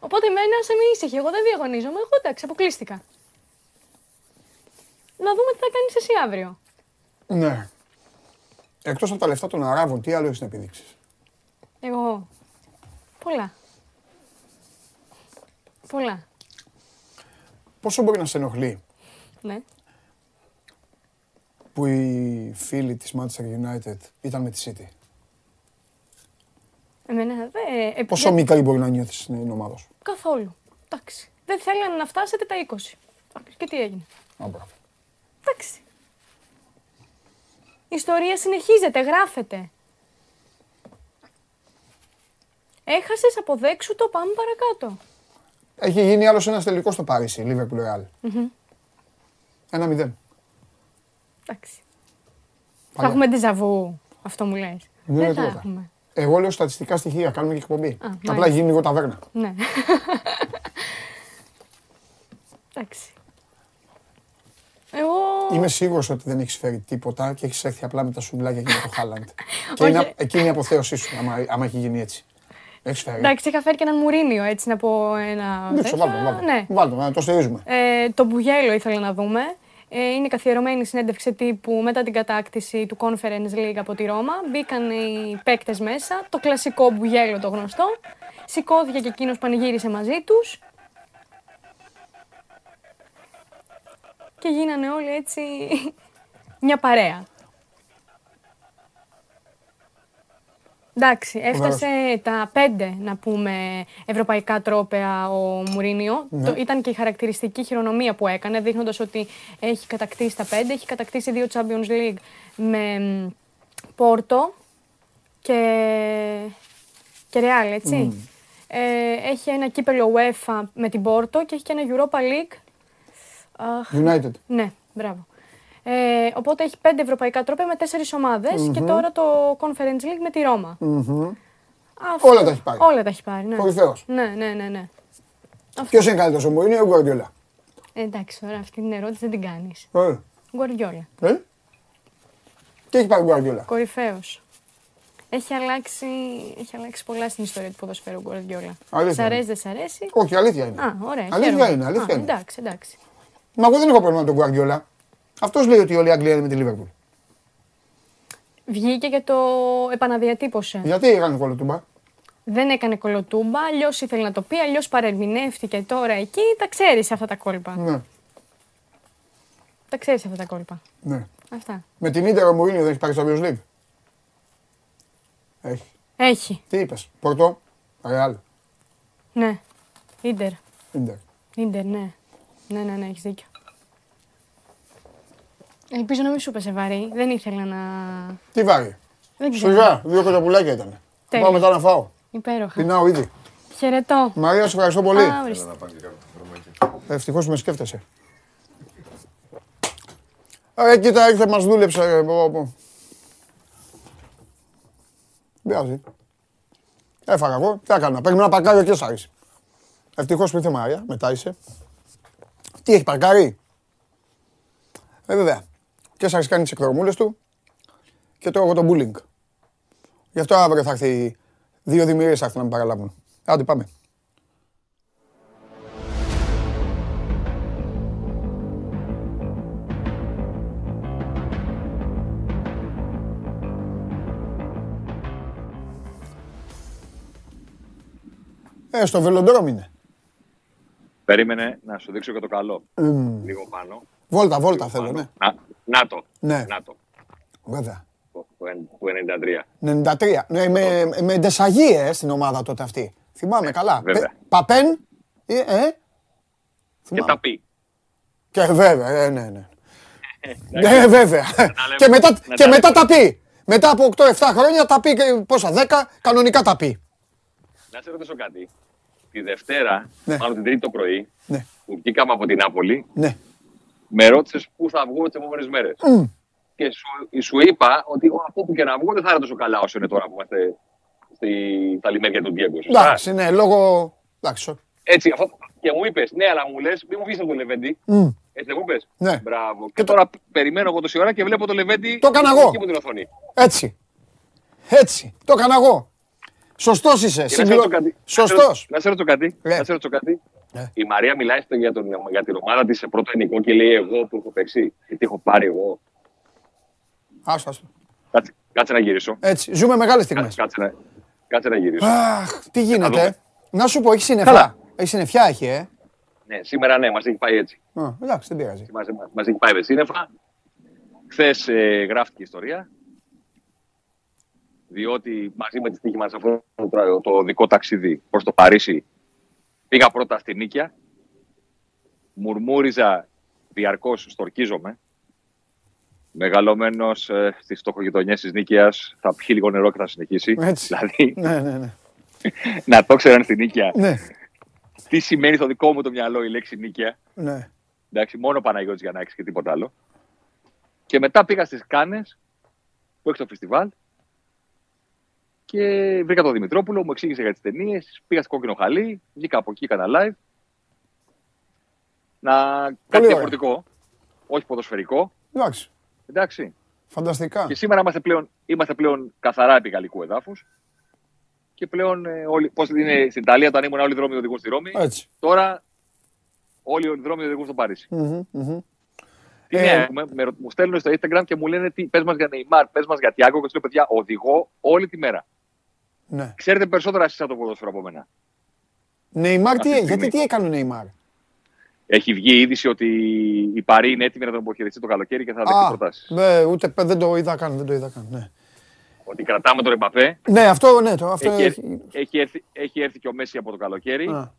Οπότε εμένα σε με ήσυχη. Εγώ δεν διαγωνίζομαι. Εγώ εντάξει, αποκλείστηκα. Να δούμε τι θα κάνει εσύ αύριο. Ναι. Εκτός από τα λεφτά των Αράβων, τι άλλο έχεις να επιδείξεις; Εγώ. Πολλά. Πολλά. Πόσο μπορεί να σε ενοχλεί Ναι. που οι φίλοι της Manchester United ήταν με τη City; Εμένα δεν. ε, Πόσο για- μικρή μπορεί να νιώθεις στην ομάδα σου; Καθόλου. Εντάξει. Δεν θέλανε να φτάσετε τα 20. Εντάξει, Και τι έγινε. Α, μπράβο. Εντάξει. Η ιστορία συνεχίζεται, γράφεται. Έχασες, αποδέξου το, πάμε παρακάτω. Έχει γίνει άλλος ένας τελικός στο Παρίσι, Liverpool Real. Ένα μηδέν. Εντάξει. Θα Παλιά. έχουμε ντεζαβού, αυτό μου λες. Ναι, Δεν θα τίποτα. έχουμε. Εγώ λέω στατιστικά στοιχεία, κάνουμε και εκπομπή. μάλιστα. Απλά γίνει λίγο ταβέρνα. Ναι. Εντάξει. Εγώ... Είμαι σίγουρος ότι δεν έχεις φέρει τίποτα και έχεις έρθει απλά με τα σουβλάκια και με το Χάλαντ. και Όχι. είναι, εκείνη η αποθέωσή σου, άμα, άμα έχει γίνει έτσι. Έχεις φέρει. Εντάξει, είχα φέρει και έναν Μουρίνιο, έτσι να πω ένα... Δείξω, τέτοιο. βάλτε, βάλτε. Ναι. Βάλτε, να το στηρίζουμε. Ε, το Μπουγέλο ήθελα να δούμε. Ε, είναι καθιερωμένη συνέντευξη τύπου μετά την κατάκτηση του Conference League από τη Ρώμα. Μπήκαν οι παίκτες μέσα. Το κλασικό Μπουγέλο το γνωστό. Σηκώθηκε και εκείνος πανηγύρισε μαζί τους. Και γίνανε όλοι έτσι μια παρέα. Εντάξει, έφτασε τα πέντε, να πούμε, ευρωπαϊκά τρόπαια ο Μουρίνιο. Το, ήταν και η χαρακτηριστική χειρονομία που έκανε, δείχνοντας ότι έχει κατακτήσει τα πέντε. Έχει κατακτήσει δύο Champions League με μ, Πόρτο και, και Real, έτσι. Ε, έχει ένα κύπελο UEFA με την Πόρτο και έχει και ένα Europa League. Αχ, United. ναι, μπράβο. Ε, οπότε έχει πέντε ευρωπαϊκά τρόπια με τέσσερις ομάδες και τώρα το Conference League με τη Ρώμα. Αυτό- Όλα τα έχει πάρει. Όλα τα έχει πάρει, ναι. Κορυφαίος. Ναι, ναι, ναι, ναι. Ποιος είναι καλύτερος, ο Μourinho ή ο Γκουαρδιόλα. Ε, εντάξει, τώρα αυτή την ερώτηση δεν την κάνεις. Ε, Γκουαρδιόλα. ε. Τι έχει πάρει ο Γκουαρδιόλα. Κορυφαίος. Έχει αλλάξει, έχει αλλάξει πολλά στην ιστορία του ποδοσφαίρου Γκουαρδιόλα. Αλήθεια Σ' είναι. αρέσει, δεν σ' αρέσει; Όχι, αλήθεια είναι. Α, ωραία. Αλήθεια χαίρομαι. είναι, αλήθεια Α, είναι. Εντάξει, εντάξει. Μα εγώ δεν έχω πρόβλημα με τον Γκουαρδιόλα. Αυτός λέει ότι όλη η Αγγλία είναι με τη Λίβερπουλ. Βγήκε και το επαναδιατύπωσε. Γιατί έκανε κολοτούμπα; Δεν έκανε κολοτούμπα, αλλιώς ήθελε να το πει, αλλιώς παρερμηνεύτηκε τώρα εκεί. Τα ξέρεις αυτά τα κόλπα. Ναι, Τα ξέρεις αυτά τα κόλπα. ναι. Αυτά. Με την Ίντερ ο Μourinho δεν έχει πάρει Champions League; Έχει. Έχει. Τι είπες, Πορτό, Ρεάλ, Ναι. Ίντερ. Ίντερ. Ίντερ, ναι. Ναι, ναι, ναι, έχεις δίκιο. Ελπίζω να μην σου πέσε βαρύ. Δεν ήθελα να. Τι βάρη; Δεν ξέρω. Σιγά, δύο κοτοπουλάκια ήταν. Τέλεια. Πάω μετά να φάω. Υπέροχα. Πεινάω ήδη. Χαιρετώ. Μαρία, σε ευχαριστώ πολύ. Α, ορίστε. Ευτυχώς με σκέφτεσαι. Ρε κοίτα, ήρθε μας δούλεψε. ρε, πω, πω. Δεν πειράζει. Έφαγα εγώ, τι έκανα. Πρέπει να παρκάρει ο Κέσσαρης. Ευτυχώς που ήρθε η Μαρία, μετά είσαι. Τι έχει παρκάρει; Ε, βέβαια. Ο Κέσσαρης κάνει τις εκδρομούλες του και τρώω εγώ το bullying. Γι' αυτό αύριο θα έρθει, δύο δημιουργίες θα έρθουν να με παραλάβουν. Άντε πάμε. Ε, στο βελοντρόμ είναι. Περίμενε να σου δείξω και το καλό. Λίγο πάνω. Βόλτα, βόλτα Πάνω. θέλω, ναι. Να, να το. Ναι. Να το. Βέβαια. Το, το του 93. 93. Ναι, με, με Ντεσαγί, ε, στην ομάδα τότε αυτή. Θυμάμαι καλά. βέβαια. Πε- Παπέν. Ε, ε. Και Θυμάμαι. τα πει. Και βέβαια, ε, ναι, ναι. Ναι, βέβαια. Και μετά, να και τα μετά λέμε. τα πει. Μετά από 8-7 χρόνια τα πει, και πόσα, 10, κανονικά τα πει. Να σε ρωτήσω κάτι. Τη Δευτέρα, Ναι. μάλλον την Τρίτη το πρωί, Ναι, που βγήκαμε από την Νάπολη, ναι. με ρώτησες πού θα βγω τις επόμενες μέρες. Μμ. Και σου, σου είπα ότι «Ω, από όπου και να βγω δεν θα είναι τόσο καλά όσο είναι τώρα που είμαστε στη, στα λιμέρια του Ντιέγκο. σωστά;» Εντάξει, ναι, λόγω. Εντάξει. Έτσι, αυτό, και μου είπες, ναι, αλλά μου λες, μην μου βγει από το Λεβέντι. Μμ. Έτσι δεν μου πες. Ναι. Μπράβο. Και, τώρα περιμένω εγώ τόση ώρα και βλέπω το Λεβέντι. Το έκανα εγώ. εκεί μου την οθόνη. Έτσι. Έτσι. Το έκανα εγώ. Σωστός είσαι. Και να σε ρωτήσω Συγκλω... κάτι. Σωστός. Να σε ρωτήσω κάτι. Ναι. Να σε ρωτήσω κάτι. Ναι. Η Μαρία μιλάει στο, για, τον, για την ομάδα της σε πρώτο ενικό και λέει εγώ που έχω παίξει. Και τι έχω πάρει εγώ. Άστο, άστο. Κάτσε, κάτσε να γυρίσω. Έτσι. Ζούμε μεγάλες Κάτσε, στιγμές. κάτσε, να, κάτσε να γυρίσω. Αχ, τι Να γίνεται. δούμε. Να σου πω, έχεις συννεφιά. Καλά. Έχεις συννεφιά, έχει, ε. ναι, σήμερα ναι, μας έχει πάει έτσι. Α, εντάξει, δεν πειράζει. Μας, μας έχει πάει με σύννεφα. Χθες ε, γράφτηκε η ιστορία. Διότι μαζί με τη στοίχη μας αυτό το, το δικό ταξίδι προς το Παρίσι πήγα πρώτα στη Νίκαια. Μουρμούριζα διαρκώς, στορκίζομαι. Μεγαλωμένος ε, στις στοχογειτονιές της Νίκαιας θα πιει λίγο νερό και θα συνεχίσει. Έτσι. Δηλαδή Ναι, ναι, ναι. να το ξέραν στη Νίκαια Ναι, τι σημαίνει στο δικό μου το μυαλό η λέξη Νίκαια. ναι. Εντάξει, μόνο Παναγιώτης για να έχεις και τίποτα άλλο. Και μετά πήγα στις Κάνες, που έχει το φεστιβάλ, και βρήκα τον Δημητρόπουλο, μου εξήγησε για τις ταινίες, πήγα στο Κόκκινο Χαλί, βγήκα από εκεί, έκανα live. Να κάτι ωραία. διαφορετικό, όχι ποδοσφαιρικό, Εντάξει. εντάξει. Φανταστικά. Και σήμερα είμαστε πλέον, είμαστε πλέον καθαρά επί γαλλικού εδάφους. Και πλέον, ε, όλοι, πώς είναι στην Ιταλία, όταν ήμουν όλοι οι δρόμοι οδηγούν στη Ρώμη, Έτσι. τώρα όλοι οι δρόμοι οδηγούν στο Παρίσι. Μμμ, μμμ. Τι Ε, νέα έχουμε, με, ρω- μου στέλνουν στο Instagram και μου λένε τι, πες μας για Νεϊμάρ, πες μας για Τιάγκο και τους λέω παιδιά, οδηγώ όλη τη μέρα. Ναι. Ξέρετε περισσότερα εσείς από το ποδόσφαιρο από μένα. Νεϊμάρ, τι, Αυτή τη γιατί στιγμή. τι έκανε ο Νεϊμάρ. Έχει βγει η είδηση ότι η Παρή είναι έτοιμη να τον αποχαιρετήσει το καλοκαίρι και θα δεχτεί Α, προτάσεις. ναι, ούτε πε- δεν το είδα καν, δεν το είδα καν. Ναι, Ότι κρατάμε τον Εμπαπέ. ναι αυτό, ναι, το, αυτό Έχει, έχει. έρθει- έχει, έρθει, έχει έρθει και ο Μέση από το καλοκαίρι. Α.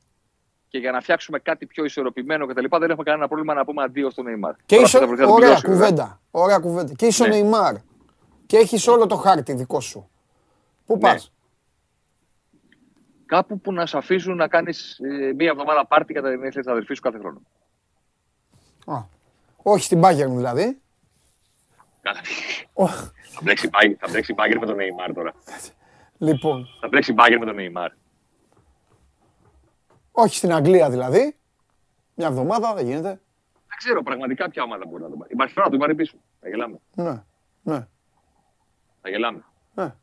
Και για να φτιάξουμε κάτι πιο ισορροπημένο κτλ. δεν έχουμε κανένα πρόβλημα να πούμε αντίο στον Νεϊμάρ. Και Τώρα είσαι, αυτό θα βοηθάει να τον ωραία πληρώσει, βέβαια. κουβέντα, ωραία κουβέντα. Και είσαι ο Ναι. Νεϊμάρ. Και έχεις όλο το χάρτη δικό σου. Πού Ναι. πας; Κάπου που να σε αφήσουν να κάνεις μία εβδομάδα πάρτι κατά την έννοια τη αδερφή σου κάθε χρόνο. Α, όχι στην Bayern δηλαδή. Καλά. Ω, Θα μπλέξει η Bayern- θα μπλέξει η Bayern με τον Neymar τώρα. λοιπόν, Θα μπλέξει η Bayern με τον Neymar. όχι στην Αγγλία δηλαδή. Μια εβδομάδα δεν γίνεται. Δεν ξέρω πραγματικά ποια ομάδα μπορεί να τον πάρει. Η Μπαρσελόνα του πάρει πίσω. Θα γελάμε. Ναι, ναι, Θα γελάμε. ναι.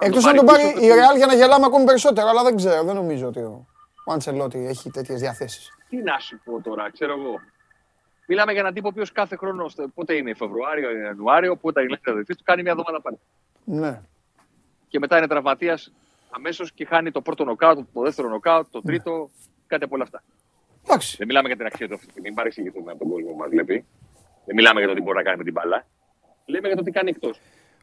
Τον Εκτός αν πάρει τον πάρει πίσω, η το- Real για να γελάμε ακόμη περισσότερο, αλλά δεν ξέρω, δεν νομίζω ότι ο, ο Αντσελότη έχει τέτοιες διαθέσεις. Τι να σου πω τώρα, ξέρω εγώ. Μιλάμε για έναν τύπο ο οποίος κάθε χρόνο, στο- πότε είναι Φεβρουάριο, Ιανουάριο, πότε είναι η αδερφή του, κάνει μια εβδομάδα πάρτι. Ναι, Και μετά είναι τραυματίας αμέσως και χάνει το πρώτο νοκάουτ, το δεύτερο νοκάουτ, το τρίτο, κάτι από όλα αυτά. εντάξει. Δεν μιλάμε για την αξία του αυτή τη στιγμή, μην παρεξηγηθούμε από τον κόσμο που μας βλέπει. Δεν μιλάμε για το τι μπορεί να κάνει με την μπάλα. Λέμε για το τι κάνει εκτός.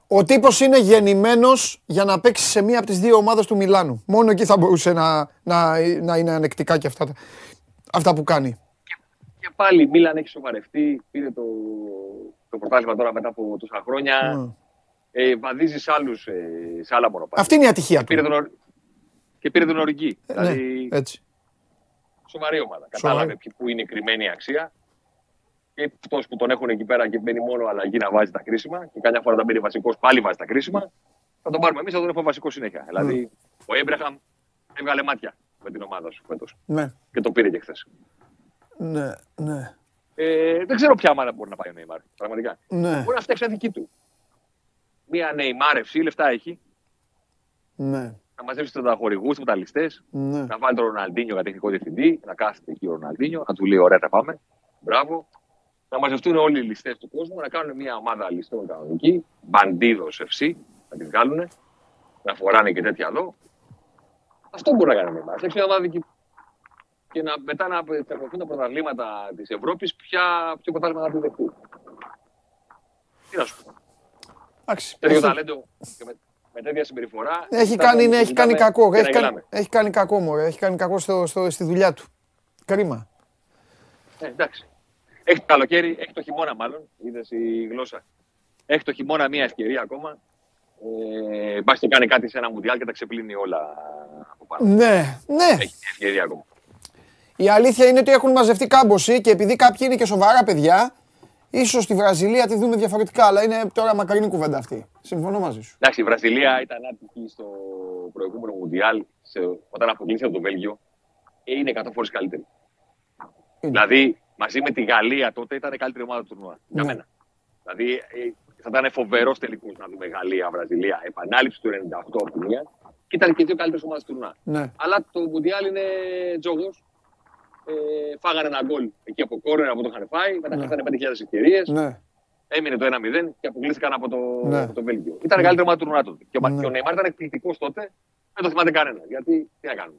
Ο τύπος είναι γεννημένος για να παίξει σε μία από τις δύο ομάδες του Μιλάνου. Μόνο εκεί θα μπορούσε να, να, να είναι ανεκτικά και αυτά, τα- αυτά που κάνει. Και πάλι η Μίλαν έχεις σοβαρευτεί. Πήρε το, το πρωτάθλημα τώρα μετά από τόσα χρόνια. Μμ. Ε, βαδίζεις σε, άλλους, ε, σε άλλα μονοπάτια. Αυτή είναι η ατυχία πήρε του. τον, Ορ- και πήρε τον Οριγκή. Ε, δηλαδή, Ναι, έτσι. σοβαρή ομάδα. Σοβαρή. Κατάλαβε ποιοι- πού είναι η κρυμμένη η αξία. Και αυτός που τον έχουν εκεί πέρα και μένει μόνο αλλαγή να βάζει τα κρίσιμα. Και καμιά φορά τα μπαίνει βασικός, πάλι βάζει τα κρίσιμα. Θα τον πάρουμε εμείς, θα τον έχουμε βασικό συνέχεια. Δηλαδή, ο Έμπρεχαμ έβγαλε μάτια με την ομάδα σου φέτος. Ναι, Και το πήρε και χθες. ναι, ναι. Ε, δεν ξέρω ποια ομάδα μπορεί να πάει ο Νεϊμάρ. Πραγματικά. Ναι, Μπορεί να φτιάξει ένα δική του. Μία Νεϊμάρ FC, λεφτά έχει. ναι, Να μαζέψει του χορηγού, του μεταλλιστές. ναι. Να βάλει τον Ροναλντίνιο για τεχνικό διευθυντή. Να κάθεται εκεί ο Ροναλντίνιο. Να του λέει: Ωραία, τα πάμε. Μπράβο. Να μαζευτούν όλοι οι ληστές του κόσμου. Να κάνουν μια ομάδα ληστών κανονική. Μπαντίδος FC. Να την βγάλουν. Να φοράνε και τέτοια εδώ. Αυτό μπορεί να κάνει ο Νεϊμάρς. Φτιάξει μια ομάδα δική του. Και να, μετά να περνωθούν τα πρωταθλήματα της Ευρώπης, ποια, ποιο πρωτάθλημα θα του δεχτούν. Τι να σου πω. Εντάξει. Τέτοιο Έχει- ταλέντο και με, με τέτοια συμπεριφορά. Έχει θα κάνει, τον ναι, έχει συζητάμε κάνει κακό. και Έχει να κάνει, γελάμε. έχει κάνει κακό, μωρέ. Έχει κάνει κακό στο, στο, στη δουλειά του. Κρίμα. Ε, εντάξει. Έχει το καλοκαίρι, έχει το χειμώνα μάλλον. Είδες η γλώσσα. Έχει το χειμώνα μία ευκαιρία ακόμα. Ε, Μπας και κάνει κάτι σε ένα μουντιάλ και τα ξεπλύνει όλα από πάνω. Ναι, ναι. Έχει μια ευκαιρία ακόμα. Η αλήθεια είναι ότι έχουν μαζευτεί κάμποση και επειδή κάποιοι είναι και σοβαρά παιδιά, ίσως στη Βραζιλία τη δούμε διαφορετικά. Αλλά είναι τώρα μακρινή κουβέντα αυτή. Συμφωνώ μαζί σου. Εντάξει, η Βραζιλία ήταν άτυχη στο προηγούμενο Μουντιάλ, σε, όταν αποκλείστηκε από το Βέλγιο. Ε, Είναι 100 φορές καλύτερη. Δηλαδή, μαζί με τη Γαλλία τότε ήταν η καλύτερη ομάδα του τουρνουά. Για Ναι. μένα. Δηλαδή, ε, θα ήταν φοβερός τελικό να δούμε Γαλλία-Βραζιλία. Επανάληψη του 98 από τη μία. Και ήταν και οι δύο καλύτερες ομάδες του τουρνουά. Ναι. Αλλά το Μουντιάλ είναι τζόγος. Ε, φάγανε ένα γκολ εκεί από κόρνερ από το είχαν φάει. Μετά Ναι. χάσανε 5.000 ευκαιρίες. Ναι. Έμεινε το 1-0 και αποκλείστηκαν από το, Ναι. από το Βέλγιο. Ήταν η καλύτερη ομάδα του τουρνουά τότε. Και ο, Ναι. και ο Νεϊμάρ ήταν εκπληκτικός τότε. Δεν το θυμάται κανένα. Γιατί τι να κάνουμε.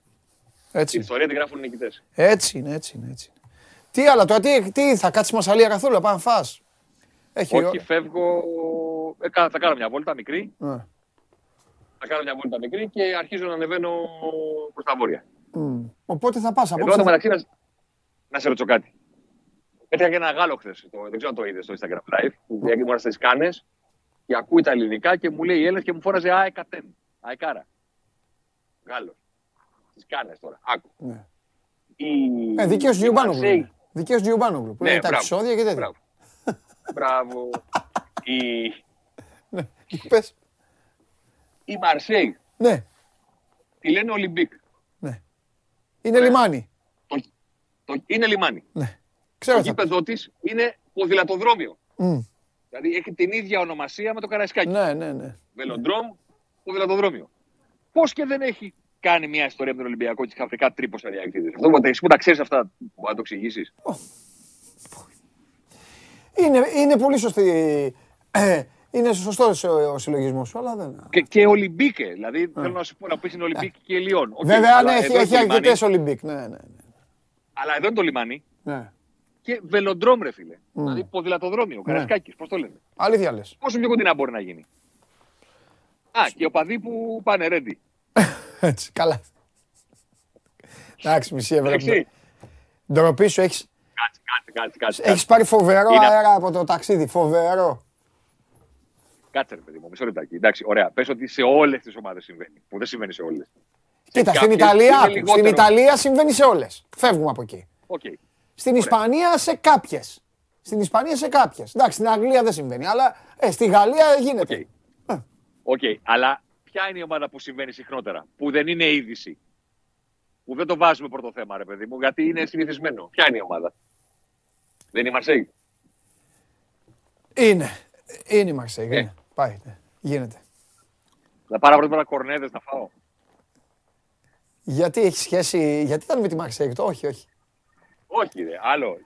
Την Έτσι. ιστορία την γράφουν οι νικητές. Έτσι είναι, έτσι είναι. Έτσι. είναι. Τι άλλο τώρα, τι, τι θα κάτσεις μασαλία καθόλου, πάμε να φας. Έχει Όχι, ώρα. φεύγω. Ε, κα- θα κάνω μια βόλτα μικρή. Ναι. Θα κάνω μια βόλτα μικρή και αρχίζω να ανεβαίνω προς τα βόρεια. Μμ. Οπότε θα πας Εδώ απόψε. το μεταξύ να, να σε ρωτήσω κάτι. Έτρεχα και ένα Γάλλο χθες. Δεν ξέρω αν το είδες στο Instagram Live. Που ήμουν στις Κάνες και ακούει τα ελληνικά και μου λέει Έλληνε και μου φόραζε ΑΕΚΑΤΕΝ. ΑΕΚΑΡΑ. Γάλλος. Στις Κάνες τώρα. Άκου. Ναι. Η... Ε, δικαίως η Γιουμπάνογλου. Μαρσέη- είναι. Δικαίως Γιουμπάνογλου. Που Ναι, λέει τα μπράβο. επεισόδια και τέτοια. Μπράβο. Μπράβο. η... Πες. η Μαρσέη Ναι, τη λένε Ολυμπίκ. ναι. Είναι λιμάνι. Το... Το... Είναι λιμάνι. Ναι. Ξέρω Το θα γήπεδο της είναι ποδηλατοδρόμιο. Μμ. Δηλαδή έχει την ίδια ονομασία με το Καραϊσκάκι. Ναι, ναι, ναι. Βελοντρόμ, ποδηλατοδρόμιο. Πώς και δεν έχει κάνει μια ιστορία με τον Ολυμπιακό και ξαφνικά τρύπο αριακτήδε. Αυτό που- εσύ που τα ξέρεις αυτά, μπορεί να το εξηγήσεις. Είναι, είναι πολύ σωστή. Ε, είναι σωστός ο, ο συλλογισμός σου, αλλά δεν. Και, και Ολυμπίκε. Δηλαδή θέλω να σου πω να πεις είναι Ολυμπίκ και Λιόν. Οκ, Ε. Βέβαια, αλλά ναι, έχει, εδώ είναι έχει το λιμάνι. αρκετές Ολυμπίκ. Ναι, ναι. ναι. Αλλά εδώ είναι το λιμάνι ναι. και βελοντρόμ, ρε φίλε. Δηλαδή ποδηλατοδρόμιο, Καραϊσκάκη, πώς το λένε. Αλήθεια λες. Πόσο πιο κοντινά μπορεί να γίνει. Α, και ο παδί που πάνε ρέντι. Έτσι, καλά. Εντάξει, μισή ευρώ. Εντάξει. Ντροπή σου, έχει Κάτσε, κάτσε, κάτσε. κάτσε, έχεις πάρει φοβερό Είναι- αέρα από το ταξίδι. Φοβερό. Κάτσε, ρε παιδί μου, μισό λεπτάκι. Εντάξει, ωραία. Πες ότι σε όλες τις ομάδες συμβαίνει. Που δεν συμβαίνει σε όλες. Κοίτα, στην κάποιες Ιταλία, είναι άκου, λιγότερο. στην Ιταλία συμβαίνει σε όλες. Φεύγουμε από εκεί. Οκ. Στην Ισπανία σε κάποιες. Στην Ισπανία σε κάποιες. Εντάξει, στην Αγγλία δεν συμβαίνει, αλλά ε, στη Γαλλία γίνεται. OK. OK. Αλλά ποια είναι η ομάδα που συμβαίνει συχνότερα, που δεν είναι είδηση; Που δεν το βάζουμε πρώτο θέμα, ρε παιδί μου, γιατί είναι συνηθισμένο. Ποια είναι η ομάδα; Δεν είναι η Μαρσέη; Είναι. Είναι η Μαρσέη. Ε. είναι. Πάει. ναι. Γίνεται. Να πάρω πρώτα κορνέδες να φάω. Γιατί έχει σχέση. Γιατί ήταν με τη Μαρσέη, το όχι, όχι. Όχι, ρε. Άλλο.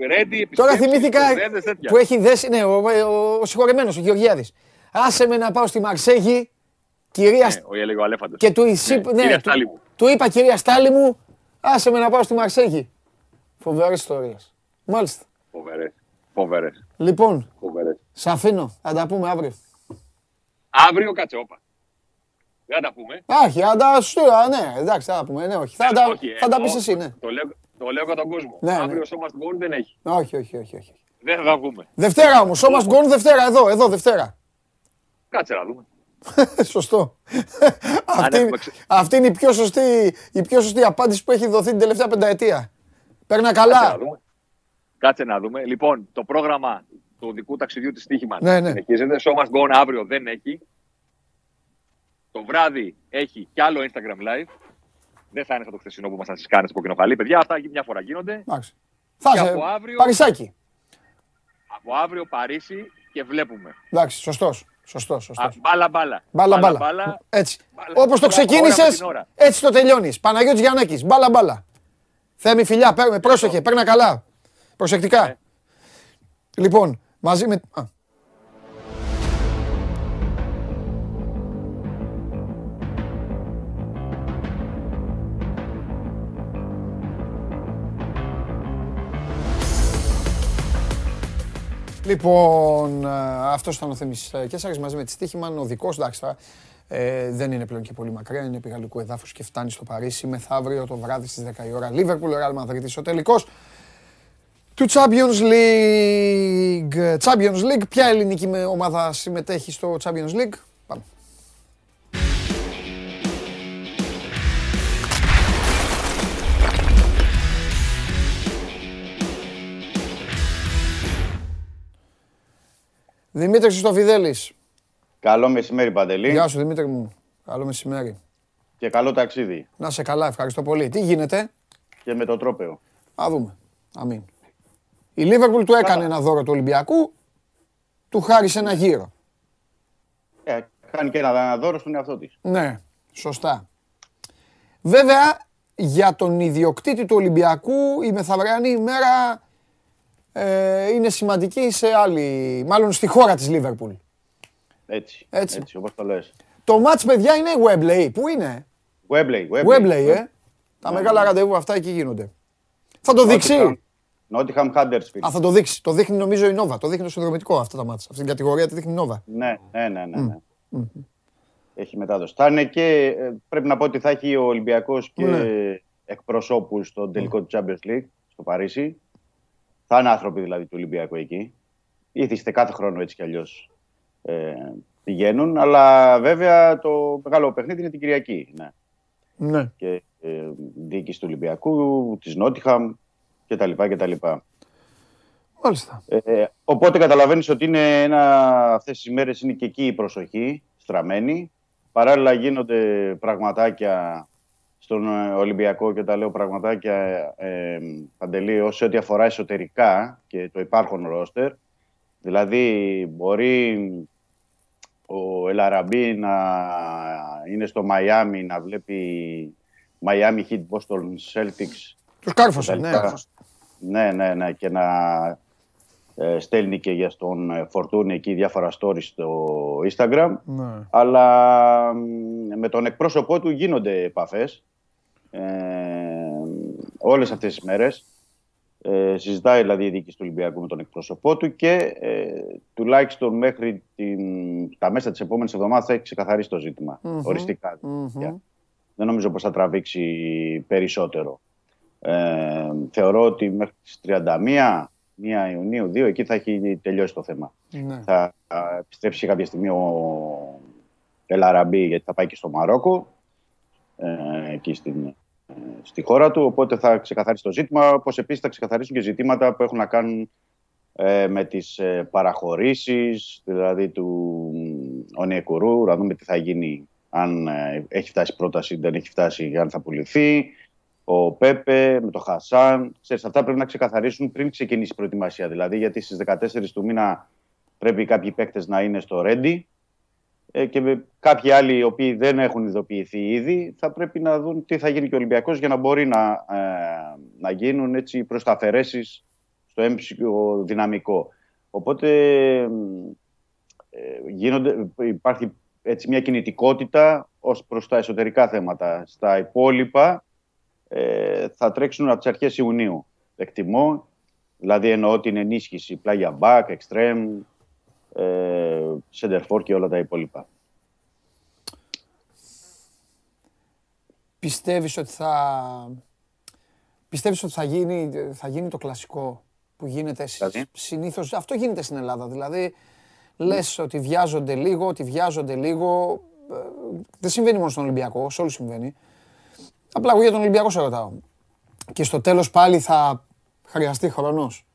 Ε, Ρέντι, Τώρα επισκέψεις, θυμήθηκα κορνέδες, τέτοια. που έχει δέσει. Ναι, ο, ο, ο συγχωρεμένος, ο Γεωργιάδης. Άσε με να πάω στη Μαρσέγη, κυρία. Ναι, ο έλεγε ο Αλέφαντος. Και του, εισή- Ναι, ναι, κυρία του- Στάλη μου. του είπα, κυρία Στάλη μου, άσε με να πάω στη Μαρσέγη. Φοβερές ιστορίες. Μάλιστα. Φοβερές. Φοβερές. Λοιπόν, Φοβερές. σε αφήνω. Θα τα πούμε αύριο. Αύριο κάτσε, όπα. Δεν θα τα πούμε. Άχι, θα τα σου α, ναι, εντάξει, θα τα πούμε. Ναι, όχι. Θα, τα, Όχι, θα τα εννοώ- πεις εσύ, ναι. Το λέω, το λέω για τον κόσμο. Ναι, ναι. Αύριο σώμας στην κόρη δεν έχει. Όχι, όχι, όχι. όχι. Δεν θα τα βγούμε. Δευτέρα όμως, σώμας γκόν Δευτέρα, εδώ, εδώ, Δευτέρα. Κάτσε να δούμε. Σωστό. αυτή, έχουμε ξε- αυτή είναι η πιο, σωστή, η πιο σωστή απάντηση που έχει δοθεί την τελευταία πενταετία. Παίρνα Κάτσε να καλά. δούμε. Κάτσε να δούμε. Λοιπόν, το πρόγραμμα του δικού ταξιδιού της Τύχημαν Ναι, ναι. συνεχίζεται. Show must go on αύριο δεν έχει. Το βράδυ έχει κι άλλο Instagram live. Δεν θα είναι σαν το χθεσινό που ήμασταν στις κάνες από κοινοχαλή. Παιδιά, αυτά μια φορά γίνονται. Εντάξει. Θα Και είσαι από αύριο- Παρισάκι. Από αύριο Παρίσι και βλέπουμε. Εντάξει, σωστός. Σωστός, Α, σωστός. μπάλα μπάλα. Μπάλα μπάλα. Έτσι. Μπάλα, Όπως το μπάλα, ώρα με ξεκίνησες, την ώρα. έτσι το τελειώνεις. Παναγιώτης Γιαννάκης, μπάλα μπάλα. Θέμη φιλιά, παίρνε, πρόσεχε, παίρνα καλά. Προσεκτικά. Ε. Λοιπόν, μαζί με... Λοιπόν, αυτός ήταν ο Θέμης Κέσσαρης μαζί με τη Στίχημαν. Ο δικός, εντάξει, τώρα, ε, δεν είναι πλέον και πολύ μακριά, είναι επί γαλλικού εδάφους και φτάνει στο Παρίσι μεθαύριο το βράδυ στις 10 η ώρα. Λίβερπουλ, Real Madrid, ο τελικό του Champions League. Champions League, ποια ελληνική με- ομάδα συμμετέχει στο Champions League; Πάμε. Δημήτρης Χριστοφιδέλης. Καλό μεσημέρι, Παντελή. Γεια σου Δημήτρη μου. Καλό μεσημέρι. Και καλό ταξίδι. Να σε καλά, ευχαριστώ πολύ. Τι γίνεται, Και με το τρόπεο. Α δούμε. Αμήν. Η Λίβερπουλ του έκανε ένα δώρο του Ολυμπιακού, του χάρισε ένα γύρο. Ε, κάνει και ένα δώρο στον εαυτό της. Ναι, σωστά. Βέβαια, για τον ιδιοκτήτη του Ολυμπιακού η μεθαυριανή ημέρα ε, είναι σημαντική σε άλλη, μάλλον στη χώρα της Λίβερπουλ. Έτσι. Έτσι. Έτσι, όπως το λες. Το μάτς, παιδιά, είναι Webley. Πού είναι; Webley, Webley. Webley, ε. Τα μεγάλα ραντεβού αυτά εκεί γίνονται. Θα το δείξει. Nottingham Huddersfield. Α, θα το δείξει. Το δείχνει νομίζω η Νόβα. Το δείχνει το συνδρομητικό αυτά τα μάτς. Αυτή την κατηγορία τη δείχνει η Νόβα. Ναι, ναι, ναι. ναι, ναι. Έχει μετάδοση. Θα είναι και, ε, πρέπει να πω ότι θα έχει ο Ολυμπιακός και Ναι. εκπροσώπους στον τελικό του Champions League στο Παρίσι. Θα είναι άνθρωποι δηλαδή του Ολυμπιακού εκεί. Ήθιστε κάθε χρόνο έτσι κι αλλιώς ε, πηγαίνουν. Αλλά βέβαια το μεγάλο παιχνίδι είναι την Κυριακή. Ναι. Ναι. και ε, διοίκηση του Ολυμπιακού, της Νότιχαμ κτλ. κτλ. Μάλιστα. Ε, οπότε καταλαβαίνεις ότι είναι ένα, αυτές τις ημέρες είναι και εκεί η προσοχή στραμμένη. Παράλληλα γίνονται πραγματάκια στον ε, Ολυμπιακό και τα λέω πραγματάκια ε, Παντελή ως ό,τι αφορά εσωτερικά και το υπάρχον ρόστερ. Δηλαδή μπορεί ο Ελαραμπή να είναι στο Μαϊάμι να βλέπει Miami Heat Boston Celtics Τους κάρφωσε, ναι. Τελικά. Ναι, ναι, ναι. Και να ε, στέλνει και για στον ε, Φορτούνη εκεί διάφορα stories στο Instagram. ναι. Αλλά μ, με τον εκπρόσωπό του γίνονται επαφές. Ε, όλες αυτές τις μέρες. Ε, συζητάει δηλαδή η διοίκηση του Ολυμπιακού με τον εκπρόσωπό του και ε, τουλάχιστον μέχρι την, τα μέσα της επόμενης εβδομάδας θα έχει ξεκαθαρίσει το ζήτημα. Οριστικά. Για- Δεν νομίζω πως θα τραβήξει περισσότερο. Ε, θεωρώ ότι μέχρι τις 31, 1 Ιουνίου, 2, εκεί θα έχει τελειώσει το θέμα. ναι. Θα α, επιστρέψει κάποια στιγμή ο Ελαραμπή γιατί θα πάει και στο Μαρόκο, ε, εκεί στην, ε, στη χώρα του, οπότε θα ξεκαθαρίσει το ζήτημα, όπως επίσης θα ξεκαθαρίσουν και ζητήματα που έχουν να κάνουν ε, με τις ε, παραχωρήσεις, δηλαδή του Ονιεκουρού, να δούμε τι θα γίνει αν ε, έχει φτάσει πρόταση, δεν έχει φτάσει, αν θα πουληθεί. Ο Πέπε με το Χασάν. Ξέρεις, αυτά πρέπει να ξεκαθαρίσουν πριν ξεκινήσει η προετοιμασία. Δηλαδή, γιατί στις 14 του μήνα πρέπει κάποιοι παίκτες να είναι στο Ρέντι ε, και με κάποιοι άλλοι οι οποίοι δεν έχουν ειδοποιηθεί ήδη θα πρέπει να δουν τι θα γίνει και ο Ολυμπιακός για να μπορεί να, ε, να γίνουν έτσι προς τα αφαιρέσεις στο έμψυχο δυναμικό. Οπότε μ, ε, γίνονται, υπάρχει έτσι μια κινητικότητα ως προς τα εσωτερικά θέματα. Στα υπόλοιπα ε, θα τρέξουν από τις αρχές Ιουνίου. Εκτιμώ, δηλαδή εννοώ την ενίσχυση πλάγια back, extreme, ε, center for και όλα τα υπόλοιπα. Πιστεύεις ότι θα... Πιστεύεις ότι θα γίνει, θα γίνει το κλασικό που γίνεται σ- Δηλαδή; συνήθως; Αυτό γίνεται στην Ελλάδα. Δηλαδή, λες ότι βιάζονται λίγο, ότι βιάζονται λίγο. Ε, Δεν συμβαίνει μόνο στον Ολυμπιακό, σε όλους συμβαίνει. Απλά εγώ για τον Ολυμπιακό σε ρωτάω. Και στο τέλος πάλι θα χρειαστεί χρόνος;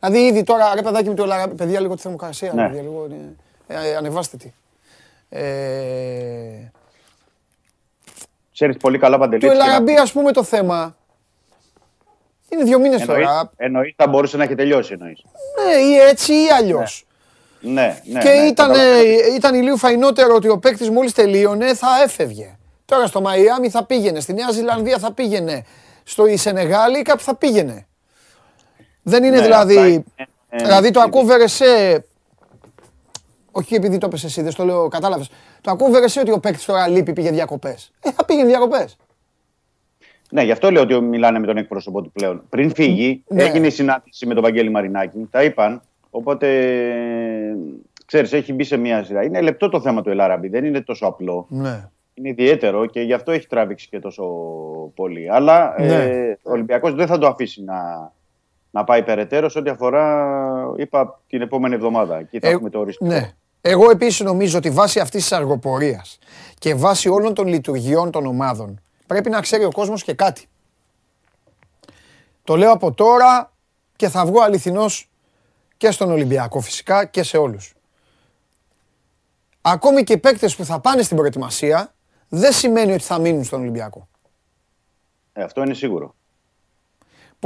Δηλαδή ήδη τώρα, ρε παιδάκι μου, το Ελαραμπή, παιδιά λίγο τη θερμοκρασία, Ναι. παιδιά, λίγο, ε, ε, ανεβάστε τη. Ε, Ξέρεις πολύ καλά Παντελή. του έτσι, και να- Ελαραμπή, ας πούμε, το θέμα είναι δύο μήνες εννοείς, τώρα. εννοείς θα μπορούσε να έχει τελειώσει εννοείς. Ναι, ή έτσι ή αλλιώς. Ναι, ναι. Και ναι, ήταν, καταλαβαίνω. ε, ήταν λίγο φαϊνότερο ότι ο παίκτης μόλις τελείωνε θα έφευγε. Τώρα στο Μαϊάμι θα πήγαινε, στη Νέα Ζηλανδία θα πήγαινε, στο η Σενεγάλη κάπου θα πήγαινε. Δεν είναι Ναι, δηλαδή. αυτά είναι, ε, δηλαδή το ε, ακούω Βερεσέ. Όχι επειδή το έπεσε εσύ, δεν στο λέω, κατάλαβες. Το ακούω Βερεσέ ότι ο παίκτης τώρα λείπει, πήγε διακοπές. Ε, θα πήγαινε διακοπές. Ναι, γι' αυτό λέω ότι μιλάνε με τον εκπρόσωπο του πλέον. Πριν φύγει, Ναι. έγινε η συνάντηση με τον Βαγγέλη Μαρινάκη. Τα είπαν Οπότε, ξέρεις, έχει μπει σε μια σειρά. Είναι λεπτό το θέμα του Ελάραμπη, δεν είναι τόσο απλό. Ναι. Είναι ιδιαίτερο και γι' αυτό έχει τράβηξει και τόσο πολύ. Αλλά Ναι. ε, ο Ολυμπιακός δεν θα το αφήσει να, να πάει περαιτέρω σε ό,τι αφορά, είπα, την επόμενη εβδομάδα. Εκεί θα Ε, έχουμε το οριστικό. Ναι. Εγώ επίσης νομίζω ότι βάσει αυτής της αργοπορίας και βάσει όλων των λειτουργιών των ομάδων πρέπει να ξέρει ο κόσμος και κάτι. Το λέω από τώρα και θα βγω αληθινός και στον Ολυμπιακό φυσικά και σε όλους. Ακόμη και οι παίκτες που θα πάνε στην προετοιμασία δεν σημαίνει ότι θα μείνουν στον Ολυμπιακό. Ε, αυτό είναι σίγουρο.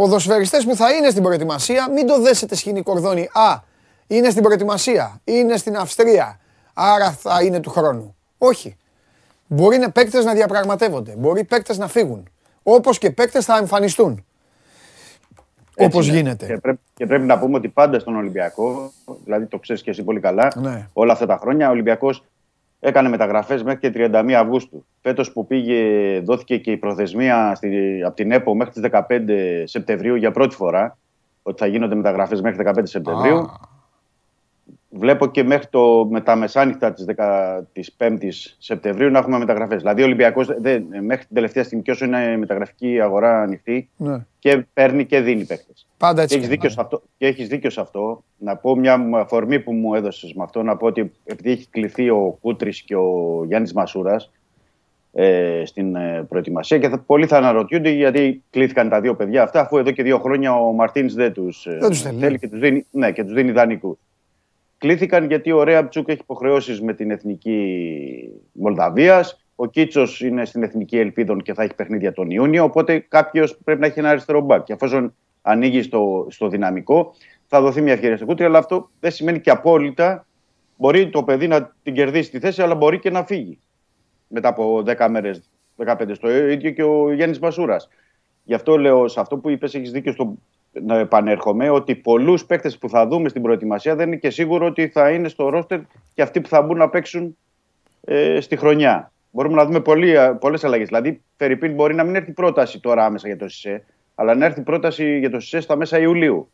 Ποδοσφαιριστές που θα είναι στην προετοιμασία, μην το δέσετε σκηνή κορδόνι. Α, είναι στην προετοιμασία, είναι στην Αυστρία, άρα θα είναι του χρόνου. Όχι. Μπορεί να παίκτες να διαπραγματεύονται, μπορεί παίκτες να φύγουν. Όπως και παίκτες θα εμφανιστούν. Έτσι Όπως είναι. γίνεται. Και πρέπει, και πρέπει να πούμε ότι πάντα στον Ολυμπιακό, δηλαδή το ξέρεις και εσύ πολύ καλά, Ναι. όλα αυτά τα χρόνια ο Ολυμπιακός έκανε μεταγραφές μέχρι και 31 Αυγούστου. Φέτος που πήγε, δόθηκε και η προθεσμία στη, από την ΕΠΟ μέχρι τις 15 Σεπτεμβρίου για πρώτη φορά, ότι θα γίνονται μεταγραφές μέχρι 15 Σεπτεμβρίου. Βλέπω και μέχρι το, με τα μεσάνυχτα της 15η Σεπτεμβρίου να έχουμε μεταγραφές. Δηλαδή ο Ολυμπιακός μέχρι την τελευταία στιγμή, και όσο είναι η μεταγραφική αγορά ανοιχτή, Ναι. και παίρνει και δίνει παίκτες. Πάντα έτσι. Και έχει δίκιο, σε αυτό, και έχεις δίκιο σε αυτό. Να πω μια αφορμή που μου έδωσες με αυτό, να πω ότι επειδή έχει κληθεί ο Κούτρης και ο Γιάννης Μασούρας ε, στην ε, προετοιμασία και θα, πολλοί θα αναρωτιούνται γιατί κλήθηκαν τα δύο παιδιά αυτά, αφού εδώ και δύο χρόνια ο Μαρτίνς δεν τους Δεν τους θέλει. και τους δίνει, ναι, και τους δίνει δανεικού. Κλήθηκαν γιατί ο Ρέαμπτσουκ έχει υποχρεώσεις με την εθνική Μολδαβίας. Ο Κίτσος είναι στην εθνική Ελπίδων και θα έχει παιχνίδια τον Ιούνιο. Οπότε κάποιος πρέπει να έχει ένα αριστερό μπακ. Και εφόσον ανοίγει στο, στο δυναμικό, θα δοθεί μια ευκαιρία στο κούτρι. Αλλά αυτό δεν σημαίνει και απόλυτα. Μπορεί το παιδί να την κερδίσει τη θέση, αλλά μπορεί και να φύγει μετά από 10 μέρες, 15 στο ίδιο και ο Γιάννης Μασούρας. Γι' αυτό λέω σε αυτό που είπες, έχεις δίκιο στο να επανέρχομαι, ότι πολλούς παίκτες που θα δούμε στην προετοιμασία δεν είναι και σίγουρο ότι θα είναι στο ρόστερ και αυτοί που θα μπουν να παίξουν ε, στη χρονιά. Μπορούμε να δούμε πολλές αλλαγές. Δηλαδή, Φερρυπίν μπορεί να μην έρθει πρόταση τώρα άμεσα για το ΣΥΣΕ, αλλά να έρθει πρόταση για το ΣΥΣΕ στα μέσα Ιουλίου.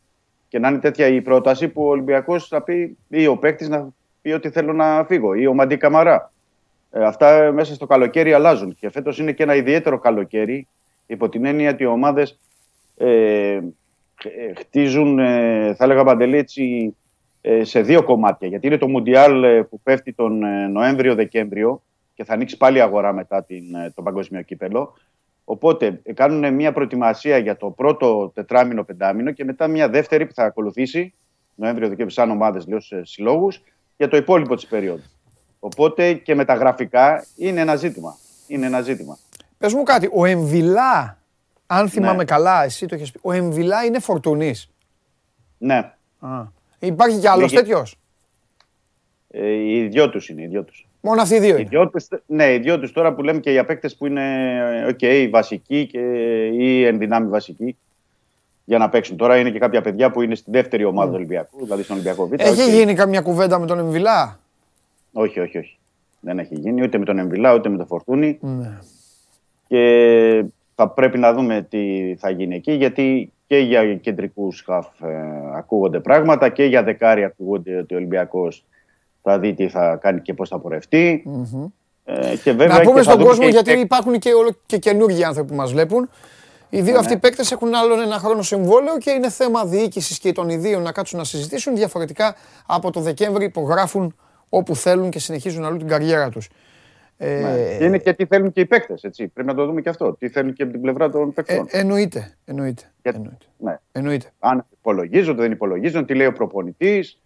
Και να είναι τέτοια η πρόταση που ο Ολυμπιακός θα πει, ή ο παίκτης να πει ότι θέλω να φύγω, ή ο Μαντί Καμαρά. Ε, αυτά μέσα στο καλοκαίρι αλλάζουν. Και φέτος είναι και ένα ιδιαίτερο καλοκαίρι, υπό την έννοια ότι οι ομάδες ε, χτίζουν, ε, θα έλεγα Παντελή, έτσι, ε, σε δύο κομμάτια. Γιατί είναι το Μουντιάλ ε, που πέφτει τον ε, Νοέμβριο-Δεκέμβριο και θα ανοίξει πάλι η αγορά μετά την, ε, το παγκόσμιο κύπελο. Οπότε ε, κάνουν μια προετοιμασία για το πρώτο τετράμινο, πεντάμινο και μετά μια δεύτερη που θα ακολουθήσει, Νοέμβριο-Δεκέμβριο, σαν ομάδες, λέω σε συλλόγους, για το υπόλοιπο της περίοδου. Οπότε και με τα γραφικά είναι ένα ζήτημα. Είναι ένα ζήτημα. Πες μου κάτι, ο Εμβιλά, αν θυμάμαι καλά, εσύ το έχεις πει, ο Εμβιλά είναι φορτουνής. Ναι. Α. Υπάρχει κι άλλος Λέγε- τέτοιος; Ε, οι δυο τους είναι. Οι δυο τους. Μόνο αυτοί οι δύο Οι είναι. δυο τους, ναι, οι δυο τους τώρα που λέμε και για παίκτες που είναι okay, βασικοί και, ή ενδυνάμει βασικοί για να παίξουν. Τώρα είναι και κάποια παιδιά που είναι στη δεύτερη ομάδα του Ολυμπιακού, δηλαδή στον Ολυμπιακό Β. Έχει οκ. γίνει καμιά κουβέντα με τον Εμβιλά; Όχι, όχι, όχι. Δεν έχει γίνει ούτε με τον Εμβιλά ούτε με τον Φορτούνη. Ναι. Και θα πρέπει να δούμε τι θα γίνει εκεί, γιατί και για κεντρικούς χαφ ε, ακούγονται πράγματα και για δεκάρι ακούγονται ότι ο Ολυμπιακός θα δει τι θα κάνει και πώς θα πορευτεί. Ε, και βέβαια Να πούμε και θα στον δούμε κόσμο, και- γιατί υπάρχουν και, όλο, και καινούργιοι άνθρωποι που μας βλέπουν. Οι δύο Ναι, αυτοί ναι. παίκτες έχουν άλλον ένα χρόνο συμβόλαιο και είναι θέμα διοίκησης και των ιδίων να κάτσουν να συζητήσουν. Διαφορετικά από το Δεκέμβρη υπογράφουν όπου θέλουν και συνεχίζουν αλλού την καριέρα τους. Ε, Ναι. Και είναι και τι θέλουν και οι παίκτες. Πρέπει να το δούμε και αυτό. Τι θέλουν και από την πλευρά των ε, παικτών. εννοείται. εννοείται, Και- εννοείται. ναι. εννοείται. Αν υπολογίζονται, δεν υπολογίζονται, τι λέει ο προπονητής,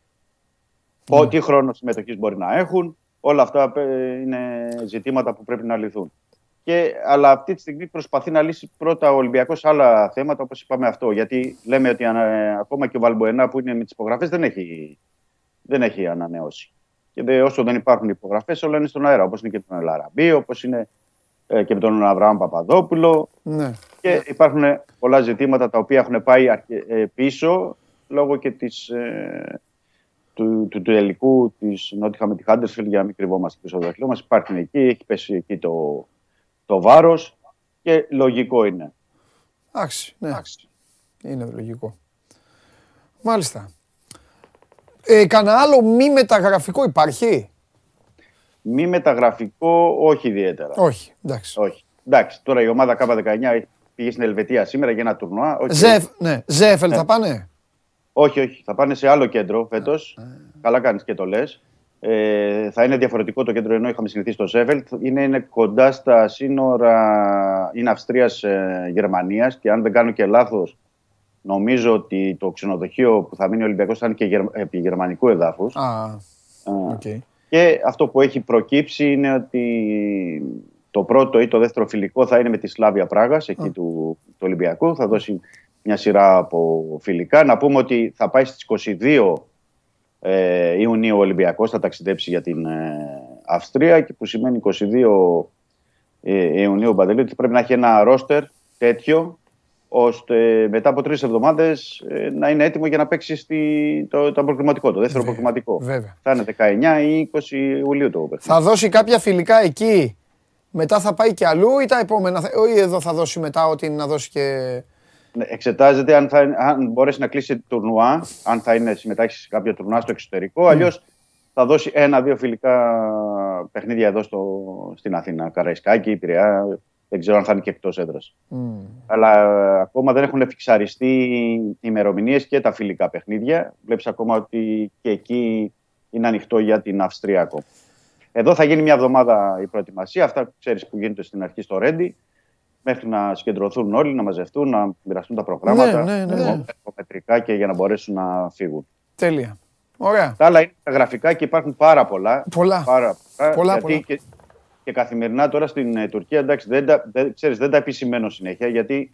Ναι. τι χρόνο συμμετοχής μπορεί να έχουν. Όλα αυτά ε, είναι ζητήματα που πρέπει να λυθούν. Και, αλλά αυτή τη στιγμή προσπαθεί να λύσει πρώτα ο Ολυμπιακός άλλα θέματα, όπως είπαμε αυτό. Γιατί λέμε ότι ανα- ακόμα και ο Βαλμποενά που είναι με τις υπογραφές δεν έχει, δεν έχει ανανεώσει. Και δε, όσο δεν υπάρχουν υπογραφές, όλα είναι στον αέρα. Όπως είναι και με τον Ελαραμπή, όπως είναι ε, και με τον Αβραάμ Παπαδόπουλο. Ναι. Και υπάρχουν πολλά ζητήματα τα οποία έχουν πάει αρκε- ε, πίσω λόγω και της, ε, του, του, του τελικού της Νότιχα με τη Χάντερσφιλ για να μην κρυβόμαστε πίσω από το δαχτυλό μας. Υπάρχουν εκεί, έχει πέσει εκεί το, το βάρος και λογικό είναι. Εντάξει, ναι. Είναι λογικό. Μάλιστα. Ε, κανένα άλλο μη μεταγραφικό υπάρχει; Μη μεταγραφικό, όχι ιδιαίτερα. Όχι, εντάξει. Όχι. Εντάξει, τώρα η ομάδα K19 πήγε στην Ελβετία σήμερα για ένα τουρνουά. Οκ. Ζεφ, ναι. Ζέφελ Ναι. θα πάνε; Όχι, όχι. Θα πάνε σε άλλο κέντρο φέτος. Καλά κάνεις και το λες. Ε, θα είναι διαφορετικό το κέντρο ενώ είχαμε συνηθίσει στο Ζέφελτ. Είναι, είναι κοντά στα σύνορα είναι Αυστρία-Γερμανία και αν δεν κάνω και λάθος, νομίζω ότι το ξενοδοχείο που θα μείνει ο Ολυμπιακός θα είναι και γερ- επί γερμανικού εδάφους. Α, οκ. Και αυτό που έχει προκύψει είναι ότι το πρώτο ή το δεύτερο φιλικό θα είναι με τη Σλάβια Πράγας, εκεί του, του Ολυμπιακού. Θα δώσει μια σειρά από φιλικά. Να πούμε ότι θα πάει στις 22 ε, Ιουνίου ο Ολυμπιακός, θα ταξιδέψει για την ε, Αυστρία και που σημαίνει 22 ε, Ιουνίου ο Παντελή, ότι πρέπει να έχει ένα ρόστερ τέτοιο ώστε μετά από τρεις εβδομάδες να είναι έτοιμο για να παίξει στη, το, το προκριματικό, το δεύτερο προκριματικό. Βέβαια. Θα είναι 19 ή 20 Ιουλίου το παιχνίδι. Θα δώσει κάποια φιλικά εκεί, μετά θα πάει και αλλού ή τα επόμενα, θα- ή εδώ θα δώσει μετά ό,τι είναι να δώσει και... Ναι, Εξετάζεται αν, θα, αν μπορέσει να κλείσει τουρνουά, αν θα είναι συμμετάχει σε κάποιο τουρνουά στο εξωτερικό. Αλλιώς θα δώσει ένα-δύο φιλικά παιχνίδια εδώ στο, στην Αθήνα. Καραϊσκάκη, Πειραιά. Δεν ξέρω αν θα είναι και εκτός έδρας. Αλλά ε, ακόμα δεν έχουν φιξαριστεί οι ημερομηνίες και τα φιλικά παιχνίδια. Βλέπεις ακόμα ότι και εκεί είναι ανοιχτό για την Αυστρία ακόμα. Εδώ θα γίνει μια εβδομάδα η προετοιμασία. Αυτά που ξέρεις που γίνεται στην αρχή στο Ρέντι. Μέχρι να συγκεντρωθούν όλοι, να μαζευτούν, να μοιραστούν τα προγράμματα. Ναι, ναι, ναι. Μετρικά και για να μπορέσουν να φύγουν. Τέλεια. Ωραία. Τα άλλα είναι τα γραφικά και υπάρχουν πάρα πολλά. Πολλά. Πάρα πολλά. Πολλά, γιατί πολλά. Και, και καθημερινά τώρα στην ε, Τουρκία, εντάξει, δεν τα, δεν, ξέρεις, δεν τα επισημαίνω συνέχεια, γιατί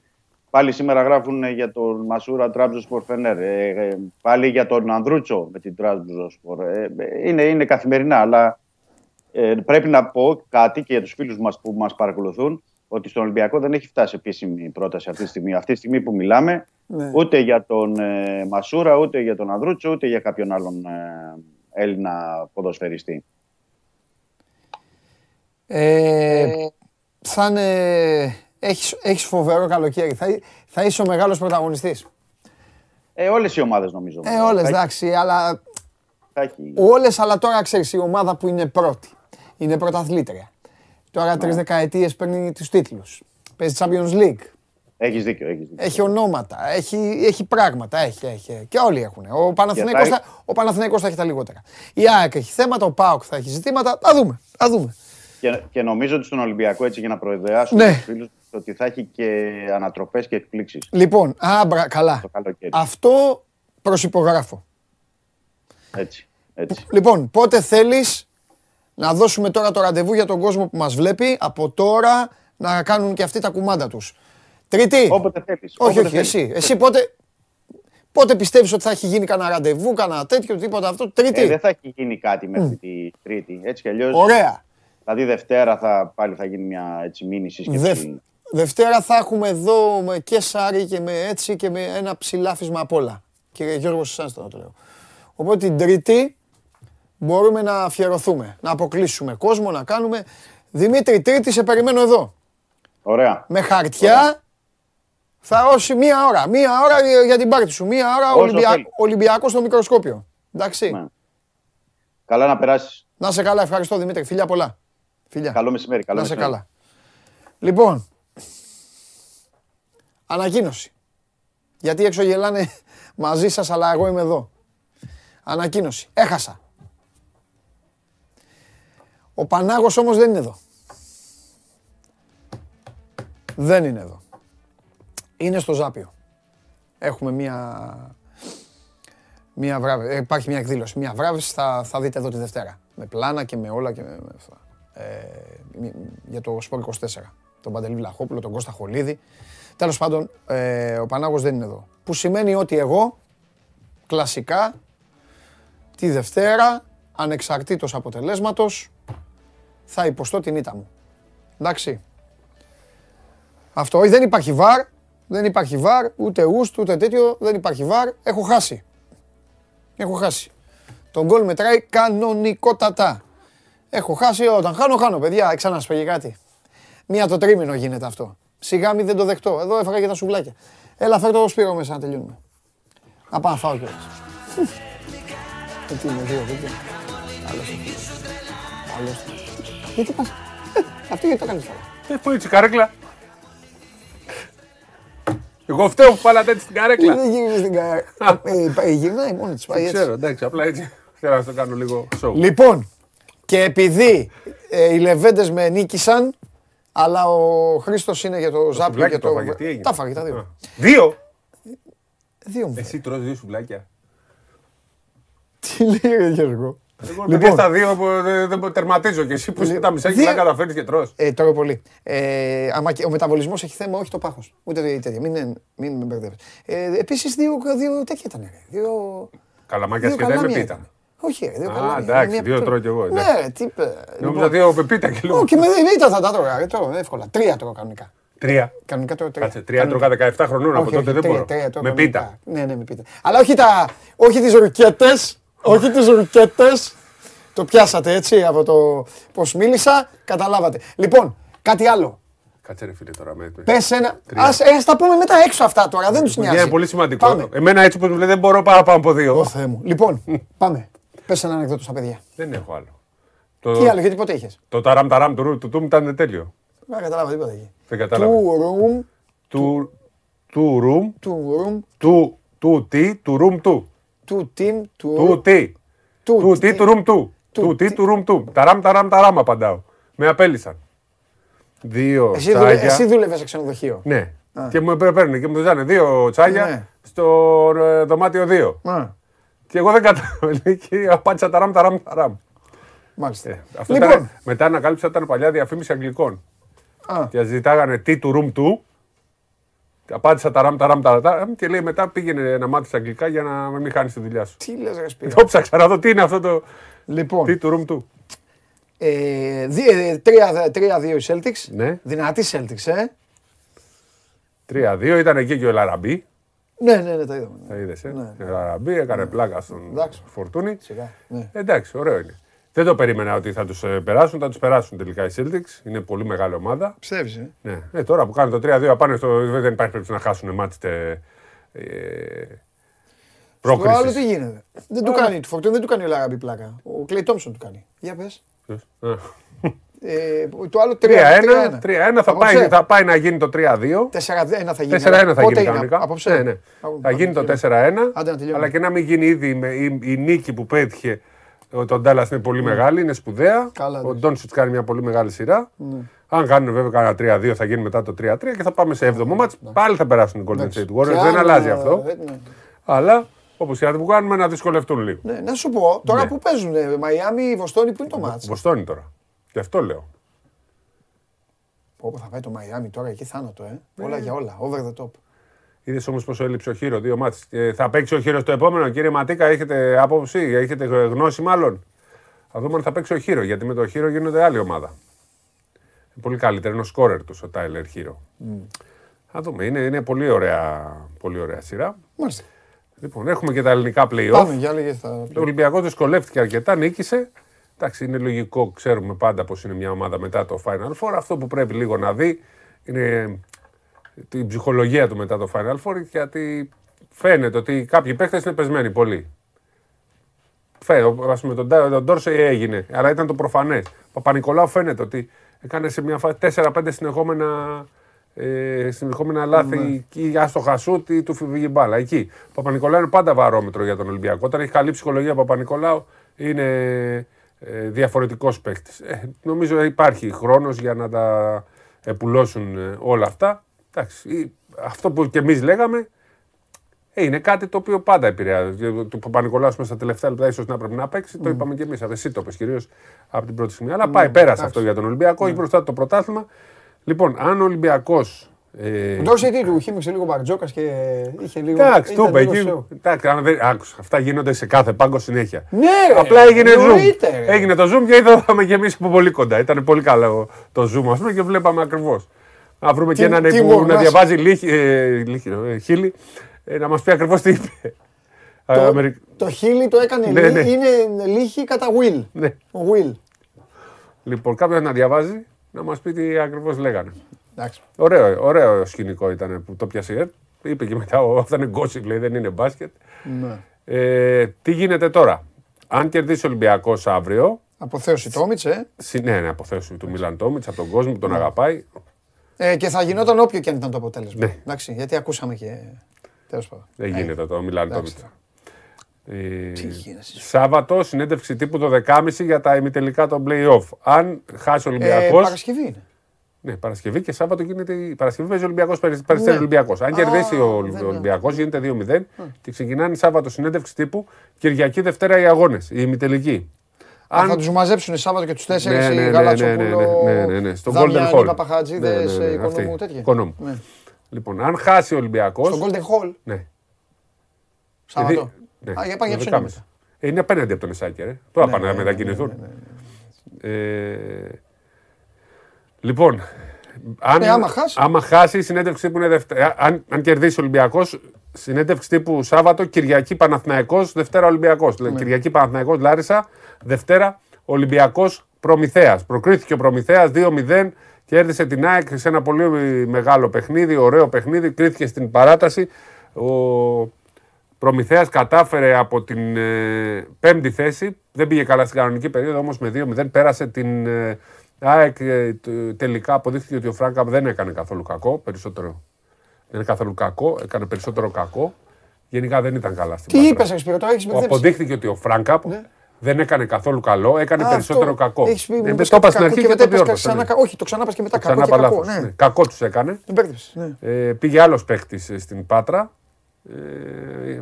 πάλι σήμερα γράφουν ε, για τον Μασούρα Τράμπζο Σπορφενέρ, ε, ε, πάλι για τον Ανδρούτσο με την Τράμπζο Σπορ. Ε, ε, είναι, είναι καθημερινά, αλλά ε, πρέπει να πω κάτι και για τους φίλους μας που μας παρακολουθούν, ότι στον Ολυμπιακό δεν έχει φτάσει επίσημη πρόταση αυτή τη στιγμή. Αυτή τη στιγμή που μιλάμε, Ναι. ούτε για τον ε, Μασούρα, ούτε για τον Ανδρούτσο, ούτε για κάποιον άλλον ε, Έλληνα ποδοσφαιριστή. Ε, θα είναι... Έχεις, έχεις φοβερό καλοκαίρι. Θα, θα είσαι ο μεγάλος πρωταγωνιστής. Ε, όλες οι ομάδες νομίζω. Ε, όλες, Θα- εντάξει, αλλά... θα έχει- Όλες, αλλά τώρα ξέρεις, η ομάδα που είναι πρώτη. Είναι πρωταθλήτρια. Τώρα τρεις δεκαετίες παίρνει τους τίτλους. Παίζει Champions League. Έχεις δίκιο, έχεις δίκιο. Έχει ονόματα, έχει, έχει πράγματα, έχει, έχει. Και όλοι έχουν. Ο Παναθηναϊκός, θα- θα, ο Παναθηναϊκός θα έχει τα λιγότερα. Η ΑΕΚ έχει θέματα, ο ΠΑΟΚ θα έχει ζητήματα. Θα δούμε, θα δούμε. Και, και νομίζω ότι στον Ολυμπιακό, έτσι για να προεδρεάσουμε Ναι. τους φίλους, ότι θα έχει και ανατροπές και εκπλήξεις Λοιπόν, άμπρα, καλά. το καλοκαίρι. Αυτό προσυπογράφω. Έτσι, έτσι. Λοιπόν, πότε θέλεις να δώσουμε τώρα το ραντεβού για τον κόσμο που μας βλέπει, από τώρα να κάνουν και αυτοί τα κουμάντα τους. Τρίτη; Όποτε θέλεις. Όχι, όποτε όχι, θέλεις. εσύ. Εσύ πότε, πότε πιστεύεις ότι θα έχει γίνει κανένα ραντεβού, κανένα τέτοιο, τίποτα αυτό. Τρίτη; Ε, δεν θα έχει γίνει κάτι μέχρι τη Τρίτη. Έτσι κι αλλιώς. Ωραία. Δηλαδή Δευτέρα θα, πάλι θα γίνει μια έτσι, μήνυ σύσκεψη. Δευ... Δευτέρα θα έχουμε εδώ με και Σάρι και με έτσι και με ένα ψηλάφισμα απ' όλα. Κύριε Γιώργος, εσάς τώρα το λέω. Οπότε την Τρίτη μπορούμε να αφιερωθούμε, να αποκλείσουμε κόσμο, να κάνουμε. Δημήτρη, Τρίτη σε περιμένω εδώ. Ωραία. Με χαρτιά θα όσοι μία ώρα. Μία ώρα για- για την πάρτι σου. Μία ώρα Όσο Ολυμπια... θέλεις. Ολυμπιακός στο μικροσκόπιο. Εντάξει. Ναι. Καλά να περάσεις. Να σε καλά. Ευχαριστώ Δημήτρη. Φιλιά πολλά. Φιλιά. Καλό μεσημέρι. Καλό Να σε μεσημέρι. καλά. Λοιπόν, ανακοίνωση. Γιατί έξω γελάνε μαζί σας, αλλά εγώ είμαι εδώ. Ανακοίνωση. Έχασα. Ο Πανάγος όμως δεν είναι εδώ. Δεν είναι εδώ. Είναι στο Ζάπιο. Έχουμε μία... Μία βράβευση. Ε, υπάρχει μια εκδήλωση. Μια βράβευση θα, θα δείτε εδώ τη Δευτέρα. Με πλάνα και με όλα και με, με αυτά. Ε, μη- για το Σπορ 24. Τον Παντελή Βλαχόπουλο, τον Κώστα Χολίδη. Τέλος πάντων, ε, ο Πανάγος δεν είναι εδώ. Που σημαίνει ότι εγώ, κλασικά, τη Δευτέρα, ανεξαρτήτως αποτελέσματος, θα υποστώ την ήττα μου. Εντάξει. Αυτό, όχι, δεν υπάρχει βαρ, δεν υπάρχει βαρ, ούτε ουστ, ούτε τέτοιο, δεν υπάρχει βαρ. Έχω χάσει. Έχω χάσει. Το γκολ μετράει κανονικότατα. Έχω χάσει όταν χάνω, χάνω, παιδιά. Ξανά σας πω και κάτι. Μία το τρίμηνο γίνεται αυτό. Σιγά μη δεν το δεχτώ. Εδώ έφαγα και τα σουβλάκια. Έλα, φέρ το Σπύρο μέσα να τελειώνουμε. Να πάω να φάω κιόλας. Ε, Τι είναι, δύο βίντεο. Άλλος το φίλο. Άλλος το. Γιατί πας. Ε, Αυτό γιατί το κάνεις τώρα. Ε, πού έτσι, καρέκλα. Εγώ φταίω που πάλατε έτσι στην καρέκλα. Δεν γύριζε στην καρέκλα. Ε, πάει- Γυρνάει μόνη της, πάει Δεν έτσι. ξέρω, εντάξει, απλά έτσι. Θέλω να το κάνω λίγο show. Λοιπόν, και επειδή ε, οι Λεβέντες με νίκησαν, αλλά ο Χρήστος είναι για το Ζάπιο σουβλάκι και το το... έφαγε, τι έγινε; Τα φάγε τα δύο. Α. Δύο! Δύο μου. Εσύ τρως δύο σουβλάκια. Τι λέει ρε Γιώργο; Εγώ Λοιπόν. λοιπόν, στα δύο που δεν δεν τερματίζω και εσύ που είσαι τα μισά Δύο- κιλά καταφέρνεις και τρως. Ε, τρώω πολύ. Ε, άμα και ο μεταβολισμός έχει θέμα, όχι το πάχος. Ούτε τέτοια. Μην, μην με μπερδεύεις. Ε, επίσης δύο, δύο τέτοια ήταν. Ρε. Δύο, Καλαμάκια δύο σχεδόν με καλάμια πίτα; Ήταν. Όχι, ρε, δύο Α, καλάμια. εντάξει, Μία δύο πιτό. τρώω κι εγώ, εντάξει. Ναι, τι είπε. Νόμιζα δύο με πίτα και λίγο. Όχι, με πίτα θα τα τρώγα. ρε, Τρώω, εύκολα. Τρία τρώω κανονικά. Τρία. Κανονικά τρώω τρία. Κάτσε, τρία τρώγα 17 χρονών από Όχι, τότε όχι, δεν τρία, μπορώ. τρία τρώω Με κανονικά. πίτα. Ναι, ναι, με πίτα. Αλλά όχι, τα, όχι τις ρουκέτες, όχι τις ρουκέτες. Το πιάσατε έτσι από το πώς μίλησα, καταλάβατε. Λοιπόν, κάτι άλλο. Κάτσε ρε φίλε τώρα. Με... Πες ένα. Τρία. Ας, ε, ας τα πούμε μετά έξω αυτά τώρα, δεν τους Παιδιά, νοιάζει. Είναι πολύ σημαντικό. Πάμε. Εμένα έτσι που μου λέει δεν μπορώ παραπάνω από δύο. Ω Θεέ μου. Λοιπόν, πάμε. Πες ένα ανεκδότο στα παιδιά. Δεν έχω άλλο. Τι άλλο, γιατί ποτέ είχες; Το ταραμ ταραμ του ρου- του τουμ ήταν τέλειο. Δεν κατάλαβα τίποτα εκεί. Δεν κατάλαβα. Του room, Του του room, του room, του του τι, του room του. του team, Του του... τι. Του τι, του room του. Του Του τι, τι. του room του. Ταραμ ταραμ ταραμ απαντάω. Με απέλησαν. Δύο Εσύ, δουλε, εσύ τσάγια. δούλευες σε ξενοδοχείο. Ναι. Και μου παίρνουν και μου ζάνε δύο τσάγια Ναι. στο ε, δωμάτιο 2. Α, Και εγώ δεν κατάλαβα. Και απάντησα ταραμ ταραμ ταραμ. μάλιστα. Ε, Αυτό Λοιπόν. ήταν, μετά ανακάλυψα ότι ήταν παλιά διαφήμιση αγγλικών. Α. Και ζητάγανε τι του room του. Απάντησα τα ραμ, τα ραμ, τα ραμ και λέει μετά πήγαινε να μάθεις αγγλικά για να μην χάνεις τη δουλειά σου. Τι λες ρε Σπύρο; Το ψάξα να δω τι είναι αυτό το. Λοιπόν, Τι του room του. ε, δι- ε, τρία- τρία-δύο οι Celtics. Ναι. Δυνατή Celtics, ε. 3-2 ήταν εκεί και ο Λαραμπή. Ναι, ναι, ναι, τα είδαμε. Τα είδες. Ε; Ναι. Ο Λαραμπή έκανε πλάκα στον Εντάξει. Φορτούνη. Σιγά. Ναι. Εντάξει, ωραίο είναι. Δεν το περίμενα ότι θα τους περάσουν, θα τους περάσουν τελικά οι Celtics. Είναι πολύ μεγάλη ομάδα. Πιστεύεις, ε. Ναι. Ε, τώρα που κάνουν το 3-2 πάνε στο. Δεν υπάρχει περίπτωση να χάσουν μάτς τε, ε, Το άλλο πρόκρισης. τι γίνεται. Δεν του κάνει, του Φορτούνη δεν του κάνει ο Λαραμπή πλάκα. Ο Κλέι Τόμψον του κάνει. Για πες. Α. Ε, το άλλο 3-1, 3-1. 3-1 θα, πάει, θα πάει να γίνει το 3-2. 4-1 θα γίνει. 4-1 θα Πότε γίνει είναι, κανονικά. Απόψε. Ναι, ναι. Θα γίνει το 4-1. Άντε να τελειώνουμε. Αλλά και να μην γίνει ήδη με, η, η νίκη που πέτυχε ο- τον Ντάλλας είναι πολύ μεγάλη, είναι σπουδαία. Ναι. Καλά, ο εντάξει. Ντόνσιτ κάνει μια πολύ μεγάλη σειρά. Ναι. Αν κάνουν βέβαια κανένα 3-2 θα γίνει μετά το 3-3 και θα πάμε σε 7ο μάτς. Πάλι θα περάσουν οι Golden Εντάξει. State Warriors. Και Δεν αν, αλλάζει ε, αυτό. ε, ναι. Αλλά όπως και να το κάνουμε να δυσκολευτούν λίγο. Ναι, να σου πω, τώρα Ναι. που παίζουν Μαϊάμι, Βοστόνη, πού είναι το μάτς; Βοστόνη τώρα. Γι' αυτό λέω. Όπου θα πάει το Μαϊάμι τώρα, εκεί θάνατο, ε. Ναι. Όλα για όλα, over the top. Είδες όμως πόσο έλειψε ο Χείρο, δύο μάτς. Ε, θα παίξει ο Χείρος το επόμενο, κύριε Ματίκα, έχετε άποψη, έχετε γνώση μάλλον; Θα δούμε αν θα παίξει ο Χείρο, γιατί με το Χείρο γίνεται άλλη ομάδα. Είναι πολύ καλύτερο, είναι ο σκόρερ τους ο Τάιλερ Χείρο. Θα δούμε, είναι, είναι πολύ, ωραία, πολύ ωραία σειρά. Μάλιστα. Λοιπόν, έχουμε και τα ελληνικά play-off. Πάμε, για λέγε θα... Το Ολυμπιακός δυσκολεύτηκε αρκετά, νίκησε. Εντάξει, είναι λογικό, ξέρουμε πάντα πώ είναι μια ομάδα μετά το Final Four. Αυτό που πρέπει λίγο να δει είναι την ψυχολογία του μετά το Final Four, γιατί φαίνεται ότι κάποιοι παίχτε είναι πεσμένοι πολύ. Φαίνεται, ας πούμε, τον, Ντά- τον Ντόρσεϊ έγινε, αλλά ήταν το προφανές. Ο Παπα-Νικολάου φαίνεται ότι έκανε σε μια φάση 4-5 συνεχόμενα, ε, συνεχόμενα λάθη ή άστοχα σούτ ή του φύγει μπάλα. Εκεί. Ο Παπα-Νικολάου είναι πάντα βαρόμετρο για τον Ολυμπιακό. Όταν έχει καλή ψυχολογία ο Παπα-Νικολάου είναι ε, διαφορετικός παίκτης. Ε, νομίζω υπάρχει χρόνος για να τα επουλώσουν ε, όλα αυτά. Εντάξει, ή- αυτό που και εμείς λέγαμε ε, είναι κάτι το οποίο πάντα επηρεάζει. Του Παπα-Νικολάου μέσα στα τελευταία λεπτά ίσως να πρέπει να παίξει. Το είπαμε και εμείς. Εσύ το είπε κυρίως από την πρώτη στιγμή. Αλλά πάει πέρα αυτό για τον Ολυμπιακό. Έχει μπροστά του το πρωτάθλημα. Λοιπόν, αν ο Ολυμπιακός. Ε, Ο Ντόρσεϊ τι του χύμιξε λίγο μπαρτζόκας και είχε λίγο. Εντάξει, του ήταν είπε λίγο εκεί. show. Εντάξει, αν δεν- άκουσα, αυτά γίνονται σε κάθε πάγκο συνέχεια. Ναι, ρε, Απλά έγινε zoom. εννοείται, ρε. Έγινε το zoom και είδαμε και εμείς από πολύ κοντά. Ήταν πολύ καλό το zoom, ας πούμε, και βλέπαμε ακριβώς. Να βρούμε Τι- και έναν τι που μπορούμε να να- διαβάζει λύχη, ε, λύχη, ε, χίλι, ε, να μας πει ακριβώς τι είπε. Το, Αμερικ- το χίλι το έκανε Ναι, λύ- ναι. είναι λύχη κατά Will. Ναι. Ο Will. Λοιπόν, κάποιος να διαβάζει, να μας πει τι ακριβώς λέγανε. Εντάξει. Ωραίο, ωραίο σκηνικό ήταν που το πιάσε. ε. Είπε και μετά, «Ω, αυτά είναι gossip, λέει, δεν είναι μπάσκετ. Ναι. Ε, τι γίνεται τώρα; αν κερδίσει ο Ολυμπιακός αύριο. Αποθέωση Τόμιτς, ε; συ- Ναι, ναι, αποθέωση του Μίλαν Τόμιτς από τον κόσμο που τον αγαπάει. ε. Και θα γινόταν όποιο και αν ήταν το αποτέλεσμα. Ναι. Εντάξει, γιατί ακούσαμε και. Τέλος πάντων. Δεν γίνεται το Μίλαν Τόμιτς. εντάξει. Ε, γίνεται, εσύ. Σάββατο, συνέντευξη τύπου το 10.30 για τα ημιτελικά των play-off. Αν χάσει ο Ε, Ολυμπιακός. Παρασκευή είναι. Ναι, Παρασκευή και Σάββατο γίνεται. η Παρασκευή παίζει ο Ολυμπιακό, Περιστέρι Ναι. Ολυμπιακό. Αν κερδίσει ο δεν είναι. Ολυμπιακό, γίνεται 2-0 και ξεκινάνε Σάββατο συνέντευξη τύπου. Κυριακή Δευτέρα οι αγώνε, η ημιτελική. Αν... Θα του μαζέψουν Σάββατο και του τέσσερι Ναι, ναι, ναι, οι ναι, Γαλάτσοπουλο, ναι, ναι, ναι, ναι, στο Golden Δαμιάννη, Hall. Παπαχατζίδες, Ναι, ναι, ναι, Οικονόμου, αυτή. τέτοια. Οικονόμου. Ναι. Λοιπόν, αν χάσει ο Ολυμπιακό. Στο Golden Hall, Ναι. Σάββατο. Ναι, Α, για πάμε για το ψώνια 10.30. μετά. Ε, Είναι απέναντι από τον Εσάκη, ρε. Τώρα Ναι, πάνε ναι, να ναι, μετακινηθούν. Ναι, ναι, Ε, λοιπόν, αν, Ναι, άμα χάσει. άμα χάσει, η συνέντευξη που είναι Δευτέρα. Αν, αν κερδίσει ο Ολυμπιακός, συνέντευξη τύπου Σάββατο, Κυριακή Παναθηναϊκός, Δευτέρα Ολυμπιακός. Ναι. Κυριακή Παναθηναϊκός, Λάρισα, Δευτέρα Ολυμπιακός Προμηθέας. Προκρίθηκε ο Προμηθέας 2-0. Κέρδισε την ΑΕΚ σε ένα πολύ μεγάλο παιχνίδι, ωραίο παιχνίδι. Κρίθηκε στην παράταση. Ο Προμηθέας κατάφερε από την ε, πέμπτη θέση. Δεν πήγε καλά στην κανονική περίοδο, όμως με 2-0 πέρασε την ε, ΑΕΚ. ε, τε- τελικά αποδείχθηκε ότι ο Φράγκα δεν έκανε καθόλου κακό. Περισσότερο. Δεν είναι καθόλου κακό, έκανε περισσότερο κακό. Γενικά δεν ήταν καλά στην Τι Πάτρα. είπες, Σπύρο, τώρα έχεις Ο- μπερδέψει. Αποδείχθηκε ότι ο Φράγκαπ δεν έκανε καθόλου καλό, έκανε Α, περισσότερο αυτό. κακό. Έχεις πει, Ε, μου δεν πες το είπα κάτι στην κακό αρχή και και μετά το είπες διόρθωσα. ξανά ναι. κα- Όχι, το ξανάπας και μετά Το κακό και ξανάπα κακό. λάθος, ναι. ναι. Κακό τους έκανε. Τον μπέρδεψες, ναι. Ε, πήγε άλλος παίχτη στην Πάτρα. Ε,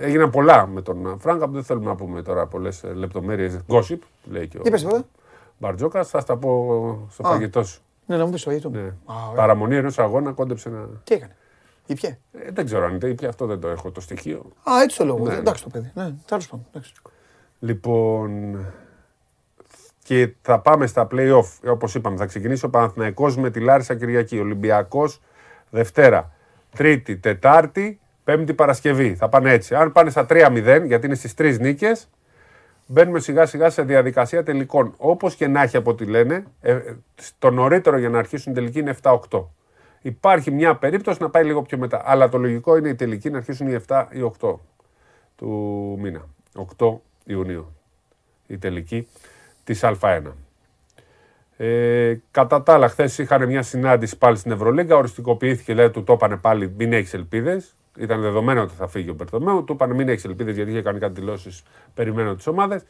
έγιναν πολλά με τον Φράγκα. Δεν θέλουμε να πούμε τώρα πολλές λεπτομέρειες. Gossip, λέει και ο Τι είπες τώρα. Μπαρτζόκας. Θα στα πω στο Α. φαγητό σου. Ναι, να μου πεις το ίδιο. Ναι. Α, ωραία. Παραμονή ενός αγώνα κόντεψε να. Τι έκανε. Ήπιε. Ε, δεν ξέρω αν είναι ήπια, αυτό δεν το έχω το στοιχείο. Α, έτσι το λόγο. Ναι. Εντάξει το παιδί. Ναι, τέλος πάντων. εντάξει. Λοιπόν, και θα πάμε στα play-off. Όπως είπαμε, θα ξεκινήσει ο Παναθηναϊκός με τη Λάρισα Κυριακή. Ολυμπιακός Δευτέρα. Τρίτη, Τετάρτη, Πέμπτη Παρασκευή. Θα πάνε έτσι. Αν πάνε στα 3-0, γιατί είναι στις τρεις νίκες, μπαίνουμε σιγά σιγά σε διαδικασία τελικών. Όπως και να έχει από ό,τι λένε, ε, ε, το νωρίτερο για να αρχίσουν οι τελικοί είναι 7-8. Υπάρχει μια περίπτωση να πάει λίγο πιο μετά. Αλλά το λογικό είναι οι τελικοί να αρχίσουν οι 7 ή 8 του μήνα. 8 Ιουνίου η τελική της Α1. Ε, κατά τα άλλα, χθες είχαν μια συνάντηση πάλι στην Ευρωλίγκα. Οριστικοποιήθηκε, λέει, του το είπανε πάλι μην έχεις ελπίδες. Ήταν δεδομένο ότι θα φύγει ο Μπερτομέου. Του είπανε μην έχεις ελπίδες γιατί είχε κάνει κάτι δηλώσεις περιμένω τις ομάδες.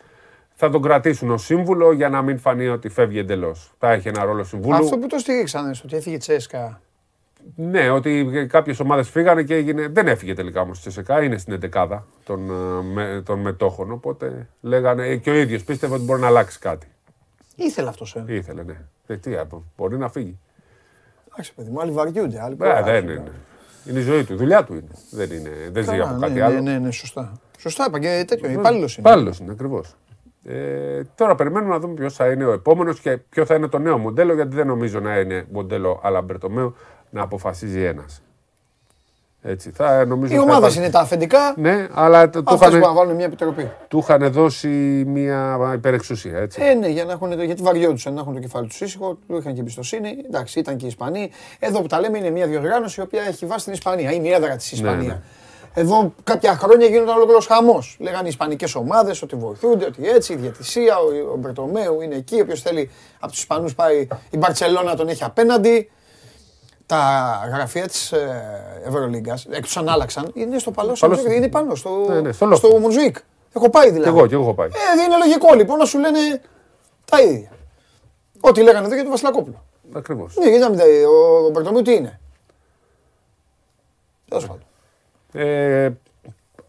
Θα τον κρατήσουν ως σύμβουλο για να μην φανεί ότι φεύγει εντελώς. Θα έχει ένα ρόλο συμβούλου. Αυτό που το στήριξαν, στο ότι έφυγε η Τσέσκα. Ναι, ότι κάποιες ομάδες φύγανε και έγινε. Δεν έφυγε τελικά όμως στη ΕΣΕΚΑ, είναι στην 11 των, ε, με, των μετόχων. Οπότε λέγανε ε, και ο ίδιος πίστευε ότι μπορεί να αλλάξει κάτι. Ήθελε αυτός. Ε. Ήθελε, ναι. Ε, τι, α, μπορεί να φύγει. Εντάξει, παιδί μου, άλλοι βαριούνται. Άλλοι Ε, κουράζουν. δεν είναι. Είναι η ζωή του, η δουλειά του είναι. Δεν, είναι, δεν ζει Καλά, από ναι, κάτι ναι, άλλο. Ναι, ναι, σωστά. Σωστά είπα και τέτοιο. Υπάλληλος είναι. Υπάλληλος είναι, ακριβώς. Ε, τώρα περιμένουμε να δούμε ποιος θα είναι ο επόμενος και ποιο θα είναι το νέο μοντέλο, γιατί δεν νομίζω να είναι μοντέλο Αλαμπερτομέου να αποφασίζει ένας. Έτσι, θα, νομίζω Οι θα ομάδες υπάρχει- είναι τα αφεντικά. Ναι, αλλά το, το, Αυτές που να είχαν, βάλουν μια επιτροπή. του είχαν δώσει μια υπερεξουσία. Έτσι. Ε, ναι, για να έχουν, γιατί βαριόντουσαν να έχουν το κεφάλι τους ήσυχο, του είχαν και εμπιστοσύνη. Εντάξει, ήταν και οι Ισπανοί. Εδώ που τα λέμε είναι μια διοργάνωση η οποία έχει βάσει την Ισπανία. Είναι η έδρα της Ισπανία. ναι. Εδώ κάποια χρόνια γίνονταν ολόκληρος χαμός. Λέγανε οι Ισπανικές ομάδες ότι βοηθούνται, ότι έτσι, η διαιτησία, ο, ο Μπερτομέου είναι εκεί. Όποιο θέλει από τους Ισπανούς πάει, η Μπαρσελόνα τον έχει απέναντι. Τα γραφεία της Ευρωλίγκας, εκτός αν άλλαξαν, είναι στο Παλό Παλαιό- Σαντζέκ, είναι πάνω στο, Ναι, ναι, στο λόφο. στο Μοντζουίκ. Έχω πάει δηλαδή. Και εγώ, και εγώ έχω πάει. Ε, είναι λογικό λοιπόν να σου λένε τα ίδια. Ό,τι λέγανε εδώ για τον Βασιλακόπουλο. Ακριβώς. Ναι, γιατί να μην τα- ο, ο Μπερτομίου τι είναι. Τέλος πάντων. Ε,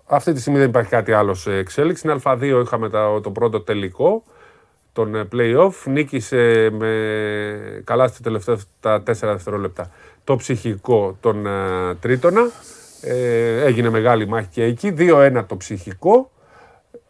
αυτή τη στιγμή δεν υπάρχει κάτι άλλο σε εξέλιξη. Στην Α2 είχαμε τα- το πρώτο τελικό, τον ε, play-off. Νίκησε με καλά στα τελευταία τα 4 δευτερόλεπτα το ψυχικό των ε, Τρίτονα. Ε, έγινε μεγάλη μάχη και εκεί. 2-1 το ψυχικό.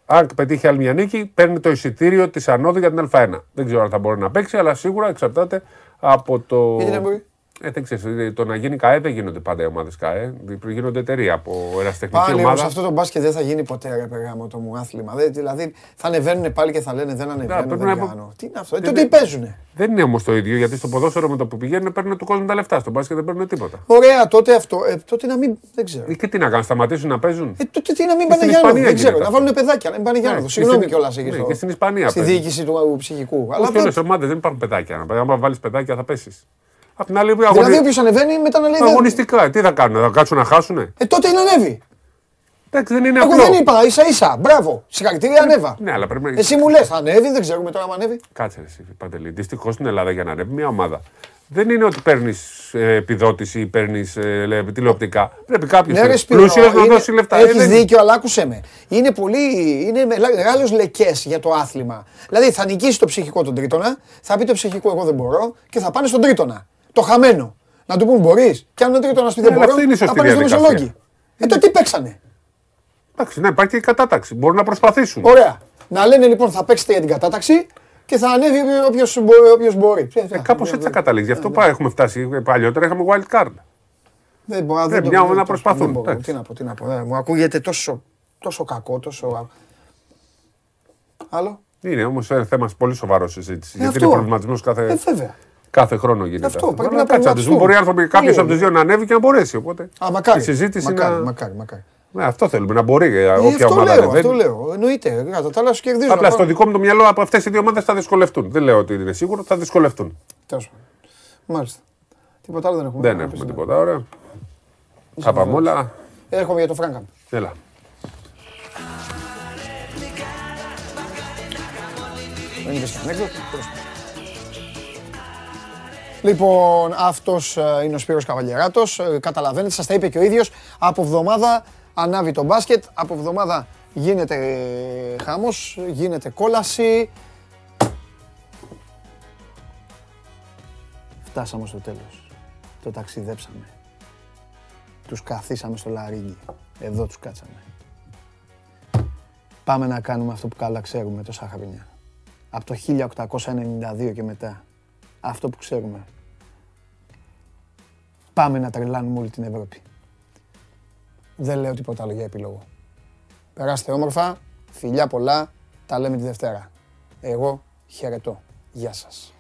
Αν πετύχει άλλη μια νίκη, παίρνει το εισιτήριο της ανόδου για την Α1. Δεν ξέρω αν θα μπορεί να παίξει, αλλά σίγουρα εξαρτάται από το. Γιατί δεν μπορεί; Ε, δεν ξέρεις, ε, το να γίνει ΚΑΕ δεν γίνονται πάντα οι ομάδες ΚΑΕ. Γίνονται εταιρεία από ερασιτεχνική Πάλι όμως ομάδα. αυτό το μπάσκετ δεν θα γίνει ποτέ ρε περγάμο το μου άθλημα. Δεν- δηλαδή θα ανεβαίνουν πάλι και θα λένε δεν ανεβαίνω, πρέπει δεν να- κάνω. Τι είναι αυτό, ε, Δεν τότε είναι- παίζουνε; Δεν είναι όμως το ίδιο γιατί στο ποδόσφαιρο με το που πηγαίνουν παίρνουν του κόσμου τα λεφτά. Στο μπάσκετ δεν παίρνουν τίποτα. Ωραία, τότε αυτό, ε, τότε να μην, δεν ξέρω. Ε, Και τι να κάνουν, σταματήσουν να παίζουν; Ε, τότε τι να μην Και πάνε στην για άνοδο, Ισπανία δεν ξέρω. γίνεται Να αυτό. βάλουν παιδάκια, να μην πάνε για Ναι, άνοδο. και Συγγνώμη στην- κιόλας ναι, και στην Ισπανία Στη παίζουν. διοίκηση του ψυχικού. Αλλά Όχι όλε οι ομάδες δεν υπάρχουν παιδάκια. να- Άμα βάλεις παιδάκια θα πέσεις. Απ' την άλλη, Δηλαδή αγωνι- όποιος ανεβαίνει μετά να λέει. δεν- αγωνιστικά. Τι θα κάνουν, θα κάτσουν να χάσουνε; Ε, τότε είναι ανέβει. Εντάξει, δεν είναι Εγώ απλό. δεν είπα, ίσα ίσα. Μπράβο. Συγχαρητήρια, ανέβα. Ναι, αλλά πρέπει να. Εσύ μου λες, θα ανέβει, δεν ξέρουμε τώρα αν ανέβει. Κάτσε ρε, εσύ, Παντελή. Δυστυχώς στην Ελλάδα για να ανέβει μια ομάδα. Δεν είναι ότι παίρνεις επιδότηση ή παίρνει τηλεοπτικά. Πρέπει κάποιος Ναι, ρε Σπύρο, πλούσιος να είναι- δώσει λεφτά. Ε, Έχεις δεν- δίκιο, αλλά άκουσε με. Είναι πολύ. Είναι μεγάλος λεκές για το άθλημα. Δηλαδή θα νικήσει το ψυχικό τον τρίτονα, θα πει το ψυχικό εγώ δεν μπορώ και θα πάνε στον τρίτονα. Το χαμένο. Να του πούν μπορείς. Και αν ο τρίτονα πει Ναι, δεν αλλά μπορώ, αυτή είναι η θα σωστή πάνε στο διαδικασία. μεσολόγγι. Ε, τότε τι παίξανε. Εντάξει, ναι, υπάρχει και η κατάταξη. Μπορούν να προσπαθήσουν. Ωραία. Να λένε λοιπόν θα παίξετε για την κατάταξη και θα ανέβει όποιος μπορεί. Ε, Κάπως έτσι θα καταλήξει. Γι' αυτό πά- έχουμε φτάσει. ε, Παλιότερα είχαμε wild card. Δεν μπορώ δεν Πρέπει το- μια δεν να το- προσπαθούν. δεν μπορώ. Εντάξει. Τι να πω, τι να πω. Ε, Μου ακούγεται τόσο, τόσο κακό, τόσο. Άλλο; Είναι όμως θέμα πολύ σοβαρός συζήτηση. Ε, γιατί αυτό. είναι προβληματισμό Ε, κάθε, βέβαια. Κάθε χρόνο γίνεται. Αυτό, πρέπει Αλλά να κάτσε να τους δούμε. προβληματιστούμε. Μπορεί άνθρωποι, κάποιος Είναι; από του δύο να ανέβει και να μπορέσει. Οπότε Α, μακάρι. η συζήτηση μακάρι, να. μακάρι, μακάρι. Ναι, αυτό θέλουμε, να μπορεί ε, Ε, όποια αυτό ομάδα λέω, ανεβαίνει. αυτό λέω. Εννοείται. Κατά τα άλλα σου κερδίζουν. Απλά στο δικό μου το μυαλό από αυτές οι δύο ομάδες θα δυσκολευτούν. Δεν λέω ότι είναι σίγουρο, θα δυσκολευτούν. Τέλος πάντων. Μάλιστα. Τίποτα άλλο δεν έχουμε. Δεν Να έχουμε πεις, τίποτα. Ωραία. Θα πάμε όλα. Έρχομαι για το Φράγκαμ. Έλα. Δεν είπες και ανέκδοτο. Τέλος πάντων. Λοιπόν, αυτός ε, είναι ο Σπύρος Καβαλιεράτος. Ε, Καταλαβαίνετε, σας τα είπε και ο ίδιος. Από εβδομάδα ανάβει το μπάσκετ. Από εβδομάδα γίνεται ε, χάμος, γίνεται κόλαση. Φτάσαμε στο τέλος. Το ταξιδέψαμε. Τους καθίσαμε στο λαρίγκι. Εδώ τους κάτσαμε. Πάμε να κάνουμε αυτό που καλά ξέρουμε τόσα χρόνια. Από το 1892 και μετά. Αυτό που ξέρουμε. Πάμε να τρελάνουμε όλη την Ευρώπη. Δεν λέω τίποτα άλλο για επίλογο. Περάστε όμορφα, φιλιά πολλά, τα λέμε τη Δευτέρα. Εγώ χαιρετώ. Γεια σας.